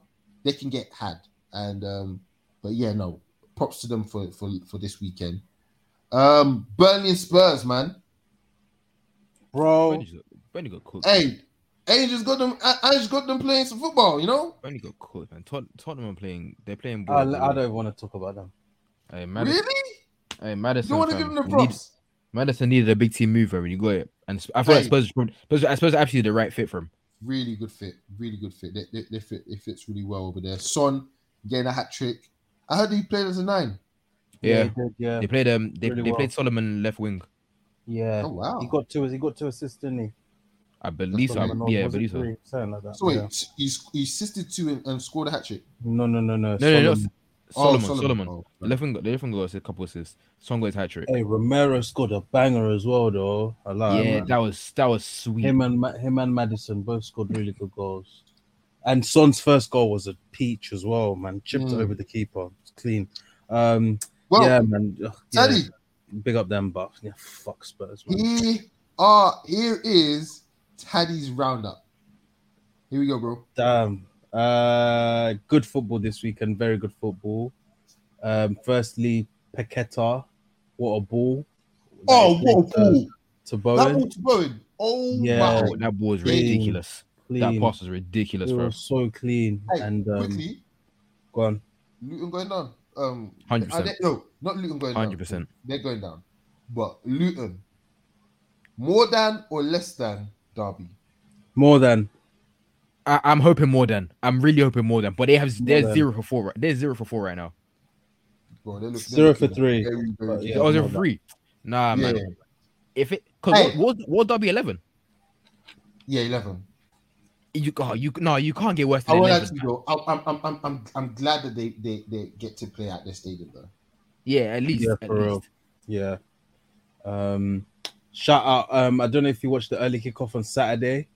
C: they can get had. And um, but yeah, no, props to them for for for this weekend. Um, Burnley and Spurs, man.
A: bro.
B: Burnley got- Burnley got cooked.
C: Hey, Angels got them. Angels got them playing some football. You know,
B: Burnley got cooked, man. Tot- Tottenham are playing. They're playing.
A: I,
B: ball.
A: I don't want to talk about them.
B: Hey, Maddison,
C: really?
B: hey, Maddison,
C: don't want to give them the
B: you need-
C: props?
B: Maddison needed a big team mover when you got it, and Sp- I feel like
C: Hey.
B: Spurs, Spurs, I suppose actually the right fit for him.
C: Really good fit. Really good fit. They, they, they fit. It fits really well over there. Son getting a hat trick. I heard he played as a nine.
B: Yeah,
A: he did, yeah,
B: they played um, they,
A: Really
B: they
A: well.
B: played Solomon left wing.
A: yeah.
C: Oh wow.
A: He got two. He got two assists, didn't he?
B: I believe so.
C: Solomon,
B: Yeah, I
A: Was it
B: believe so.
A: three? Like that.
C: So wait,
A: yeah.
C: he's he assisted two and, and scored a hat trick.
A: No, no, no, no.
B: No, no, no.
A: Solomon.
B: Solomon,
C: Oh,
B: Solomon.
C: Oh,
B: The left wing, got- the left wing got a couple assists. Son got hat trick.
A: Hey, Romero scored a banger as well, though. I like
B: yeah,
A: him.
B: that was that was sweet.
A: him and him and Maddison both scored really good goals. And Son's first goal was a peach as well, man. Chipped
C: Mm.
A: over the keeper. It's clean. Um,
C: well,
A: yeah, man. Ugh, yeah,
C: Teddy,
A: big up them, but yeah, fuck Spurs, man.
C: here are here is Taddy's roundup. Here we go, bro.
A: Damn. Uh, good football this weekend. Very good football. Um, firstly, Paqueta. What a ball.
C: Oh,
A: he
C: what a ball!
A: To
C: That
A: Bowen.
C: ball to Bowen. Oh
A: Yeah.
C: my!
B: Oh, that ball was
A: Clean.
B: ridiculous. That
A: Clean.
B: pass was ridiculous,
A: It
B: bro.
A: was so clean.
C: Hey,
A: and um,
C: quickly,
A: go on.
C: Luton going down. Um,
B: 100%.
C: are they- no, not Luton going down.
B: Hundred percent.
C: They're going down. But Luton, more than or less than Derby?
A: More than
B: I'm hoping more than. I'm really hoping more than. But they have they're
A: than.
B: zero for four. right- They're zero for four right now.
C: Bro, they look,
A: Zero for
C: looking
A: three.
C: Very, very
A: But
C: good.
A: yeah.
B: oh, zero for
A: than.
B: three. Nah,
C: yeah,
B: man. If it because
C: Hey.
B: what, what what Derby eleven?
C: yeah, eleven.
B: You oh, you no, you can't get worse
C: I
B: than
C: will
B: eleven.
C: actually go. I'm, I'm, I'm, I'm, I'm, I'm glad that they, they, they get to play at their stadium though.
B: Yeah, at least.
A: Yeah,
B: at
A: for real.
B: least.
A: Yeah. Um shout out. Um I don't know if you watched the early kickoff on Saturday.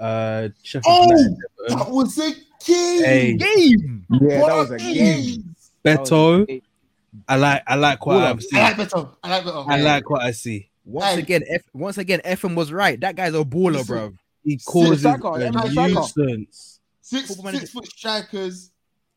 A: Uh Sheffield
C: Oh, that was a game.
A: Hey.
B: Game.
D: Yeah,
C: What
D: that was a game. That was a
A: Beto.
D: game.
A: I like I like what
B: Hold
A: I've seen.
C: I like better. I like better.
A: I like what I see.
B: Once
C: Hey.
B: again, F once again, FM was right. That guy's a baller,
C: Listen,
B: bro.
A: He causes
D: striker,
A: a nuisance.
C: six, six foot strikers,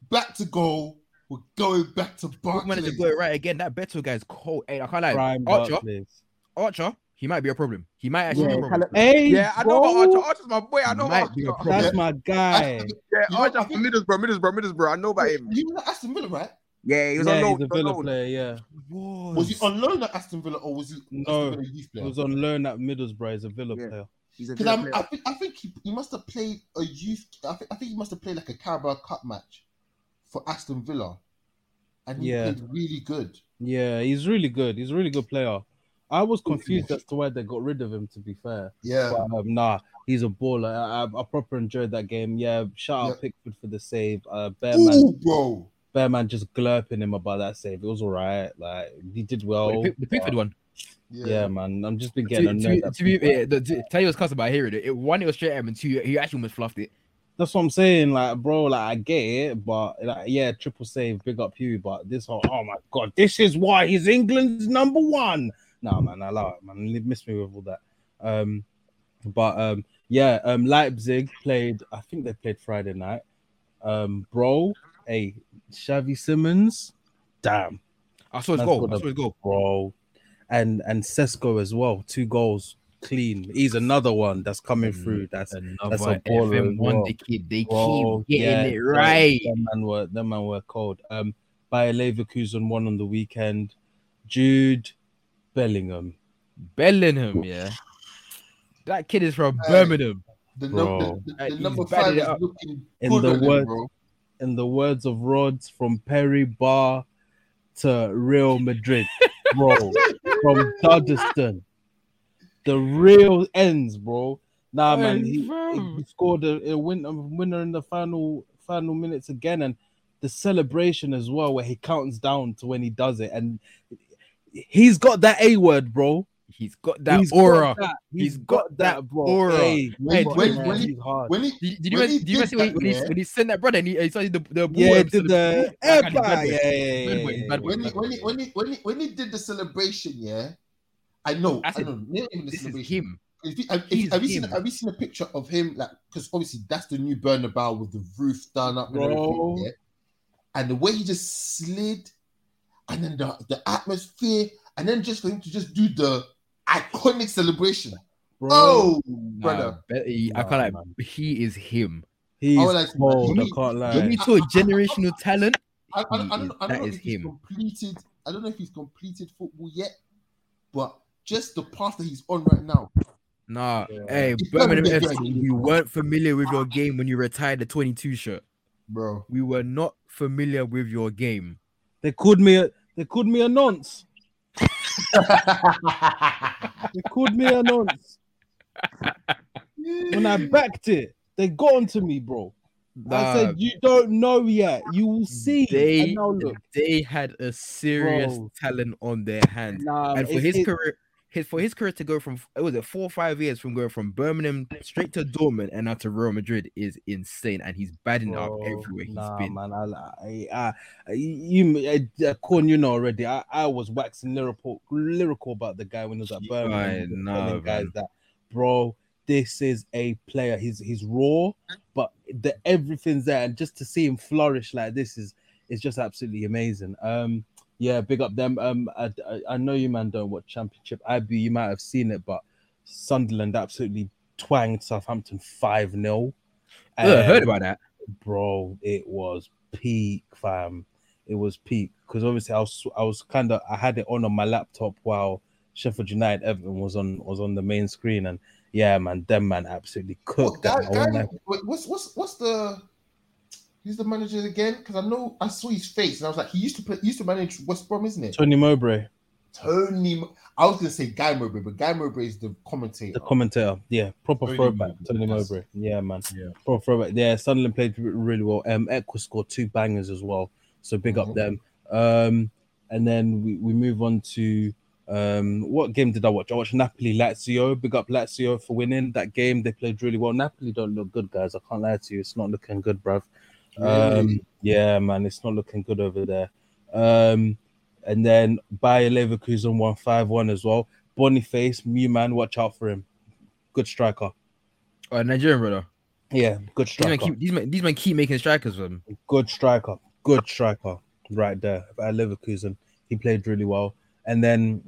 C: back to goal. We're going back to
B: Football manager
C: Barclays.
B: got it right again. That Beto guy's cold. Hey, I can't lie.
A: Prime
B: Archer,
A: Barclays.
B: Archer, he might be a problem. He might actually
D: Yeah,
B: be a problem.
A: Hey,
D: yeah, I know about
A: bro,
D: Archer. Archer's my boy. I know
B: Might
D: about Archer.
A: That's my guy.
D: Yeah, Archer
C: I
D: from
C: think-
D: Middlesbrough, Middlesbrough, Middlesbrough. I know about him.
C: He was at Aston Villa, right?
D: Yeah, he was
A: yeah,
D: on loan.
A: he's a
D: he on
A: Villa
D: loan.
A: player. Yeah,
C: Was he on loan at Aston Villa or was he
A: No,
C: Aston Villa youth
A: he was on loan at Middlesbrough. He's a Villa
D: Yeah.
A: player.
C: Because I'm. I think I think he, he must have played a youth. I think, I think he must have played like a Carabao Cup match for Aston Villa, and he
A: Yeah.
C: played really good.
A: Yeah, he's really good. He's a really good player. I was confused as to why they got rid of him. To be fair,
C: Yeah,
A: but um, nah, he's a baller. I, I, I proper enjoyed that game. Yeah, shout out Pickford for the save. Uh, Bearman,
C: Ooh, bro.
A: Bearman just glurping him about that save. It was all right. Like he did well.
B: Wait, the Pickford
A: but-
B: one.
A: Yeah. man. I'm just been
B: To,
A: getting annoyed.
B: to, to be,
A: people.
B: eh, the, to tell you what's cuss about hearing it. it. One, it was straight at him, and two, he actually almost fluffed it.
A: That's what I'm saying. Like, bro, like I get it, but like, yeah, triple save, big up you. But this whole, oh my god, this is why he's England's number one. No, man, I love it, man. Miss me with all that. Um, but um, yeah, um, Leipzig played. I think they played Friday night. Um, bro, hey, Xavi Simons, damn,
B: I saw his
A: That's
B: goal.
A: what
B: I saw his goal.
A: bro, and and Sesko as well, two goals, clean. He's another one that's coming
B: Mm,
A: through. That's
B: Another
A: That's a baller
B: FM one.
A: well.
B: They keep, they
A: Bro,
B: keep getting
A: yeah,
B: it right.
A: Them man were them man were cold. Um, Bayer Leverkusen won on the weekend. Jude Bellingham,
B: Bellingham, yeah. That kid is from
C: Hey.
B: Birmingham.
C: The,
A: Bro.
C: the, the, the number five
B: it
C: is
B: up.
C: looking
A: In the
C: on him, bro.
A: in the words of Rods, from Perry Barr to Real Madrid, bro, from Duddeston, the real ends, bro. Nah, man, he, he scored a, a win, a winner in the final final minutes again, and the celebration as well, where he counts down to when he does it, and he's got that A word, bro.
B: He's got that
A: He's got
B: aura.
A: that.
B: He's got that
A: bro.
B: aura.
A: Hey,
C: When-
A: hey,
C: when- when he- When he
B: Did, did you
C: When he
B: did you see when, he, when he sent that brother and he, he started the the ball
A: yeah, did the
B: celebration? That
A: air
B: kind of bad
A: fire.
B: boy.
A: Yeah, yeah, yeah,
C: when he when he when he when he when he did the celebration, yeah, I know,
B: I
C: I, know, not even the
B: This is him.
C: If you, have,
B: He's
C: if, have you seen have you seen a picture of him like because obviously that's the new Bernabeu with the roof done up and
A: Bro.
C: everything, yeah? and the way he just slid, and then the, the atmosphere, and then just for him to just do the iconic celebration.
A: bro.
C: Oh,
B: Nah,
C: brother,
B: he- I
A: Nah,
B: can't like.
A: man.
B: He is him.
A: he's
C: I would like to-
A: cold. I
C: he-
A: can't lie.
B: When we talk generational talent,
C: I, I, don't- I
B: He is-
C: I
B: that
C: know if he's
B: him.
C: completed. I don't know if he's completed football yet, but just the path that he's on right now.
B: nah.
A: Yeah.
B: Hey, Birmingham
C: get
B: FC,
C: ready.
B: we weren't familiar with your game when you retired the 22 shirt.
C: Bro,
B: We were not familiar with your game.
A: They called me a they called me a nonce. They called me a nonce. When I backed it, they got onto me, bro. I said, "You don't know yet. You will see."
B: they
A: and now look,
B: they had a serious
A: Bro.
B: talent on their hands.
A: nah,
B: and for
A: it-
B: his
A: it-
B: career, his for his career to go from it was it four or five years from going from Birmingham straight to Dortmund and now to Real Madrid is insane, and he's badding up everywhere he's
A: nah,
B: been.
A: man. I, I, I, you, uh, Corn, you know already. I, I was waxing lyrical, lyrical about the guy when he was at
B: Yeah,
A: Birmingham.
B: nah,
A: telling guys that, bro, this is a player. He's he's raw, but the everything's there, and just to see him flourish like this is is just absolutely amazing. Um, yeah, big up them. Um, I, I, I know you man don't watch Championship. IB, you might have seen it, but Sunderland absolutely twanged Southampton five 0
B: Yeah, I heard about that.
A: bro, it was peak, fam. It was peak because obviously I was I was kind of I had it on on my laptop while Sheffield United Everton was on was on the main screen and yeah, man, them man absolutely cooked
C: guy,
A: that. I
C: guy,
A: won't lie.
C: wait, what's what's what's the who's the manager again? Because I know I saw his face and I was like, he used to play, he used to manage West Brom, isn't it?
A: Tony Mowbray,
C: Tony, Mo- I was gonna say Guy Mowbray, but Guy Mowbray is the commentator.
A: the commentator, yeah, proper
C: Tony
A: throwback.
C: Mowbray,
A: Tony. Mowbray, yeah, man,
B: Yeah.
A: proper throwback. Yeah, Sunderland played really well. Um, Ekwah scored two bangers as well, so big up
C: Mhm.
A: them. Um, and then we, we move on to um what game did I watch? I watched Napoli Lazio. Big up Lazio for winning that game. They played really well. Napoli don't look good, guys. I can't lie to you. It's not looking good, bruv. Um, yeah, man, it's not looking good over there. Um, and then Bayer Leverkusen won five one as well. Boniface, new man, watch out for him. Good striker.
B: Oh, Nigerian brother.
A: Yeah, good
B: These men
A: striker.
B: keep these men, these men keep making strikers for them.
A: Good striker. Good striker. Right there at Leverkusen. He played really well. And then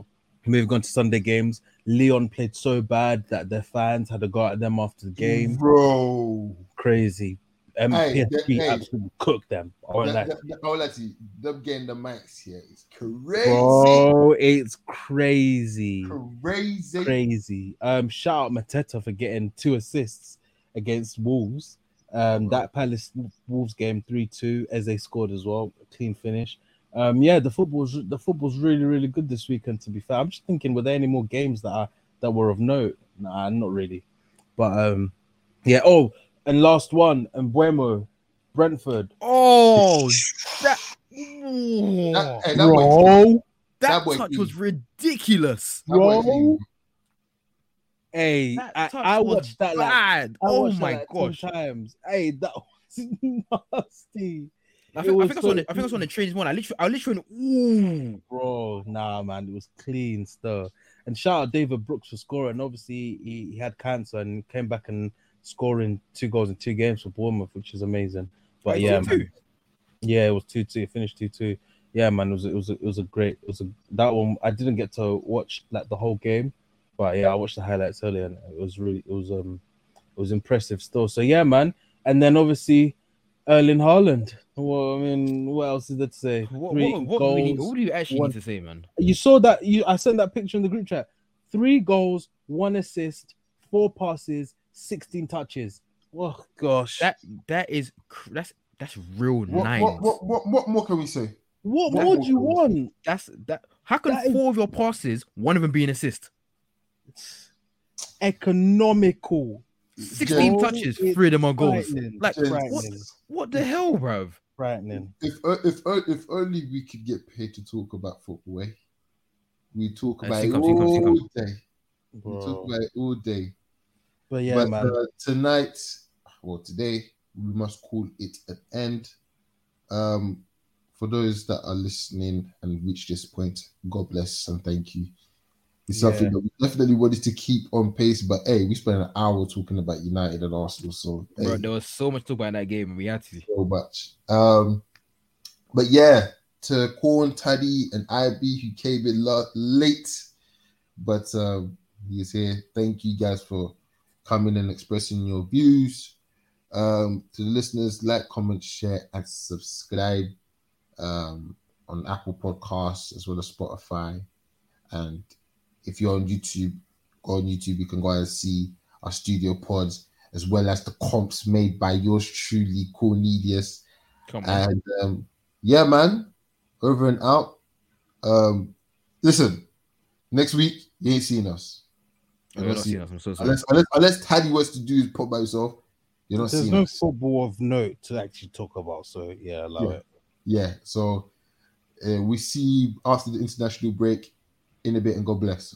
A: moving on to Sunday games, Lyon played so bad that their fans had to go at them after the game.
C: bro.
A: Crazy. Um,
C: Hey,
A: PSV
C: hey.
A: absolutely cooked them. I won't lie.
C: That, that, that, I will let you, them getting the max here is crazy,
A: Bro, it's crazy.
C: crazy.
A: Crazy. Um, shout out Mateta for getting two assists against Wolves. Um, that Palace Wolves game 3-2 as they scored as well. Clean finish. Um, yeah, the football's the football's really, really good this weekend, to be fair. I'm just thinking, were there any more games that are that were of note? Nah, not really. But um, yeah, oh, and last one, and Mbeumo, Brentford.
B: Oh, that,
C: That, hey, that
A: Bro,
B: that
C: that
B: touch
C: clean.
B: was ridiculous.
C: that boy
A: bro. Hey,
B: That
A: I,
B: touch
A: I
B: was
A: watched that like
B: bad.
A: I
B: oh
A: watched that,
B: my
A: like, times. Hey, that was nasty,
B: I think, I
A: was
B: think I
A: so
B: saw the, I think I saw the trains one. I literally, I literally went, ooh.
A: bro. Nah, man, it was clean stuff. And shout out David Brooks for scoring. Obviously, he, he had cancer and came back and scoring two goals in two games for Bournemouth, which is amazing. But yeah, man. yeah, it was two two. It finished two two. Yeah, man, it was it was a, it was a great. It was a that one. I didn't get to watch like the whole game, but yeah, I watched the highlights earlier, and it was really it was um it was impressive still. So yeah, man. And then obviously, Erling Haaland. Well, I mean, what else is there to say?
B: What,
A: Three
B: what, what, do we need,
A: goals.
B: what do you actually
A: one-
B: need to say, man?
A: You saw that you I sent that picture in the group chat. Three goals, one assist, four passes, 16 touches. Oh gosh.
B: That that is cr- that's that's real
C: What,
B: nice.
C: what, what, what, what more can we say?
A: what
C: what
A: more do you
C: more
A: want?
B: That's that. How can
A: That is-
B: four of your passes, one of them be an assist?
A: Economical.
B: 16
A: Bro,
B: touches,
A: it's
B: three of them are goals. Like,
C: Just-
B: what, what the hell, bruv?
A: Frightening.
C: If uh, if uh, if only we could get paid to talk about football. Eh? We talk
B: Uh,
C: about
B: sync
C: it
B: up, sync up, sync
C: all day. We talk about it all day.
A: But yeah,
C: but
A: man.
C: uh, tonight, well, today we must call it an end. Um, for those that are listening and reach this point, God bless and thank you. It's something
A: Yeah.
C: that we definitely wanted to keep on pace, but hey, we spent an hour talking about United and Arsenal, so hey,
B: there was so much talk about that game, and we had to.
C: so much. Um, but yeah, to Corn, Taddy, and IB who came in la- late, but um, he is here. Thank you guys for coming and expressing your views. Um, to the listeners, like, comment, share, and subscribe um, on Apple Podcasts as well as Spotify. And if you're on YouTube, go on YouTube. You can go and see our studio pods as well as the comps made by yours truly, Cornelius.
B: Come on.
C: And um, yeah, man, over and out. Um, listen, next week you ain't seeing us.
B: You're not seeing us. I'm so sorry.
C: Unless, unless, unless Taddy wants to do his pop by himself, you're not
A: There's
C: seeing
A: no
C: us.
A: football of note to actually talk about. So yeah, allow
C: Yeah.
A: it.
C: Yeah, so uh, we see after the international break in a bit, and God bless.